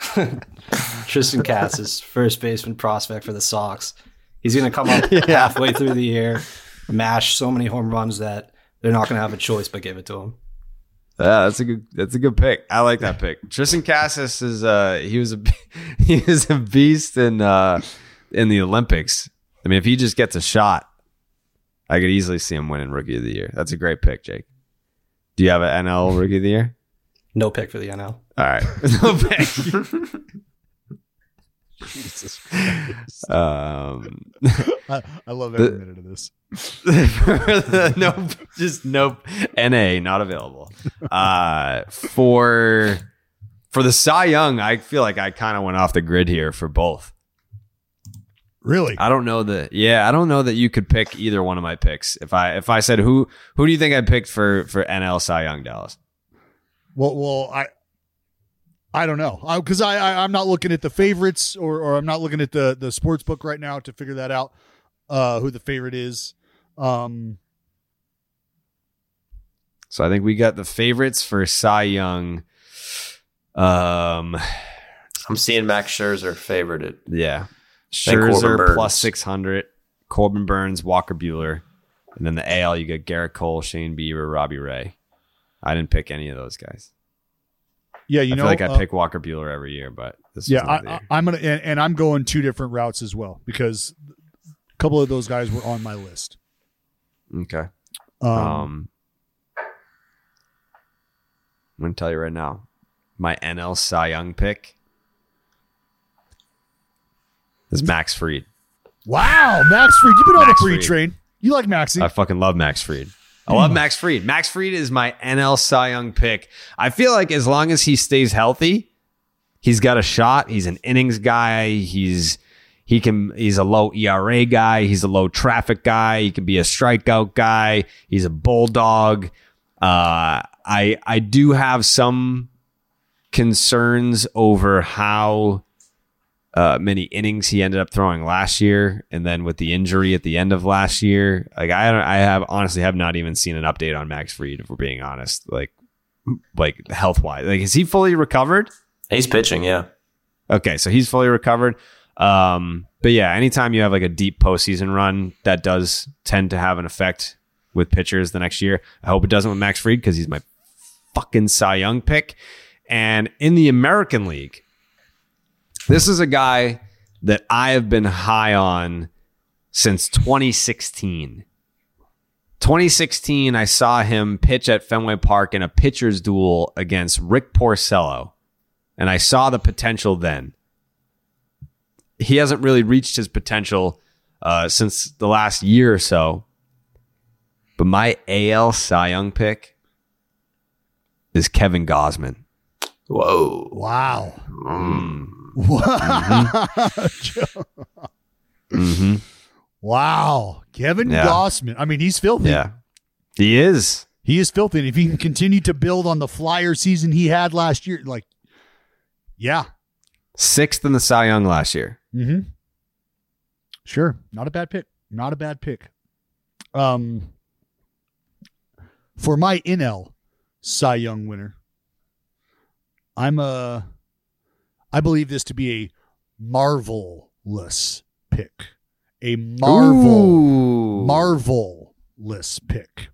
Triston Casas, first baseman prospect for the Sox. He's going to come up halfway through the year, mash so many home runs that they're not going to have a choice but give it to him. Yeah, that's a good. That's a good pick. I like that pick. Triston Casas is uh he was a <laughs> he was a beast in uh in the Olympics. I mean, if he just gets a shot, I could easily see him winning Rookie of the Year. That's a great pick, Jake. Do you have an NL Rookie of the Year? No pick for the NL. All right, <laughs> no pick. <laughs> Jesus Christ. Um, I, I love every The- minute of this. <laughs> no, just nope. NA not available. Uh, for for the Cy Young, I feel like I kind of went off the grid here for both. Really? I don't know that. Yeah, I don't know that you could pick either one of my picks. If I if I said who who do you think I picked for for NL Cy Young Dallas? Well, well, I I don't know because I, I I'm not looking at the favorites or or I'm not looking at the the sports book right now to figure that out. Uh, who the favorite is? Um, So I think we got the favorites for Cy Young. Um, I'm seeing Max Scherzer favorited. yeah, Then Scherzer plus six hundred. Corbin Burnes, Walker Buehler, and then the AL you get Gerrit Cole, Shane Bieber, Robbie Ray. I didn't pick any of those guys. yeah, you I know, feel like I uh, pick Walker Buehler every year, but this yeah, was not the I, year. I, I'm gonna and, and I'm going two different routes as well because a couple of those guys were on my list. Okay. Um, Um, I'm gonna tell you right now, my NL Cy Young pick is Max Fried. wow, Max Fried, you've been on the Max free Fried. train. You like Maxie? I fucking love Max Fried. I love Max Fried. Max Fried is my NL Cy Young pick. I feel like as long as he stays healthy, he's got a shot. He's an innings guy. He's he can he's a low ERA guy. He's a low traffic guy. He can be a strikeout guy. He's a bulldog. Uh, I I do have some concerns over how uh, many innings he ended up throwing last year, and then with the injury at the end of last year, like I don't, I have honestly have not even seen an update on Max Fried. If we're being honest, like like health wise, like is he fully recovered? He's pitching, yeah. Okay, so he's fully recovered. Um, but yeah, anytime you have like a deep postseason run, that does tend to have an effect with pitchers the next year. I hope it doesn't with Max Fried because he's my fucking Cy Young pick. And in the American League, this is a guy that I have been high on since 2016. 2016, I saw him pitch at Fenway Park in a pitcher's duel against Rick Porcello, and I saw the potential then. He hasn't really reached his potential uh, since the last year or so. But my AL Cy Young pick is Kevin Gausman. Whoa. Wow. Mm. <laughs> Mm-hmm. Wow. Kevin Yeah. Gausman. I mean, he's filthy. Yeah, he is. He is filthy. And if he can continue to build on the flyer season he had last year, like, yeah. Sixth in the Cy Young last year. Mm-hmm. Sure. Not a bad pick. Not a bad pick. Um, for my NL Cy Young winner, I'm a. I believe this to be a marvelous pick. A marvel, Ooh. marvelous pick.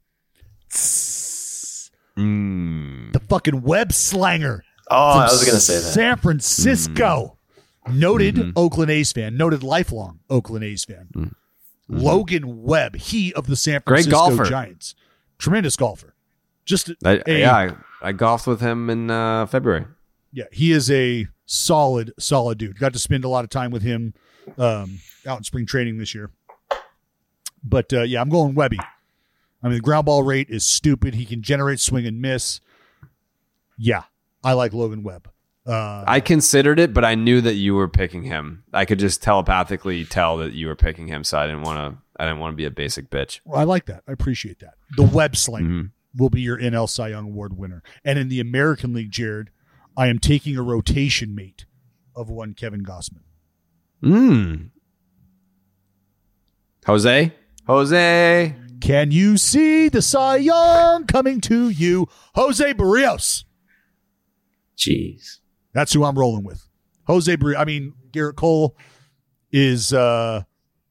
Mm. The fucking web slanger. Oh, I was gonna say that. San Francisco. Noted Mhm. Oakland A's fan, noted lifelong Oakland A's fan. Mhm. Logan Webb, he of the San Francisco. Giants. Tremendous golfer. Just I, a, yeah, I, I golfed with him in uh, February. yeah, he is a solid, solid dude. Got to spend a lot of time with him um, out in spring training this year. But uh, yeah, I'm going Webby. I mean, the ground ball rate is stupid. He can generate swing and miss. Yeah, I like Logan Webb. Uh, I considered it, but I knew that you were picking him. I could just telepathically tell that you were picking him, so I didn't want to. I didn't want to be a basic bitch. Well, I like that. I appreciate that. The web slinger Mhm. will be your NL Cy Young Award winner. And in the American League, Jared, I am taking a rotation mate of one Kevin Gausman. Mm. Jose, Jose. Can you see the Cy Young coming to you? Jose Berrios. Jeez. That's who I'm rolling with. Jose Berrios. I mean, Gerrit Cole is uh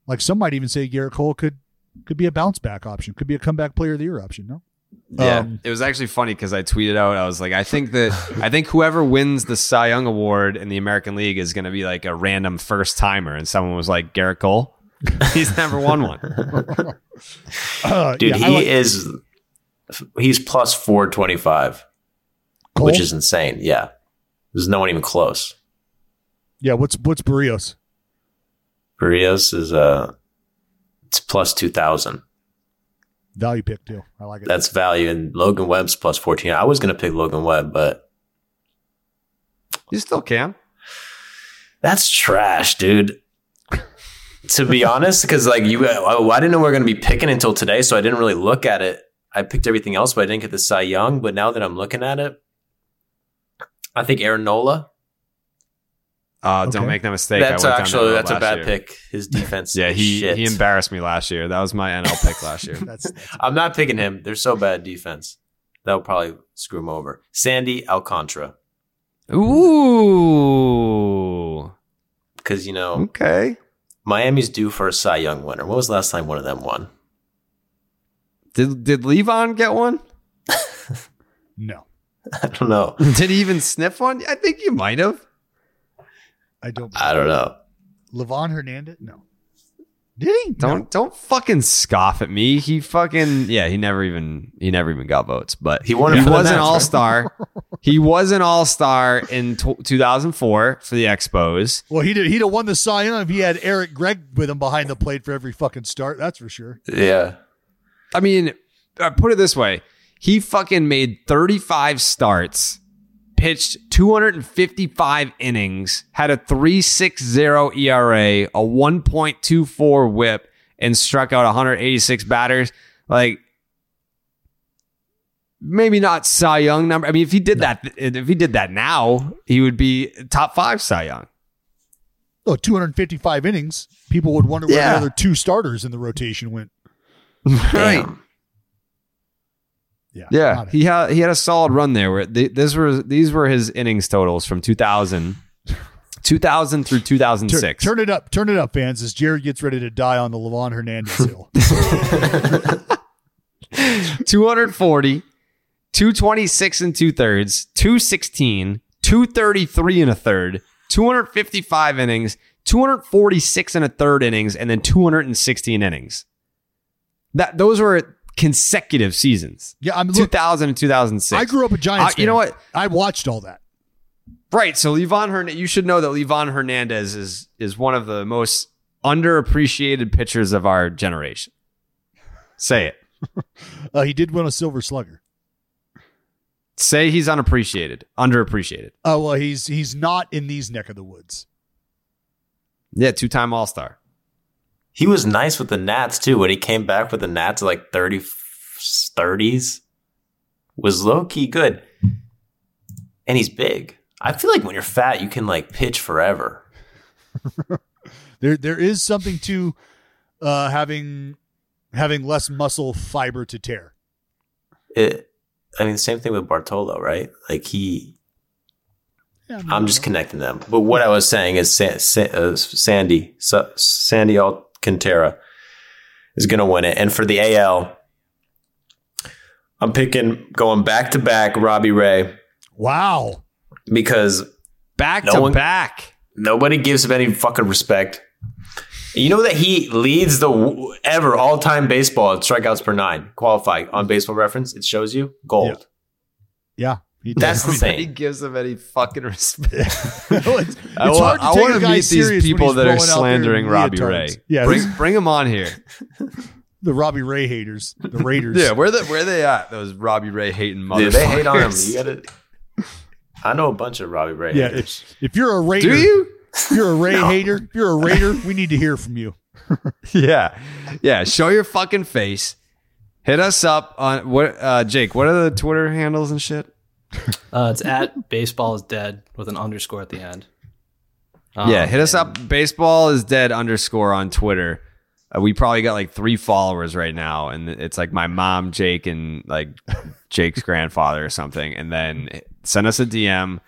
like some might even say Gerrit Cole could could be a bounce back option, could be a comeback player of the year option, no? Yeah, Um, it was actually funny because I tweeted out. I was like, I think that I think whoever wins the Cy Young Award in the American League is going to be like a random first timer, and someone was like Gerrit Cole. <laughs> He's never won one. <laughs> uh, Dude, yeah, he like is he's plus 425, Cole. which is insane. Yeah. There's no one even close. Yeah, what's what's Berrios? Berrios is uh it's plus 2000. Value pick too. I like it. That's value and Logan Webb's plus 14. I was going to pick Logan Webb, but You still can. that's trash, dude. to be <laughs> honest, because like you, I, I didn't know we are going to be picking until today, so I didn't really look at it. I picked everything else, but I didn't get the Cy Young. But now that I'm looking at it, I think Aaron Nola. Uh, Don't make that mistake. that's I actually that's a bad year. pick. His defense. <laughs> Yeah, he shit. he embarrassed me last year. That was my NL pick last <laughs> year. That's, that's I'm not picking him. They're so bad defense. That'll probably screw him over. Sandy Alcantara, Ooh. because you know Okay. Miami's due for a Cy Young winner. When was the last time one of them won? Did did Livan get one? <laughs> no. <laughs> I don't know. <laughs> Did he even sniff one? I think you might have. I don't I don't know. Livan Hernandez? No. Did he? Don't No. don't fucking scoff at me. He fucking yeah. He never even he never even got votes. But He won He for the was an all star. he was an all star in t- 2004 for the Expos. Well, he did. he'd have won the Cy Young if he had Eric Gregg with him behind the plate for every fucking start. That's for sure. Yeah. I mean, uh, put it this way: he fucking made 35 starts, pitched 255 innings, had a 3.60 ERA, a 1.24 WHIP, and struck out 186 batters. Like, maybe not Cy Young number. I mean, if he did that, if he did that now, he would be top five Cy Young. Oh, 255 innings. People would wonder where Yeah. the other two starters in the rotation went. Damn. Yeah. Yeah, he had he had a solid run there. Where th- this were these were his innings totals from 2000, 2000 through Turn, 2006. turn it up, turn it up, fans, as Jared gets ready to die on the Livan Hernandez hill. <laughs> 240, 226 and two thirds, 216, 233 and a third, 255 innings, 246 and a third innings, and then 216 innings. That those were consecutive seasons. Yeah, I'm look, 2000 and 2006. I grew up a Giants Uh, you know what? I watched all that. Right. So Livan Hernandez, you should know that Livan Hernandez is is one of the most underappreciated pitchers of our generation. Say it. <laughs> Uh, he did win a Silver Slugger. Say he's unappreciated, underappreciated. Oh well, he's he's not in these neck of the woods. Yeah, two time All Star. He was nice with the Nats too. When he came back with the Nats like 30, 30s, was low key good. And he's big. I feel like when you're fat, you can like pitch forever. <laughs> There there is something to uh, having having less muscle fiber to tear. It, I mean, same thing with Bartolo, right? Like he, Yeah, I'm just connecting them. But what I was saying is Sa- Sa- uh, Sandy, Sa- Sandy Alcantara is going to win it. And for the AL, I'm picking going back to back Robbie Ray Wow. because Back No to one- back. nobody gives him any fucking respect. You know that he leads the ever all time baseball at strikeouts per nine qualify on baseball reference. It shows you gold. Yeah. He That's the Nobody He gives them any fucking respect. <laughs> <laughs> It's, it's I, wa- hard to I take want to meet these people that are rolling out there in slandering Robbie Ray. Yeah, bring, this- bring them on here. <laughs> the Robbie Ray haters, the Raiders. Yeah, where the where they at? Those Robbie Ray hating motherfuckers. Dude, they hate on him. You gotta. I know a bunch of Robbie Ray. yeah. haters. If, if you're a Raider, Do you? If you're a Ray hater, if you're a Raider, we need to hear from you. Yeah, yeah. Show your fucking face. Hit us up on what, uh, Jake? What are the Twitter handles and shit? Uh, it's at baseball is dead with an underscore at the end. Um, yeah, hit us up. Baseball is dead underscore on Twitter. Uh, we probably got like three followers right now, and it's like my mom, Jake, and like Jake's <laughs> grandfather or something. And then send us a DM,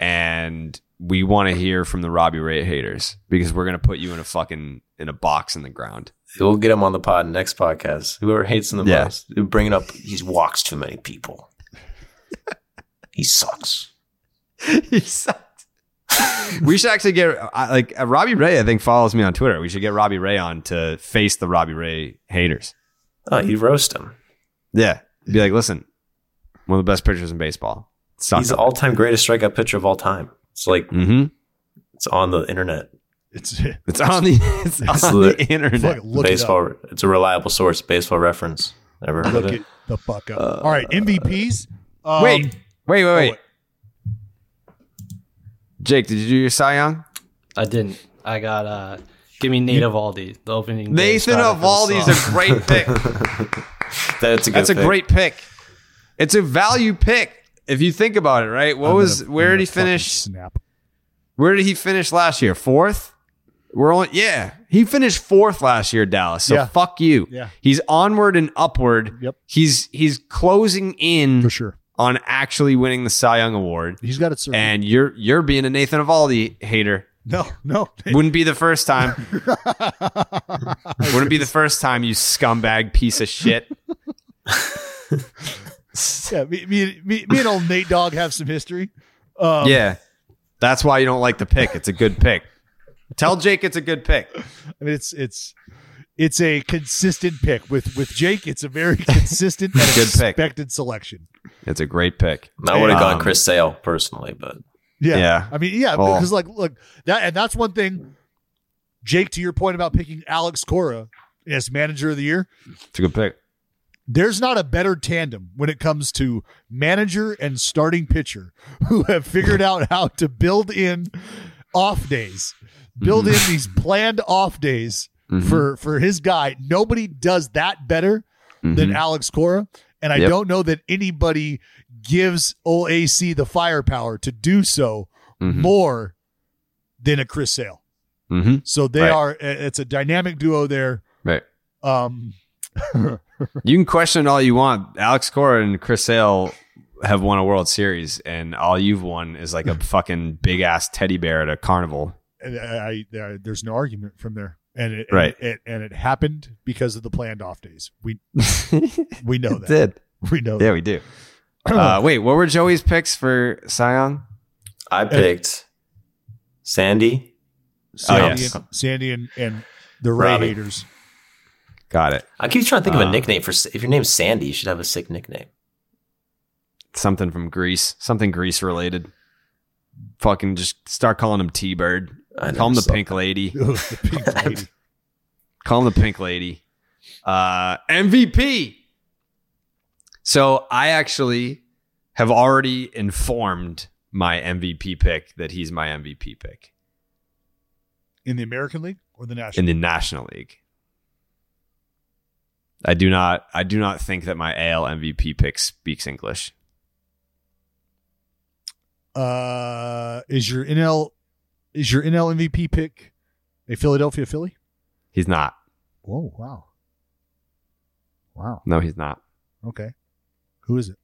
and we want to hear from the Robbie Ray haters because we're gonna put you in a fucking in a box in the ground. We'll get him on the pod next podcast. Whoever hates him the Yeah. most, we bring it up. He walks too many people. He sucks. <laughs> he sucks. we should actually get like uh, Robbie Ray. I think follows me on Twitter. We should get Robbie Ray on to face the Robbie Ray haters. Oh, you roast him. Yeah, be like, listen, one of the best pitchers in baseball. He's the all-time greatest strikeout pitcher of all time. It's like Mm-hmm. it's on the internet. It's <laughs> It's on the it's It's on lit- the internet. fucking look it baseball. It's a reliable source. Baseball reference. Ever heard of it. it the fuck up. All right, MVPs. Um, wait, wait, wait, wait. wait. Jake, did you do your Cy Young? I didn't. I got uh give me Nate Eovaldi, the opening. Nathan starter for the Eovaldi's a great <laughs> pick. <laughs> That's a good. That's a pick. great pick. It's a value pick if you think about it, right? What I'm was gonna- where I'm did he finish? Snap. Where did he finish last year? Fourth? We're only yeah. He finished fourth last year, Dallas. So Yeah. fuck you. Yeah. He's onward and upward. Yep. He's he's closing in For sure. On actually winning the Cy Young award. He's got it. Served. And you're you're being a Nathan Eovaldi hater. no, no. <laughs> Wouldn't be the first time. Wouldn't be the first time, you scumbag piece of shit. <laughs> yeah, me, me, me, me and old Nate Dog have some history. Um, yeah. That's why you don't like the pick. It's a good pick. Tell Jake it's a good pick. I mean, it's it's it's a consistent pick with with Jake. It's a very consistent and <laughs> Good pick. expected selection. It's a great pick. I would have Um, gone Chris Sale personally, but Yeah, Yeah. I mean, yeah, Well- because like, look that, and that's one thing. Jake, to your point about picking Alex Cora as manager of the year, It's a good pick. there's not a better tandem when it comes to manager and starting pitcher <laughs> who have figured out how to build in off days, build mm-hmm. in these planned off days mm-hmm. for for his guy. Nobody does that better than mm-hmm. Alex Cora, and I Yep. don't know that anybody gives OAC the firepower to do so more than a Chris Sale. Mm-hmm. So they Right. are. It's a dynamic duo there. Right. Um, <laughs> You can question all you want. Alex Cora and Chris Sale have won a World Series, and all you've won is like a <laughs> fucking big ass teddy bear at a carnival. and I, I, there's no argument from there. And it, Right. and it, and it happened because of the planned off days. We <laughs> we know that. Did We know yeah, that. we do. <clears throat> Uh, wait, what were Joey's picks for Cy Young? I picked Sandy. Sandy, yes. and, Sandy and, and the Ray Robbie. haters. Got it. I keep trying to think of Uh, a nickname for. If your name's Sandy, you should have a sick nickname. Something from Greece, something Greece related. Fucking just start calling him T Bird. I Call him <laughs> the Pink <laughs> Lady. Ugh, the pink lady. Call him the Pink Lady. Uh, MVP. So I actually have already informed my MVP pick that he's my MVP pick in the American League or the National? in the National League. I do not I do not think that my AL MVP pick speaks English. uh, is your NL is your NL MVP pick a Philadelphia Philly? He's not. Whoa! Wow! Wow! No, he's not. Okay, who is it?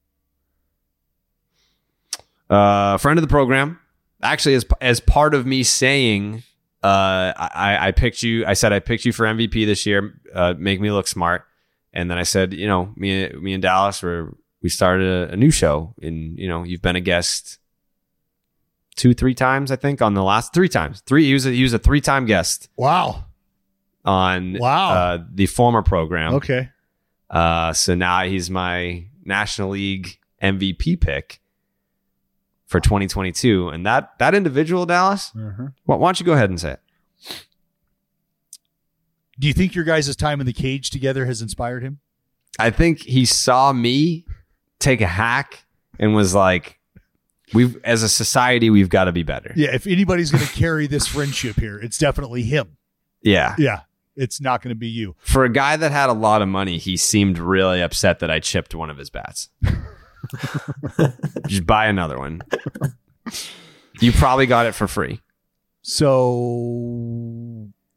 Uh, friend of the program. Actually, as as part of me saying, uh, I, I picked you. I said I picked you for MVP this year. Uh, make me look smart. And then I said, you know, me me and Dallas were we started a, a new show, and you know, you've been a guest two, three times, I think, on the last three times. Three. He was a, he was a three time guest Wow! on Wow. uh, the former program. Okay, Uh, so now he's my National League MVP pick for 2022, and that that individual Dallas. Uh-huh. Why, why don't you go ahead and say it? do you think your guys' time in the cage together has inspired him? I think he saw me take a hack and was like, "We've as a society, we've got to be better." Yeah, if anybody's going to carry this friendship here, it's definitely him. Yeah. Yeah, it's not going to be you. For a guy that had a lot of money, he seemed really upset that I chipped one of his bats. <laughs> Just buy another one. You probably got it for free. So,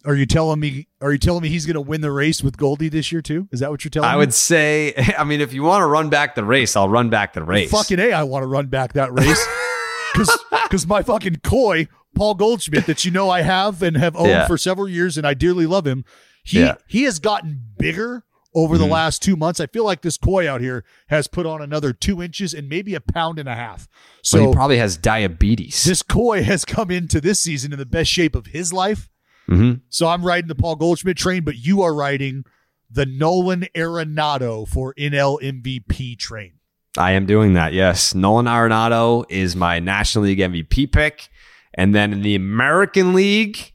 are you telling me? Are you telling me he's going to win the race with Goldie this year too? Is that what you're telling I me? I would say, <laughs> I mean, if you want to run back the race, I'll run back the race. Fucking a, I want to run back that race <laughs> because because my fucking koi Paul Goldschmidt that you know I have and have owned Yeah. for several years and I dearly love him. He Yeah. he has gotten bigger over the Mhm. last two months. I feel like this koi out here has put on another two inches and maybe a pound and a half. So So he probably has diabetes. this koi has come into this season in the best shape of his life. Hmm So I'm riding the Paul Goldschmidt train, but you are riding the Nolan Arenado for NL MVP train. I am doing that. Yes, Nolan Arenado is my National League MVP pick, and then in the American League,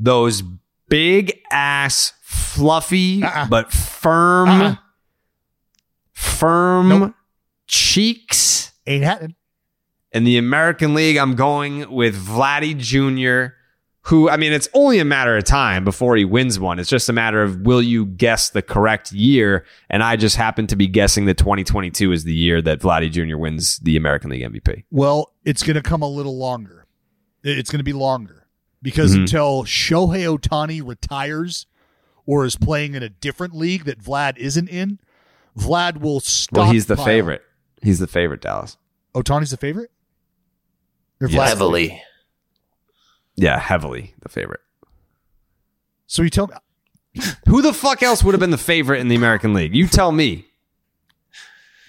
those big ass, fluffy Uh-uh. but firm, Uh-uh. firm Nope. cheeks. Ain't happening. In the American League, I'm going with Vladdy Jr., who, I mean, it's only a matter of time before he wins one. It's just a matter of will you guess the correct year? And I just happen to be guessing that 2022 is the year that Vladdy Jr. wins the American League MVP. Well, it's going to come a little longer. It's going to be longer because Mhm. until Shohei Ohtani retires or is playing in a different league that Vlad isn't in, Vlad will stop. Well, he's the favorite. He's the favorite, Dallas. Ohtani's the favorite? Or Yes. Vlad's the favorite? Heavily. Yeah, heavily the favorite. So you tell me. Who the fuck else would have been the favorite in the American League? You tell me.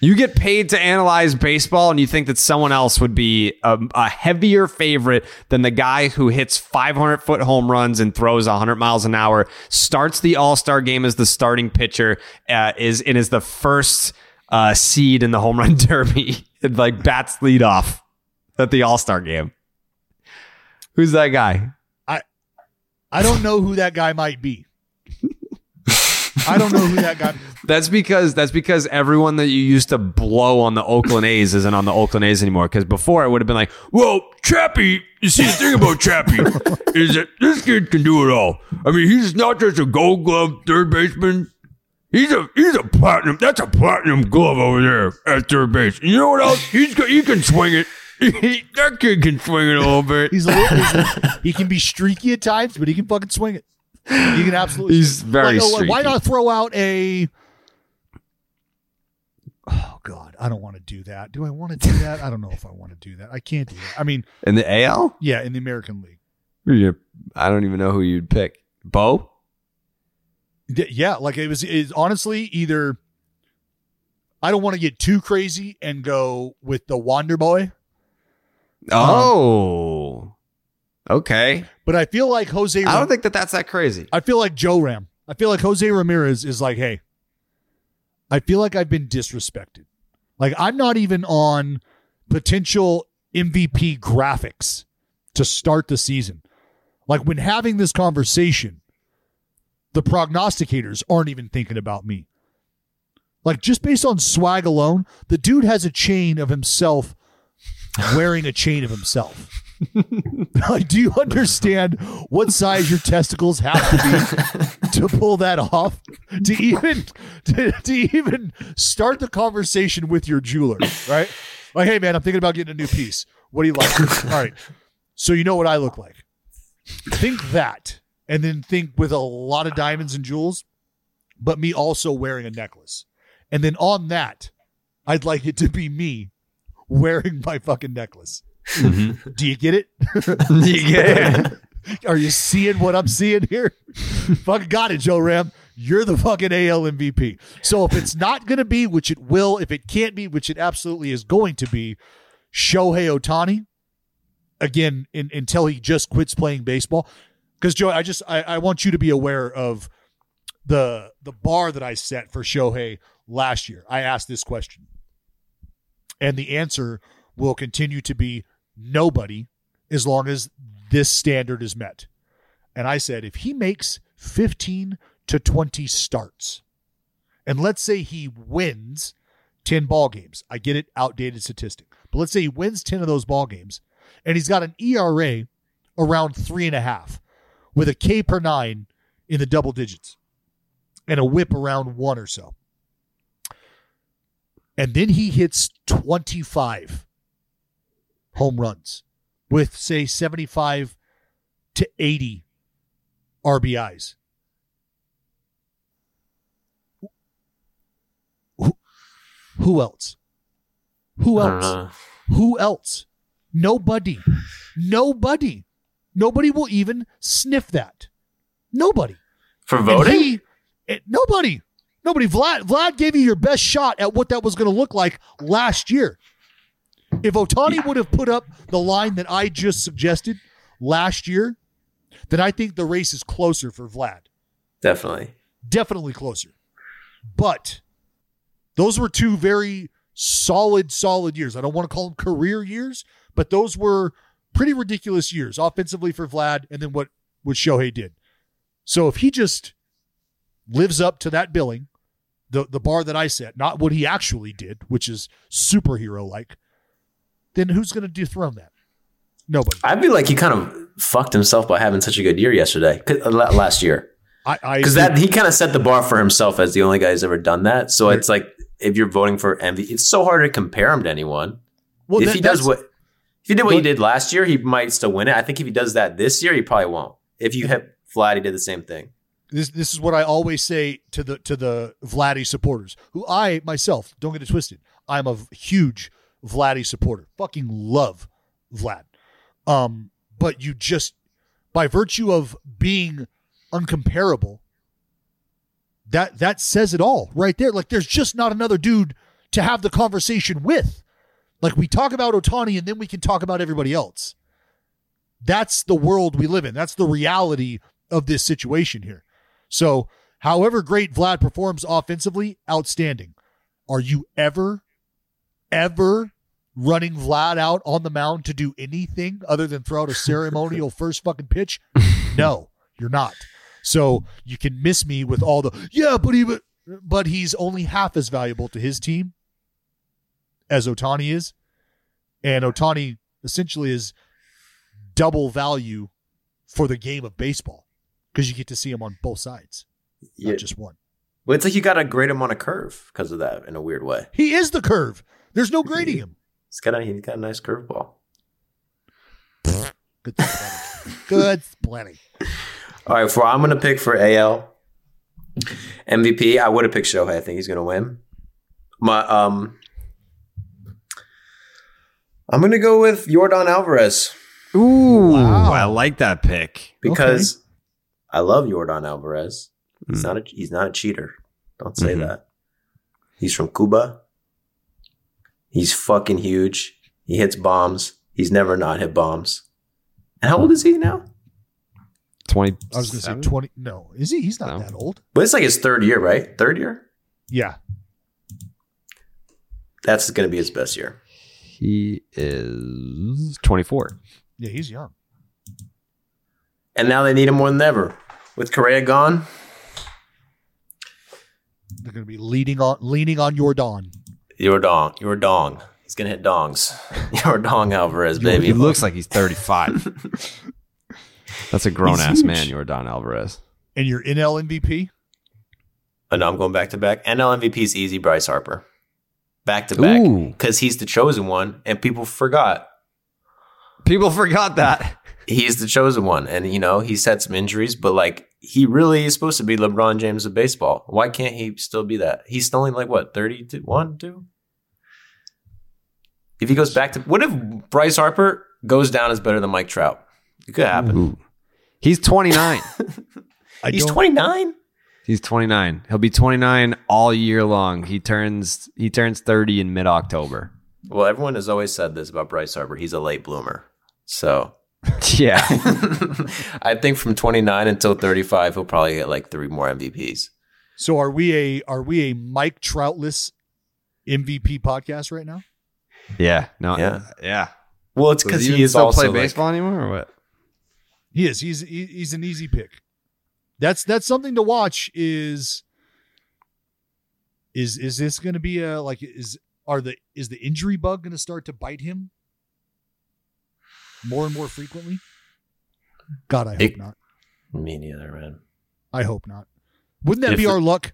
You get paid to analyze baseball, and you think that someone else would be a, a heavier favorite than the guy who hits 500 foot home runs and throws 100 miles an hour, starts the All Star game as the starting pitcher, uh, is and is the first uh, seed in the home run <laughs> derby, and like bats lead off at the All Star game. Who's that guy? I I don't know who that guy might be. I don't know who that guy. <laughs> That's because that's because everyone that you used to blow on the Oakland A's isn't on the Oakland A's anymore. Because before it would have been like, "Well, Chappie, you see the thing about Chappie <laughs> is that this kid can do it all. I mean, he's not just a Gold Glove third baseman. He's a he's a platinum. That's a platinum glove over there at third base. You know what else? He's he can swing it. <laughs> that kid can swing it a little bit. He's a little, <laughs> he's a- he can be streaky at times, but he can fucking swing it. He can absolutely. He's very Like, oh, Why not throw out a? Oh God, I don't want to do that. Do I want to do that? I don't know if I want to do that. I can't do that. I mean, in the AL. yeah, in the American League. Yeah, I don't even know who you'd pick. Bo. Yeah, like it was. Is honestly either. I don't want to get too crazy and go with the Wonder Boy, Oh, okay. but I feel like Jose. I don't think that that's that crazy. I feel like Joe Ram. I feel like Jose Ramirez is like, hey, I feel like I've been disrespected. Like I'm not even on potential MVP graphics to start the season. Like when having this conversation, the prognosticators aren't even thinking about me. Like just based on swag alone, the dude has a chain of himself wearing a chain of himself. <laughs> do you understand what size your testicles have to be to pull that off? To even to, to even start the conversation with your jeweler, right? Like, hey man, I'm thinking about getting a new piece. What do you like? All right. So you know what I look like. Think that, and then think with a lot of diamonds and jewels, but me also wearing a necklace. And then on that, I'd like it to be me <laughs> wearing my fucking necklace. Mm-hmm. Do you get it? Do <laughs> <laughs> you get it? Are you seeing what I'm seeing here? fucking got it, Joe Ram. You're the fucking AL MVP. So if it's not going to be, which it will, if it can't be, which it absolutely is going to be, Shohei Ohtani, again, in, until he just quits playing baseball. Because Joe, I just I, I want you to be aware of the the bar that I set for Shohei last year. I asked this question, and the answer will continue to be nobody as long as this standard is met. And I said, if he makes 15 to 20 starts, and let's say he wins 10 ball games, I get it, outdated statistic, but let's say he wins 10 of those ball games, and he's got an ERA around three and a half with a K per nine in the double digits and a whip around one or so. And then he hits 25 home runs with, say, 75 to 80 RBIs. Who, who else? Who else? know. Who else? Nobody. Nobody. Nobody will even sniff that. Nobody. For voting? he- it- nobody. Nobody. Vlad Vlad gave you your best shot at what that was going to look like last year. If Ohtani would have put up the line that I just suggested last year, then I think the race is closer for Vlad. Definitely. Definitely closer. But those were two very solid, solid years. I don't want to call them career years, but those were pretty ridiculous years offensively for Vlad and then what, what Shohei did. So if he just lives up to that billing, the, the bar that I set, not what he actually did, which is superhero like, then who's going to dethrone that? Nobody. I feel like he kind of fucked himself by having such a good year yesterday, uh, last year. I, Because that he kind of set the bar for himself as the only guy who's ever done that. So it's like if you're voting for MVP, it's so hard to compare him to anyone. well, if that- he does what if he did what he did last year, he might still win it. I think if he does that this year, he probably won't. If you hit flat, he did the same thing. This this is what I always say to the to the Vladdy supporters, who I myself don't get it twisted. I'm a huge Vladdy supporter. Fucking love Vlad. Um, but you just by virtue of being uncomparable, that that says it all right there. Like there's just not another dude to have the conversation with. Like we talk about Ohtani and then we can talk about everybody else. That's the world we live in. That's the reality of this situation here. So, however great Vlad performs offensively, outstanding. Are you ever, ever running Vlad out on the mound to do anything other than throw out a ceremonial <laughs> first fucking pitch? No, you're not. So you can miss me with all the yeah, but he but he's only half as valuable to his team as Ohtani is, and Ohtani essentially is double value for the game of baseball because you get to see him on both sides, not Yeah. just one. Well, it's like you got a great him on a curve because of that in a weird way. He is the curve. There's no <laughs> grading him. He's got a he's got a nice curveball. <laughs> Good splitting. Good splitting. All right, for I'm gonna pick for AL MVP. I would have picked Shohei. I think he's gonna win. My um, I'm gonna go with Yordan Alvarez Ooh, Wow. I like that pick. because I love Yordan Alvarez. He's not a he's not a cheater. Don't say Mhm. that. He's from Cuba. He's fucking huge. He hits bombs. He's never not hit bombs. And how old is he now? Twenty. I was going to say 20. No, is he? He's not No. that old. But it's like his third year, right? Third year. Yeah. That's gonna be his best year. He is twenty-four. Yeah, he's young. And now they need him more than ever. With Correa gone, They're going to be leaning on leaning on your Don. Your dong. Your dong. He's gonna hit dongs. <laughs> Your dong Alvarez, baby. He looks like he's 35. <laughs> That's a grown ass man, Yordan Alvarez. And your NL MVP? Oh, no, I'm going back to back. NL MVP is easy. Bryce Harper, back to back, because he's the chosen one, and people forgot People forgot that. He's the chosen one, and you know he's had some injuries, but like he really is supposed to be LeBron James of baseball. Why can't he still be that? He's still only like what thirty one, two. If he goes back to what if Bryce Harper goes down as better than Mike Trout? It could happen. Ooh. He's 29. <laughs> He's twenty nine. He's 29. He'll be 29 all year long. He turns he turns 30 in mid October. Well, everyone has always said this about Bryce Harper. He's a late bloomer. So <laughs> Yeah. <laughs> I think from 29 until 35, he'll probably get like three more MVPs. So are we a are we a Mike Troutless MVP podcast right now? yeah. No. Yeah. Yeah. Well, it's Does because he he is still also play like- baseball anymore or what? He is. He's he's an easy pick. That's that's something to watch. Is is is this going to be a like is are the is the injury bug going to start to bite him more and more frequently? God, I hope It- not. me neither, man. I hope not. Wouldn't that If be our luck?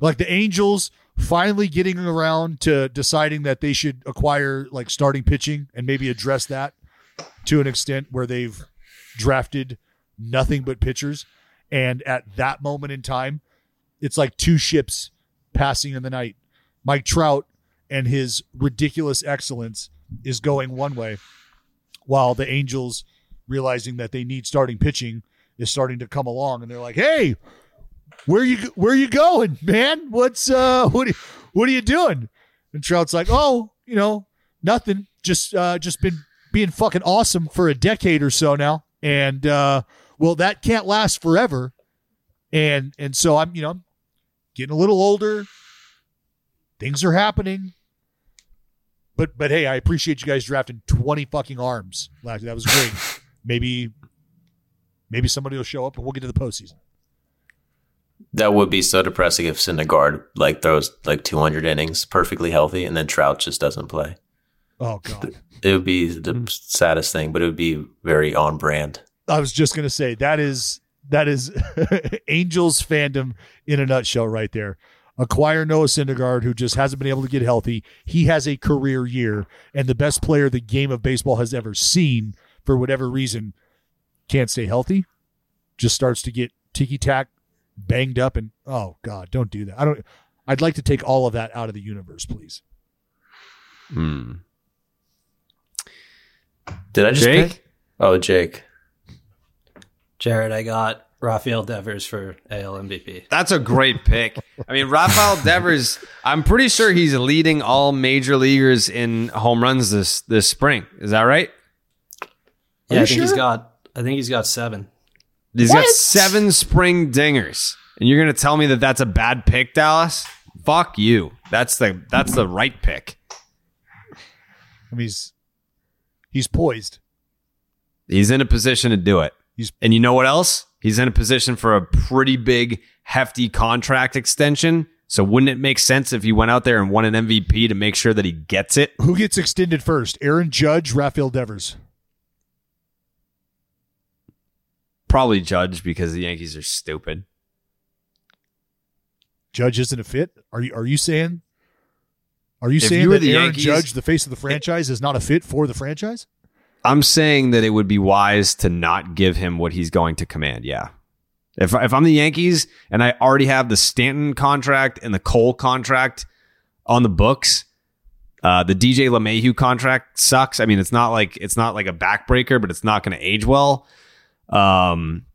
Like the Angels finally getting around to deciding that they should acquire like starting pitching and maybe address that to an extent where they've drafted nothing but pitchers. And at that moment in time, it's like two ships passing in the night. Mike Trout and his ridiculous excellence is going one way, while the Angels, realizing that they need starting pitching, is starting to come along, and they're like, "Hey, where you where you going, man? What's uh what are, what are you doing?" And Trout's like, "Oh, you know, nothing. Just uh just been being fucking awesome for a decade or so now, and uh well, that can't last forever." And and so I'm you know getting a little older. Things are happening. But but hey, I appreciate you guys drafting 20 fucking arms. Last that was great. <laughs> maybe maybe somebody will show up and we'll get to the postseason. That would be so depressing if Syndergaard like throws like 200 innings perfectly healthy and then Trout just doesn't play. Oh god. <laughs> It would be the hmm. saddest thing, but it would be very on brand. I was just gonna say that is that is <laughs> Angels fandom in a nutshell right there. Acquire Noah Syndergaard, who just hasn't been able to get healthy. He has a career year, and the best player the game of baseball has ever seen, for whatever reason, can't stay healthy. Just starts to get ticky tack, banged up, and oh god, don't do that. I don't. I'd like to take all of that out of the universe, please. Hmm. Did I just Jake? pick? Oh, Jake. Jared, I got Rafael Devers for AL MVP. That's a great pick. I mean, Rafael <laughs> Devers, I'm pretty sure he's leading all major leaguers in home runs this this spring. Is that right? Yeah, I you think he's got. I think he's got seven. He's got seven spring dingers. And you're going to tell me that that's a bad pick, Dallas? Fuck you. That's the that's the right pick. I mean, he's he's poised. He's in a position to do it. He's- and you know what else? He's in a position for a pretty big, hefty contract extension. So wouldn't it make sense if he went out there and won an MVP to make sure that he gets it? Who gets extended first? Aaron Judge, Rafael Devers. Probably Judge because the Yankees are stupid. Judge isn't a fit. Are you are you saying? Are you If saying you that the Aaron Yankees- Judge, the face of the franchise, is not a fit for the franchise? I'm saying that it would be wise to not give him what he's going to command. Yeah. If, if I'm the Yankees and I already have the Stanton contract and the Cole contract on the books, uh, the DJ LeMahieu contract sucks. I mean, it's not like it's not like a backbreaker, but it's not going to age well. Um,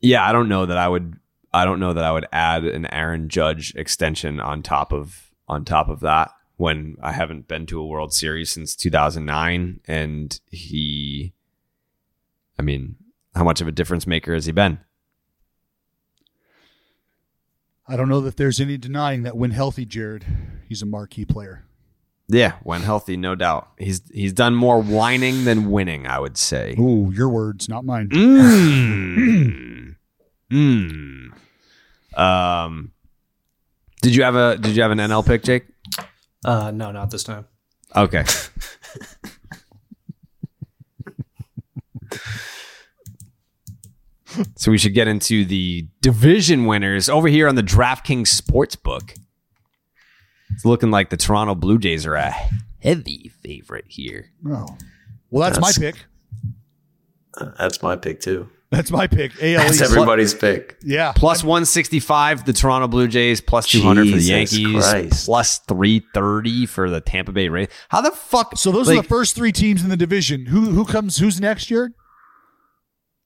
yeah, I don't know that I would. I don't know that I would add an Aaron Judge extension on top of on top of that when I haven't been to a World Series since 2009 and he I mean, how much of a difference maker has he been? I don't know that there's any denying that when healthy, Jared, he's a marquee player. Yeah, when healthy, no doubt. He's he's done more whining than winning, I would say. Ooh, your words, not mine. Mm. <clears throat> mm. Um Did you have a Did you have an NL pick, Jake? Uh, no, not this time. Okay. <laughs> so we should get into the division winners over here on the DraftKings Sportsbook. It's looking like the Toronto Blue Jays are a heavy favorite here. Oh. Well, that's, That's- my pick. That's my pick too. That's my pick. AL That's East. everybody's pick. Yeah. Plus 165, the Toronto Blue Jays, plus 200 for the Yankees, Christ. plus 330 for the Tampa Bay Rays. How the fuck? So those are the first three teams in the division. Who who comes? Who's next year?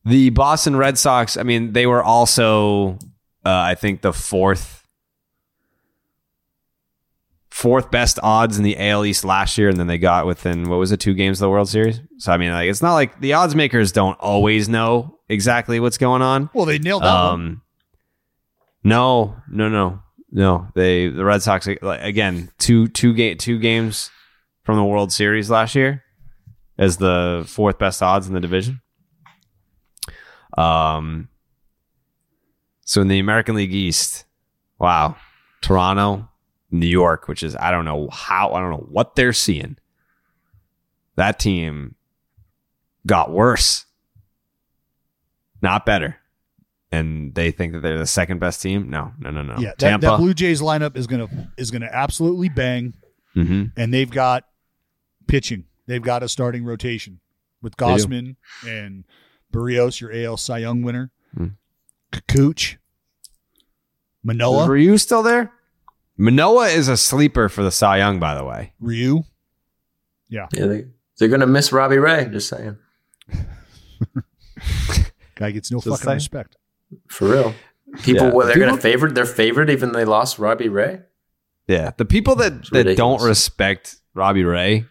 The Boston Red Sox, I mean, they were also, uh, I think, the fourth fourth best odds in the AL East last year, and then they got within what was it, two games of the World Series. So I mean, like, it's not like the odds makers don't always know exactly what's going on. Well, they nailed that one. Um, no, no, no, no. They the Red Sox like, again two two game two games from the World Series last year as the fourth best odds in the division. Um. So in the American League East, wow, Toronto, New York, which is I don't know how I don't know what they're seeing. That team got worse, not better and they think that they're the second best team. No, no, no, no. yeah, that, Tampa. that Blue Jays lineup is gonna is gonna absolutely bang, hmm and they've got pitching. They've got a starting rotation with do. Gausman and Berrios, your AL Cy Young winner, Hmm. Kikuchi, Manoah, Were you still there? Manoah is a sleeper for the Cy Young, by the way. Ryu. Yeah, they, they're gonna miss Robbie Ray. Just saying, <laughs> Guy gets no Just fucking saying. respect. for real. People, Yeah. well, they're gonna favorite. They're favored even they lost Robbie Ray. Yeah, the people that It's that don't respect Robbie Ray,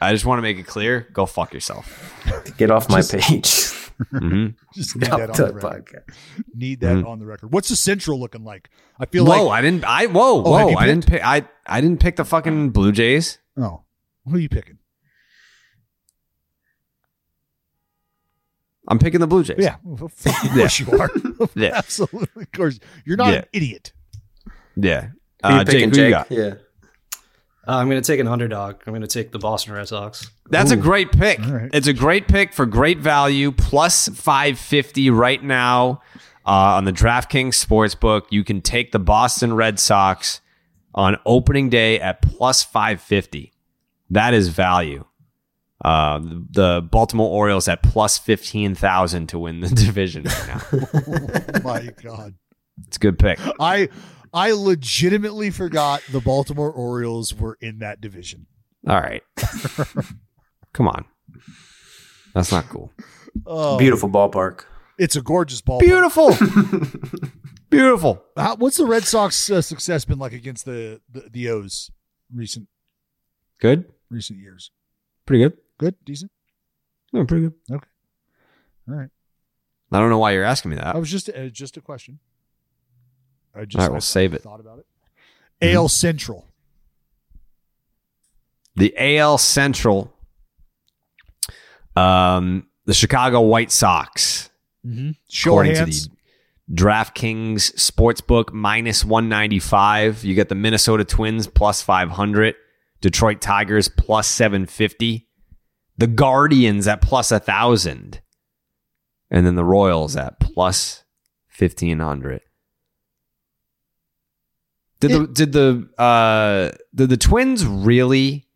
I just want to make it clear: go fuck yourself. Get off my page. <laughs> hmm <laughs> Just need Get that on the the record. podcast. Need that Mhm. on the record. What's the Central looking like? I feel Whoa, like I didn't. I whoa, Oh, whoa, I didn't pick. I I didn't pick the fucking Blue Jays. oh, who are you picking? I'm picking the Blue Jays. Yeah, of course <laughs> you are. <laughs> Yeah. Absolutely, of course. You're not Yeah. an idiot. yeah. Uh, Jake, picking, who you Jake? got? Yeah. Uh, I'm going to take an underdog. I'm going to take the Boston Red Sox. That's a great pick. All right. It's a great pick for great value, plus 550 right now uh, on the DraftKings Sportsbook. You can take the Boston Red Sox on opening day at plus 550. That is value. Uh, the Baltimore Orioles at plus 15,000 to win the <laughs> division right now. <laughs> Oh my god. It's a good pick. I I legitimately forgot the Baltimore Orioles were in that division. All right. <laughs> Come on. That's not cool. Oh, Beautiful ballpark. It's a gorgeous ball. Beautiful. <laughs> Beautiful. How, what's the Red Sox uh, success been like against the, the the O's recent Good. recent years? Pretty good. Good, decent. Yeah, pretty good. Okay. All right. I don't know why you're asking me that. That was just uh, just a question. I just All right, we'll I save it. Thought about it. Mhm. AL Central. The AL Central, um, the Chicago White Sox, Mm-hmm. According hands. to the DraftKings Sportsbook, minus 195. You get the Minnesota Twins plus 500, Detroit Tigers plus 750, the Guardians at plus plus 1,000, and then the Royals at plus 1,500. Did the did the uh did the twins really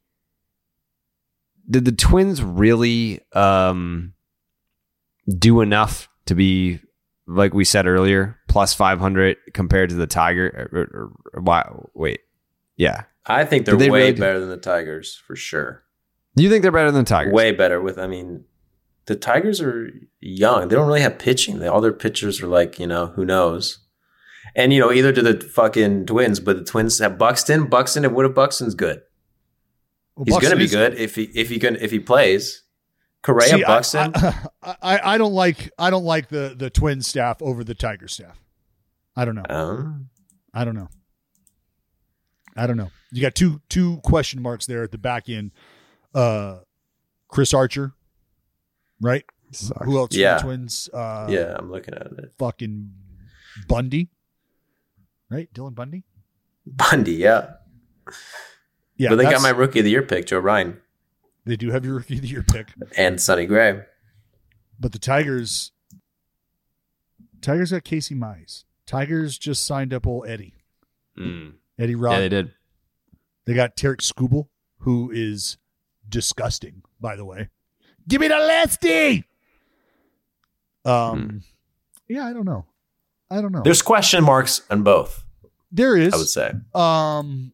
did the twins really um do enough to be like we said earlier plus 500 compared to the tiger or, or, or, why wait yeah I think they're they way really- better than the Tigers for sure. do you think they're better than the tigers Way better with. I mean, the Tigers are young. They don't really have pitching. They, all their pitchers are like, you know, who knows. And you know, either do the fucking Twins, but the Twins have Buxton. Buxton, and what if Buxton's good? Well, He's gonna be good if he if he can if he plays. Correa, See, I- Buxton. <laughs> I, I, I don't like I don't like the the twin staff over the tiger staff. I don't know. um, I don't know. I don't know. You got two two question marks there at the back end. Uh, Chris Archer, right? Who else? Yeah. Twins. Uh, yeah, I'm looking at it. Fucking Bundy, right? Dylan Bundy. Bundy, yeah. Yeah, but they got my rookie of the year pick, Joe Ryan, They do have your rookie of the year pick, and Sonny Gray. but the Tigers, Tigers got Casey Mize. Tigers just signed up old Eddie, Mm. Eddie Rock. Yeah, they did. They got Tarik Skubal, who is disgusting, by the way. Give me the Lesty. Um, yeah, I don't know. I don't know. There's question marks on both. there is. I would say. Um,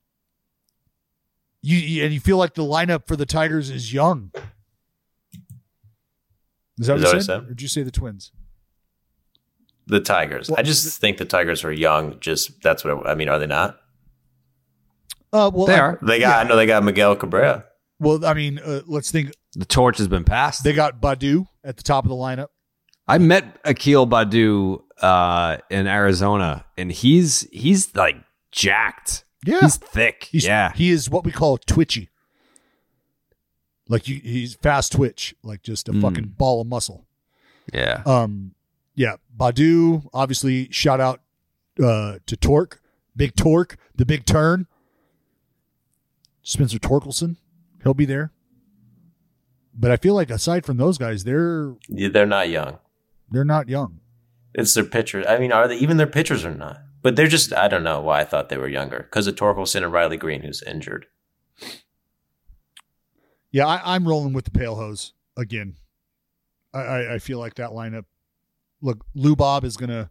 you, you and you feel like the lineup for the Tigers is young. Is that, Is what, that you what I said? said? Or did you say the Twins? The Tigers. I just think the Tigers are young. Just that's what I, I mean. Are they not? Uh, well, They are. They got. I know they got Miguel Cabrera. Well, I mean, uh, let's think. The torch has been passed. They got Baddoo at the top of the lineup. I met Akil Baddoo uh, in Arizona, and he's he's like jacked. Yeah. he's thick. He's, yeah, he is what we call twitchy. Like you, he's fast twitch, like just a Mm. fucking ball of muscle. yeah. Um, yeah, Baddoo. Obviously, shout out uh, to Torque, Big Torque, the Big Turn. Spencer Torkelson, he'll be there. But I feel like aside from those guys, they're Yeah, They're not young. they're not young. It's their pitchers. I mean, are they even their pitchers are not? But they're just. I don't know why I thought they were younger because of Torkelson and Riley Greene, who's injured. Yeah, I, I'm rolling with the pale hose again. I, I, I feel like that lineup. Look, Lou Bob is going to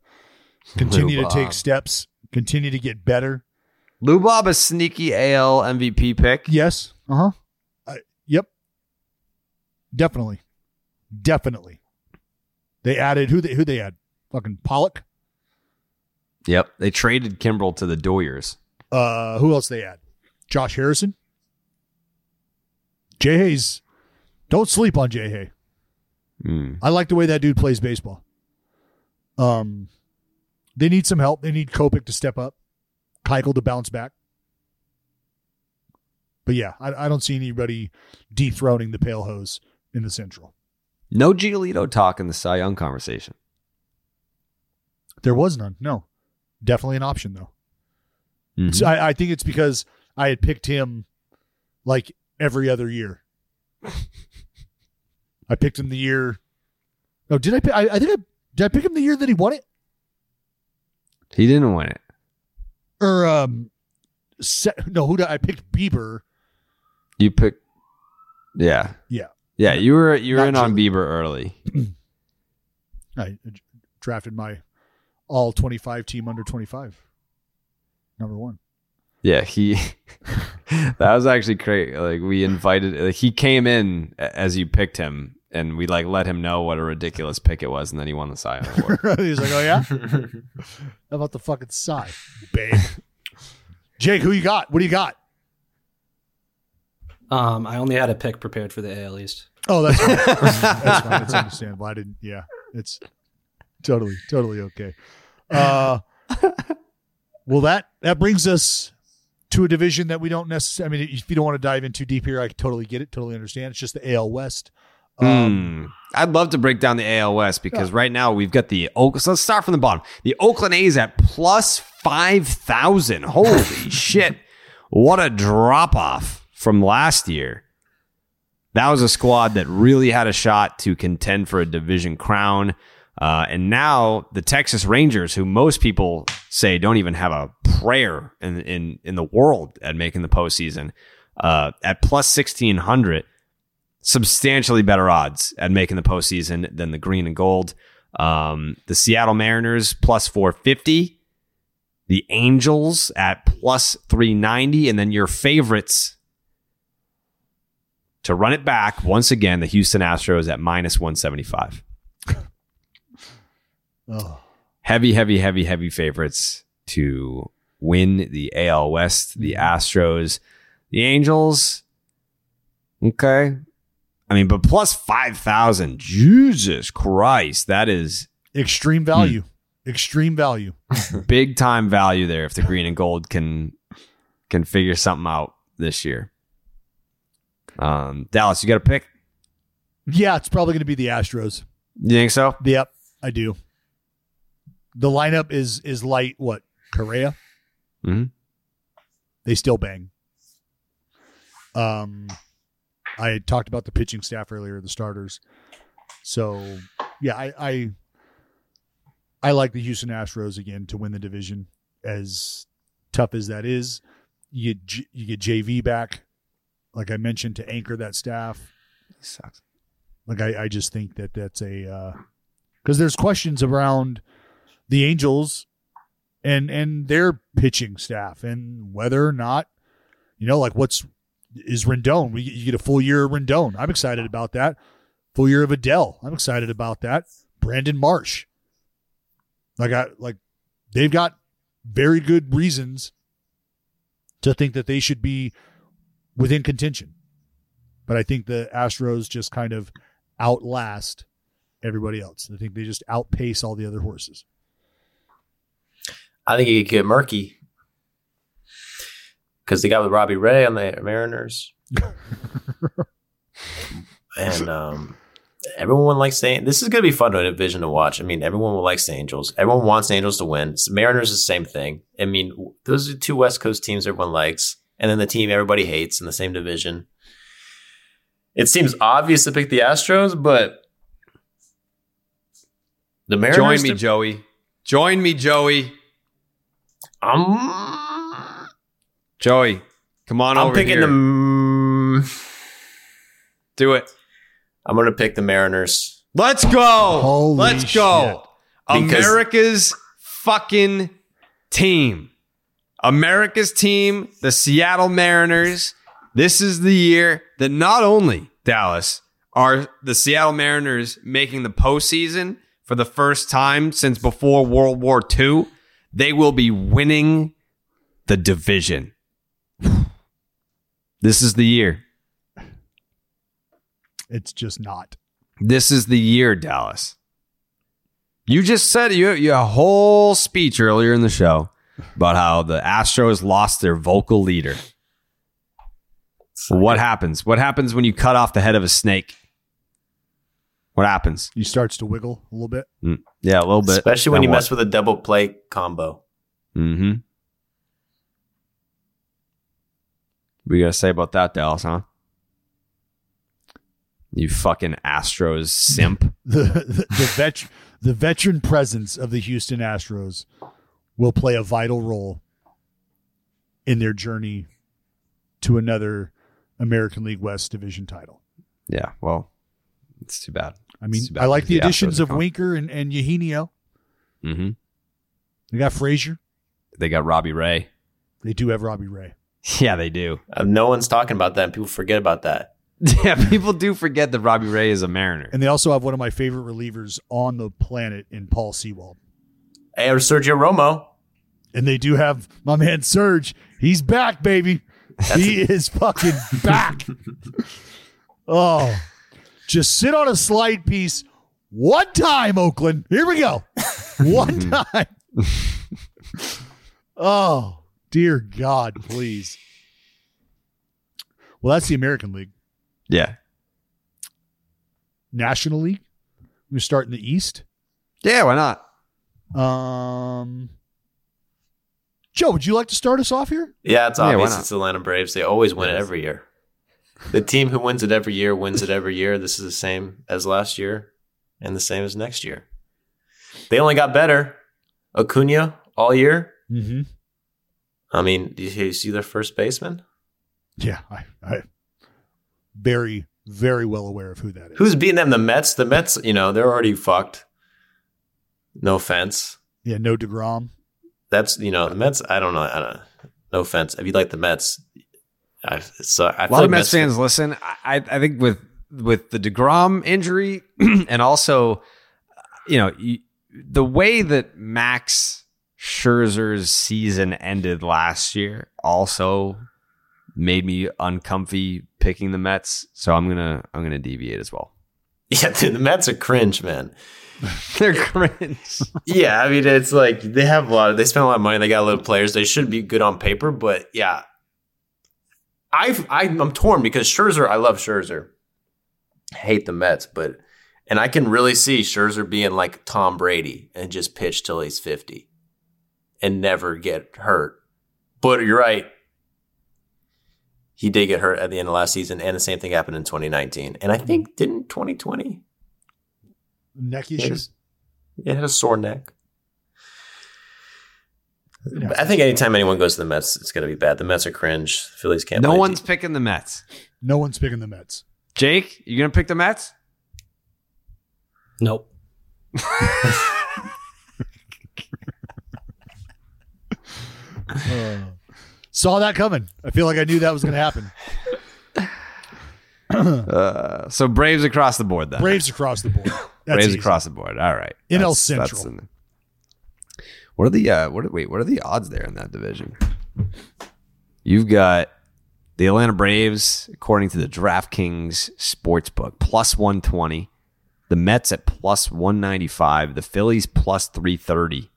continue to take steps, continue to get better. Lou Bob a sneaky AL MVP pick. Yes. Uh huh. Yep. Definitely. Definitely. They added who they who they add? Fucking Pollock. Yep, they traded Kimbrel to the Doyers. Uh, who else they add? Josh Harrison. Jay Hayes. Don't sleep on Jay Hay. Mm. I like the way that dude plays baseball. Um, they need some help. They need Kopech to step up, Keuchel to bounce back. But yeah, I, I don't see anybody dethroning the pale hose in the Central. No Giolito talk in the Cy Young conversation. There was none. No, definitely an option though. Mhm. So I, I think it's because I had picked him like every other year. <laughs> I picked him the year. No, did I? Pick, I, I think I did. I pick him the year that he won it, He didn't win it. or um, se- no, who did I picked Bieber? You picked. Yeah, Yeah, yeah. You were you were Not in on Bieber early. <clears throat> I drafted my all twenty-five team under twenty-five, number one. Yeah, he. <laughs> that was actually great. Like we invited. Like, he came in as you picked him, and we like let him know what a ridiculous pick it was, and then he won the Cy Award. <laughs> He's like, oh yeah, <laughs> how about the fucking side, babe? Jake, who you got? What do you got? Um, I only had a pick prepared for the AL East. Oh, that's fine. that's fine. It's understandable. I didn't. Yeah, it's totally, totally okay. Uh, <laughs> well, that that brings us to a division that we don't necessarily. I mean, if you don't want to dive in too deep here, I totally get it. Totally understand. It's just the AL West. Um, Hmm. I'd love to break down the AL West because right now we've got the Oak. So let's start from the bottom. The Oakland A's at plus five thousand. Holy <laughs> shit! What a drop off from last year. That was a squad that really had a shot to contend for a division crown. Uh, and now the Texas Rangers, who most people say don't even have a prayer in in in the world at making the postseason, uh, at plus sixteen hundred substantially better odds at making the postseason than the green and gold. Um, the Seattle Mariners plus 450, the Angels at plus 390, and then your favorites to run it back once again, the Houston Astros at minus 175. Oh, Heavy, heavy, heavy, heavy favorites to win the AL West, the Astros, the Angels. Okay. I mean, but plus 5,000. Jesus Christ. That is extreme value. Extreme value. <laughs> big time value there if the green and gold can can figure something out this year. Um, Dallas, you got a pick? Yeah, it's probably going to be the Astros. You think so? Yep, I do. The lineup is is light. What Correa? Mhm. they still bang. Um, I had talked about the pitching staff earlier, the starters. So yeah, I I, I like the Houston Astros again to win the division. As tough as that is, you get, you get JV back, like I mentioned, to anchor that staff. sucks. Like I, I just think that that's a because there's questions around the Angels and and their pitching staff and whether or not you know like what's is Rendon. We you get a full year of Rendon. I'm excited about that. Full year of Adell. I'm excited about that. Brandon Marsh. Like I like they've got very good reasons to think that they should be within contention. But I think the Astros just kind of outlast everybody else. I think they just outpace all the other horses. I think it could get murky because they got with Robbie Ray on the Mariners, <laughs> and um, everyone likes the. This is going to be fun to a division to watch. I mean, everyone will like the Angels. Everyone wants the Angels to win. Mariners is the same thing. I mean, those are two West Coast teams everyone likes, and then the team everybody hates in the same division. It seems obvious to pick the Astros, but the Mariners. Join me, Joey. Join me, Joey. I'm Joey, come on I'm over picking here. the. Do it. I'm going to pick the Mariners. Let's go. Holy Let's go. Because- America's fucking team. America's team, the Seattle Mariners. This is the year that not only Dallas are the Seattle Mariners making the postseason for the first time since before World War II, they will be winning the division. <sighs> This is the year. It's just not. This is the year, Dallas. You just said you you had a whole speech earlier in the show about how the Astros lost their vocal leader. What happens? What happens when you cut off the head of a snake? What happens? He starts to wiggle a little bit. Mm, yeah, a little bit. Especially when you mess with a double play combo. Mm-hmm. What you gotta say about that, Dallas? Huh? You fucking Astros simp. <laughs> The the, the vet the veteran presence of the Houston Astros will play a vital role in their journey to another American League West division title. Yeah. Well, it's too bad. I mean, It's too bad I like because the additions of gone. Winker and, and Eugenio. Mm-hmm. They got Frazier. They got Robbie Ray. They do have Robbie Ray. <laughs> Yeah, they do. Uh, no one's talking about that. People forget about that. <laughs> Yeah, people do forget that Robbie Ray is a Mariner. And they also have one of my favorite relievers on the planet in Paul Sewald. Hey, or Sergio Romo. And they do have my man Serge. He's back, baby. he is fucking back. <laughs> oh, just sit on a slide piece one time, Oakland. Here we go. <laughs> One time. <laughs> oh, dear God, please. Well, that's the American League. Yeah. National League. We start in the East. Yeah, why not? Um, Joe, would you like to start us off here? Yeah, it's obvious. not? it's the Atlanta Braves. They always win it every year. The team who wins it every year wins it every year. This is the same as last year and the same as next year. They only got better. Acuna all year. Mm-hmm. I mean, do you see their first baseman? Yeah, I, I very, very well aware of who that is. Who's beating them? The Mets. The Mets. You know they're already fucked. No offense. Yeah, no Degrom. That's you know the Mets. I don't know. I don't. No offense. If you like the Mets, I, so I A lot of Mets fans listen. I, I think with with the Degrom injury <clears throat> and also, you know, you, the way that Max Scherzer's season ended last year also made me uncomfy picking the Mets. So I'm gonna I'm gonna deviate as well. <laughs> Yeah, dude, the Mets are cringe, man. <laughs> They're cringe. <laughs> Yeah, I mean it's like they have a lot. Of, they spend a lot of money. They got a lot of players. They should be good on paper, but yeah, I've I, I'm torn because Scherzer. I love Scherzer. Hate the Mets, but and I can really see Scherzer being like Tom Brady and just pitch till he's fifty and never get hurt. But you're right. he did get hurt at the end of last season, and the same thing happened in 2019. And I think didn't 2020 Neck issues. he had a sore neck. I think anytime anyone goes to the Mets, it's going to be bad. The Mets are cringe. The Phillies can't. No one's deep. picking the Mets. No one's picking the Mets. Jake, you gonna pick the Mets? Nope. <laughs> Saw that coming. I feel like I knew that was going to happen. <clears throat> Uh, so Braves across the board then. Braves across the board. <laughs> That's Braves easy. across the board. All right. NL That's- Central. that's in- what are the uh, what are, wait? What are the odds there in that division? You've got the Atlanta Braves, according to the DraftKings sportsbook, plus one twenty. The Mets at plus one ninety five. The Phillies plus three thirty.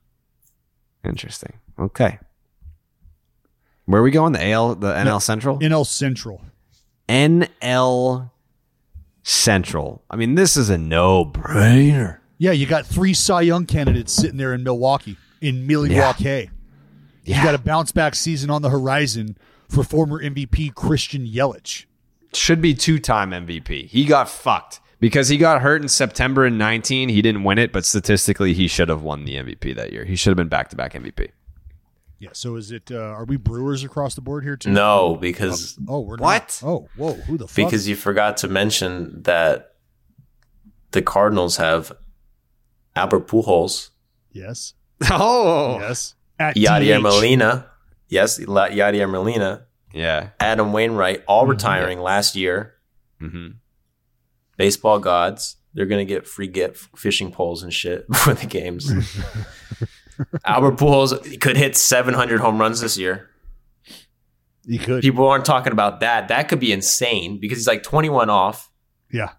Interesting. Okay. Where are we going? The AL, the NL Central. NL Central. NL Central. I mean, this is a no brainer. Yeah, you got three Cy Young candidates sitting there in Milwaukee, in Milwaukee. You got a bounce back season on the horizon for former MVP Christian Yelich. Should be two time MVP. He got fucked because he got hurt in September in 19. He didn't win it, but statistically, he should have won the MVP that year. He should have been back to back MVP. Yeah, so is it? Uh, are we Brewers across the board here too? No, because Oh, we're What? Not. Oh, whoa, who the fuck? because you forgot to mention that the Cardinals have Albert Pujols, yes, <laughs> Oh, yes. At Yadier DH. Molina, yes, La- Yadier Molina, yeah. Adam Wainwright, all retiring last year. hmm Baseball gods, they're gonna get free get fishing poles and shit <laughs> for the games. <laughs> Albert Pujols could hit 700 home runs this year. You could. People aren't talking about that. That could be insane because he's like 21 off. yeah.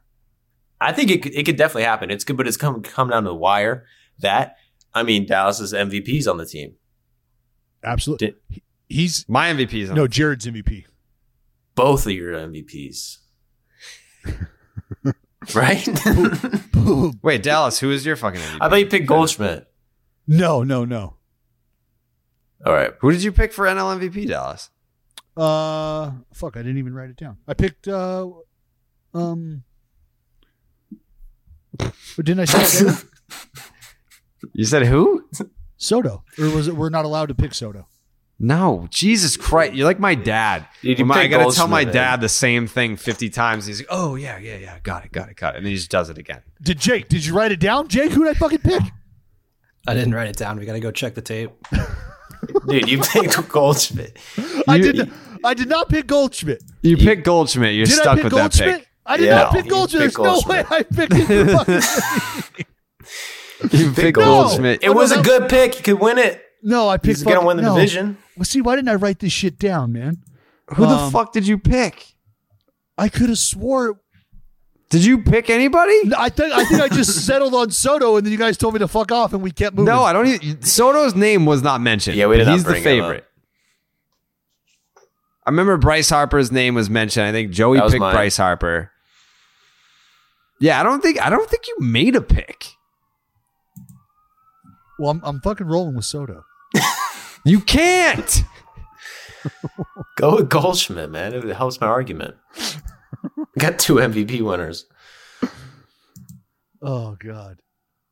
I think it could, it could definitely happen. It's good, but it's come come down to the wire. That I mean, Dallas's MVPs on the team. Absolutely. Did- He's My MVP is on no Jared's MVP. Both of your MVPs, <laughs> right? Wait, Dallas, who is your fucking MVP? I thought you picked Goldschmidt. No, no, no. All right, who did you pick for NL MVP, Dallas? Uh, fuck, I didn't even write it down. I picked uh, um, but <laughs> didn't I say Soto? <laughs> You said who? Soto, or was it we're not allowed to pick Soto? No, Jesus Christ! You're like my dad. Dude, you Am I gotta tell my dad the same thing fifty times. He's like, "Oh yeah, yeah, yeah, got it, got it, got it," and then he just does it again. Did Jake? Did you write it down, Jake? Who did I fucking pick? I didn't write it down. We got to go check the tape. <laughs> dude, you picked Goldschmidt. I You- did. I did not pick Goldschmidt. You picked Goldschmidt. You're Did stuck with Goldschmidt? that pick. I did Yeah. not pick Goldschmidt. picked There's no way I picked it. <laughs> <laughs> You picked No. Goldschmidt. It was a good pick. You could win it. no, I picked. He's gonna win the no. division. Well, see, why didn't I write this shit down, man? Who the Um, fuck did you pick? I could have swore. Did you pick anybody? I think I think I just <laughs> settled on Soto, and then you guys told me to fuck off, and we kept moving. No, I don't even. Soto's name was not mentioned. Yeah, we did but not He's the bring him up. favorite. I remember Bryce Harper's name was mentioned. I think Joey picked mine. Bryce Harper. Yeah, I don't think I don't think you made a pick. Well, I'm, I'm fucking rolling with Soto. <laughs> You can't. <laughs> Go with Goldschmidt, man. It helps my argument. Got two MVP winners. Oh God.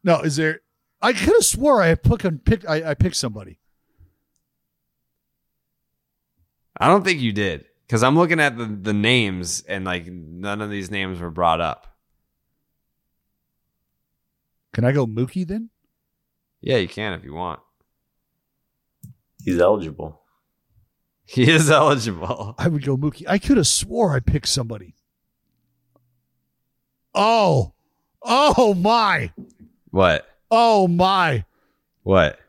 No, is there? I could have swore I picked picked I, I picked somebody. I don't think you did because I'm looking at the the names and like none of these names were brought up. Can I go Mookie then? Yeah, you can if you want. He's eligible. He is <laughs> eligible. I would go Mookie. I could have swore I picked somebody. Oh, oh my, What? oh my! What?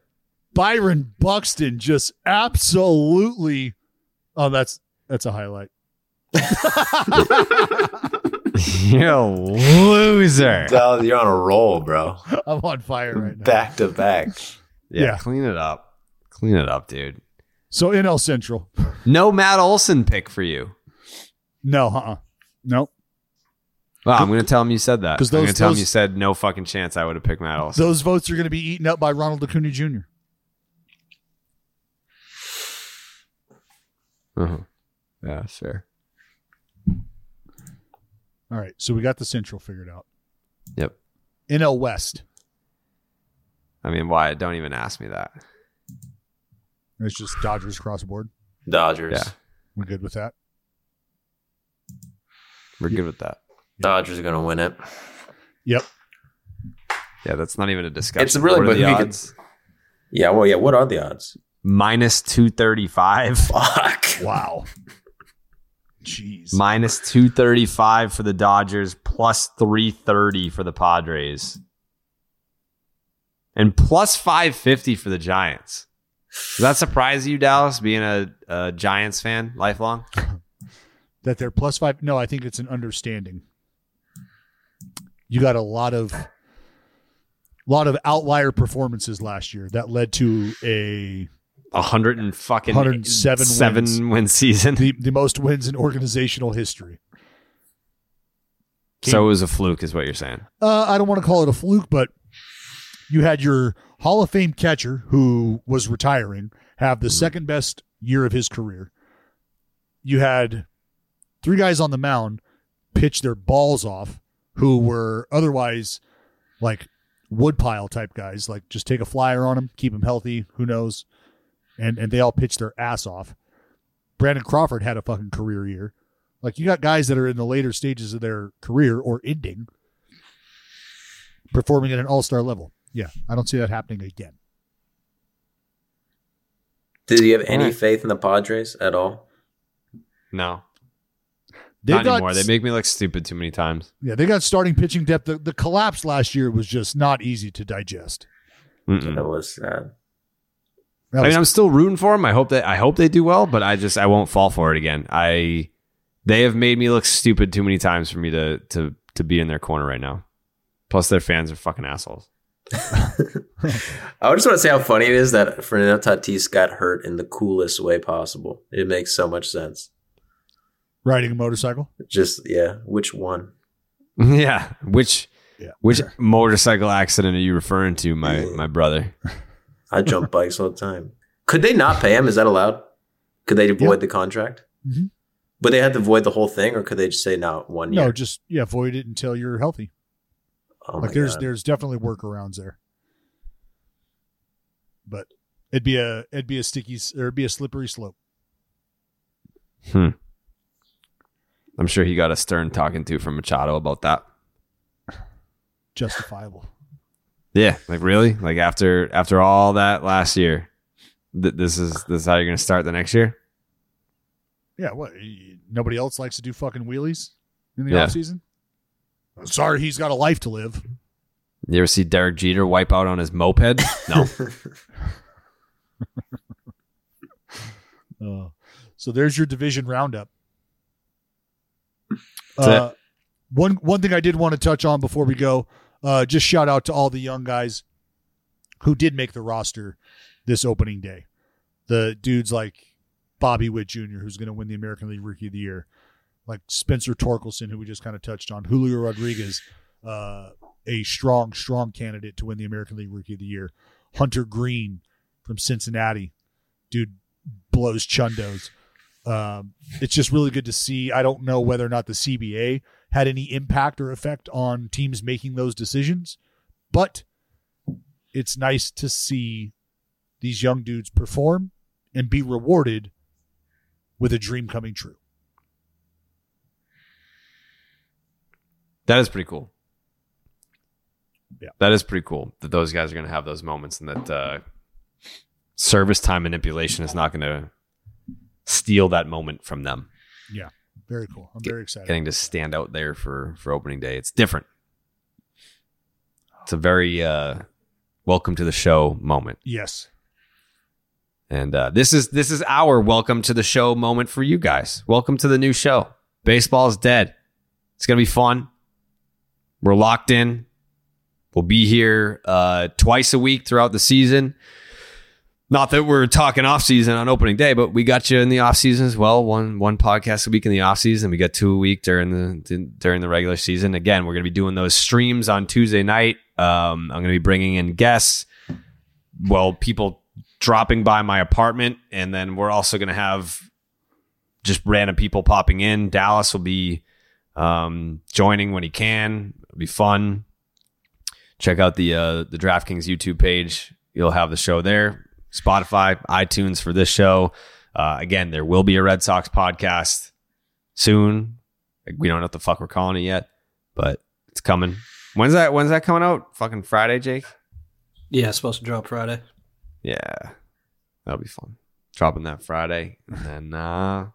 Byron Buxton just absolutely. Oh, that's that's a highlight. <laughs> <laughs> <laughs> You're a loser. Dallas, you're on a roll, bro. I'm on fire right now. Back to back. Yeah, Yeah. clean it up. Clean it up, dude. So NL Central. No Matt Olson pick for you. No, uh, uh no. Wow, I'm going to tell him you said that. 'Cause I'm going those- to tell him those- you said no fucking chance I would have picked Matt Olson. Those votes are going to be eaten up by Ronald Acuna Jr. Uh-huh. Yeah, that's fair. All right, so we got the Central figured out. Yep. NL West. I mean, why? Don't even ask me that. It's just Dodgers cross the board. Dodgers. Yeah. We're good with that. We're good with that. Dodgers are gonna win it. Yep. Yeah, that's not even a discussion. It's really- what are but the we could- odds? Yeah. Well, yeah. What are the odds? Minus two thirty five. Fuck. Wow. Jeez. Minus two thirty five for the Dodgers, plus three thirty for the Padres, and plus five fifty for the Giants. Does that surprise you, Dallas, being a, a Giants fan lifelong? <laughs> that they're plus five. No, I think it's an understanding. You got a lot of lot of outlier performances last year that led to A hundred and fucking 107 seven wins. win season. the, the most wins in organizational history. so it was a fluke, is what you're saying. Uh, I don't want to call it a fluke, but you had your Hall of Fame catcher who was retiring have the second best year of his career. You had three guys on the mound pitch their balls off who were otherwise like woodpile type guys, like just take a flyer on them, keep them healthy, who knows. And and they all pitched their ass off. Brandon Crawford had a fucking career year. Like you got guys that are in the later stages of their career or ending performing at an all-star level. Yeah, I don't see that happening again. Did you have any Alright. faith in the Padres at all? No, They not got anymore. They make me look stupid too many times. yeah, they got starting pitching depth. The, the collapse last year was just not easy to digest. Mm-mm. That was sad. That I was- mean, I'm still rooting for them. I hope that I hope they do well, but I just I won't fall for it again. I they have made me look stupid too many times for me to to to be in their corner right now. Plus, their fans are fucking assholes. <laughs> I just want to say how funny it is that Fernando Tatis got hurt in the coolest way possible. It makes so much sense. riding a motorcycle. Just yeah, which one? <laughs> yeah, which Yeah. which motorcycle accident are you referring to, my mm. my brother? <laughs> I jump <laughs> bikes all the time. Could they not pay him? Is that allowed? Could they void Yeah. the contract? Mhm. But they had to void the whole thing, or could they just say no one year? No, just yeah, void it until you're healthy. oh my like there's God. there's definitely workarounds there. But it'd be a it'd be a sticky or it'd be a slippery slope. Hmm. I'm sure he got a stern talking to from Machado about that. Justifiable. Yeah, like really, like after after all that last year, th- this is this is how you're gonna start the next year. Yeah, what? Nobody else likes to do fucking wheelies in the Yeah. off season. Sorry, he's got a life to live. You ever see Derek Jeter wipe out on his moped? No. <laughs> <laughs> Uh, so there's your division roundup. Uh, one one thing I did want to touch on before we go, uh, just shout out to all the young guys who did make the roster this opening day. The dudes like Bobby Witt Jr., who's going to win the American League Rookie of the Year, like Spencer Torkelson, who we just kind of touched on, Julio Rodriguez, uh, a strong, strong candidate to win the American League Rookie of the Year, Hunter Greene from Cincinnati, dude blows chundos. Um, it's just really good to see. I don't know whether or not the CBA had any impact or effect on teams making those decisions, but it's nice to see these young dudes perform and be rewarded with a dream coming true. That is pretty cool. Yeah. That is pretty cool that those guys are going to have those moments and that uh, service time manipulation is not going to steal that moment from them. Yeah, very cool. I'm very excited. Getting to stand out there for for opening day. It's different. It's a very uh, welcome to the show moment. Yes. And uh, this is this is our welcome to the show moment for you guys. Welcome to the new show. Baseball's dead. It's gonna be fun. We're locked in. We'll be here uh, twice a week throughout the season. Not that we're talking off season on opening day, but we got you in the off season as well. One one podcast a week in the off season. We got two a week during the during the regular season. Again, we're gonna be doing those streams on Tuesday night. Um, I'm gonna be bringing in guests. Well, people dropping by my apartment, and then we're also gonna have just random people popping in. Dallas will be um, joining when he can. It'll be fun. Check out the uh, the DraftKings YouTube page. You'll have the show there. Spotify, iTunes for this show. Uh, again, there will be a Red Sox podcast soon. Like, we don't know what the fuck we're calling it yet, but it's coming. When's that? When's that coming out? Fucking Friday, Jake. Yeah, it's supposed to drop Friday. Yeah, that'll be fun. Dropping that Friday, and then uh,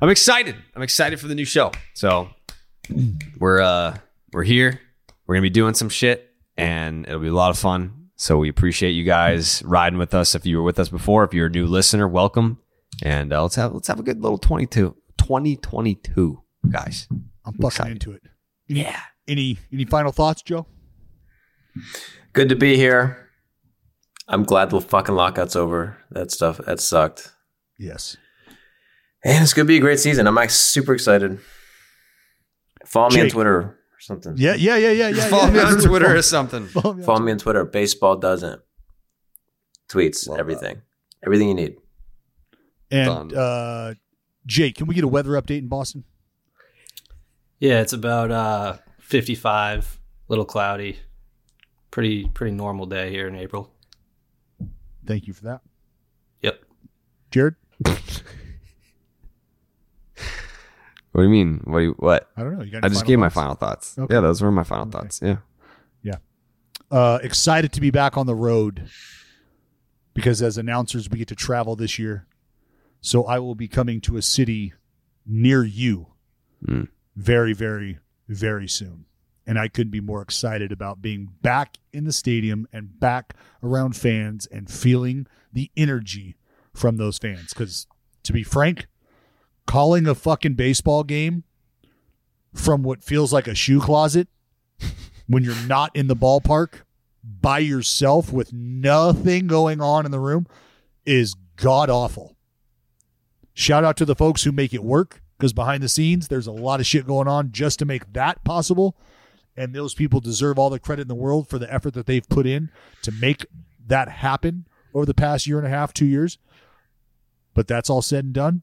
I'm excited. I'm excited for the new show. So we're uh we're here. We're gonna be doing some shit, and it'll be a lot of fun. So we appreciate you guys riding with us. If you were with us before, if you're a new listener, welcome. And uh, let's have let's have a good little 22, 2022, guys. I'm fucking into it. Yeah. Any any final thoughts, Joe? Good to be here. I'm glad the fucking lockout's over. That stuff that sucked. Yes. And it's gonna be a great season. I'm like super excited. Follow me on Twitter or something. Yeah, yeah, yeah, yeah, yeah. Follow yeah, me yeah. on Twitter or something. Follow me on Follow me on Twitter. Baseball doesn't. Tweets, everything. Everything you need. And Done. uh, Jake, can we get a weather update in Boston? Yeah, it's about uh, 55, little cloudy. Pretty pretty normal day here in April. Thank you for that, Yep. Jared. <laughs> What do you mean? What? Do you, what? I don't know. I just gave my final thoughts. Okay. Yeah, those were my final Okay. thoughts. Yeah. Yeah. Uh, excited to be back on the road because as announcers we get to travel this year. So I will be coming to a city near you Mm. very, very, very soon. And I couldn't be more excited about being back in the stadium and back around fans and feeling the energy from those fans. Because to be frank, calling a fucking baseball game from what feels like a shoe closet <laughs> when you're not in the ballpark by yourself with nothing going on in the room is god awful. Shout out to the folks who make it work because behind the scenes, there's a lot of shit going on just to make that possible. And those people deserve all the credit in the world for the effort that they've put in to make that happen over the past year and a half, two years. But that's all said and done.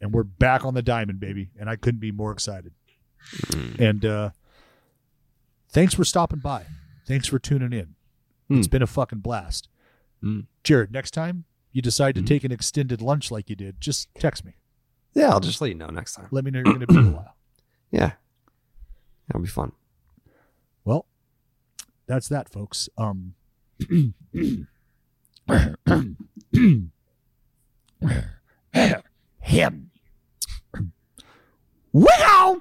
And we're back on the diamond, baby. And I couldn't be more excited. And uh, thanks for stopping by. Thanks for tuning in. It's been a fucking blast. Hmm. Jared, next time you decide to take an extended lunch like you did, just text me. Yeah, I'll just let you know next time. Let me know you're going to be a while. Yeah. That'll be fun. Well, that's that, folks. Um, him. <clears throat> Wow.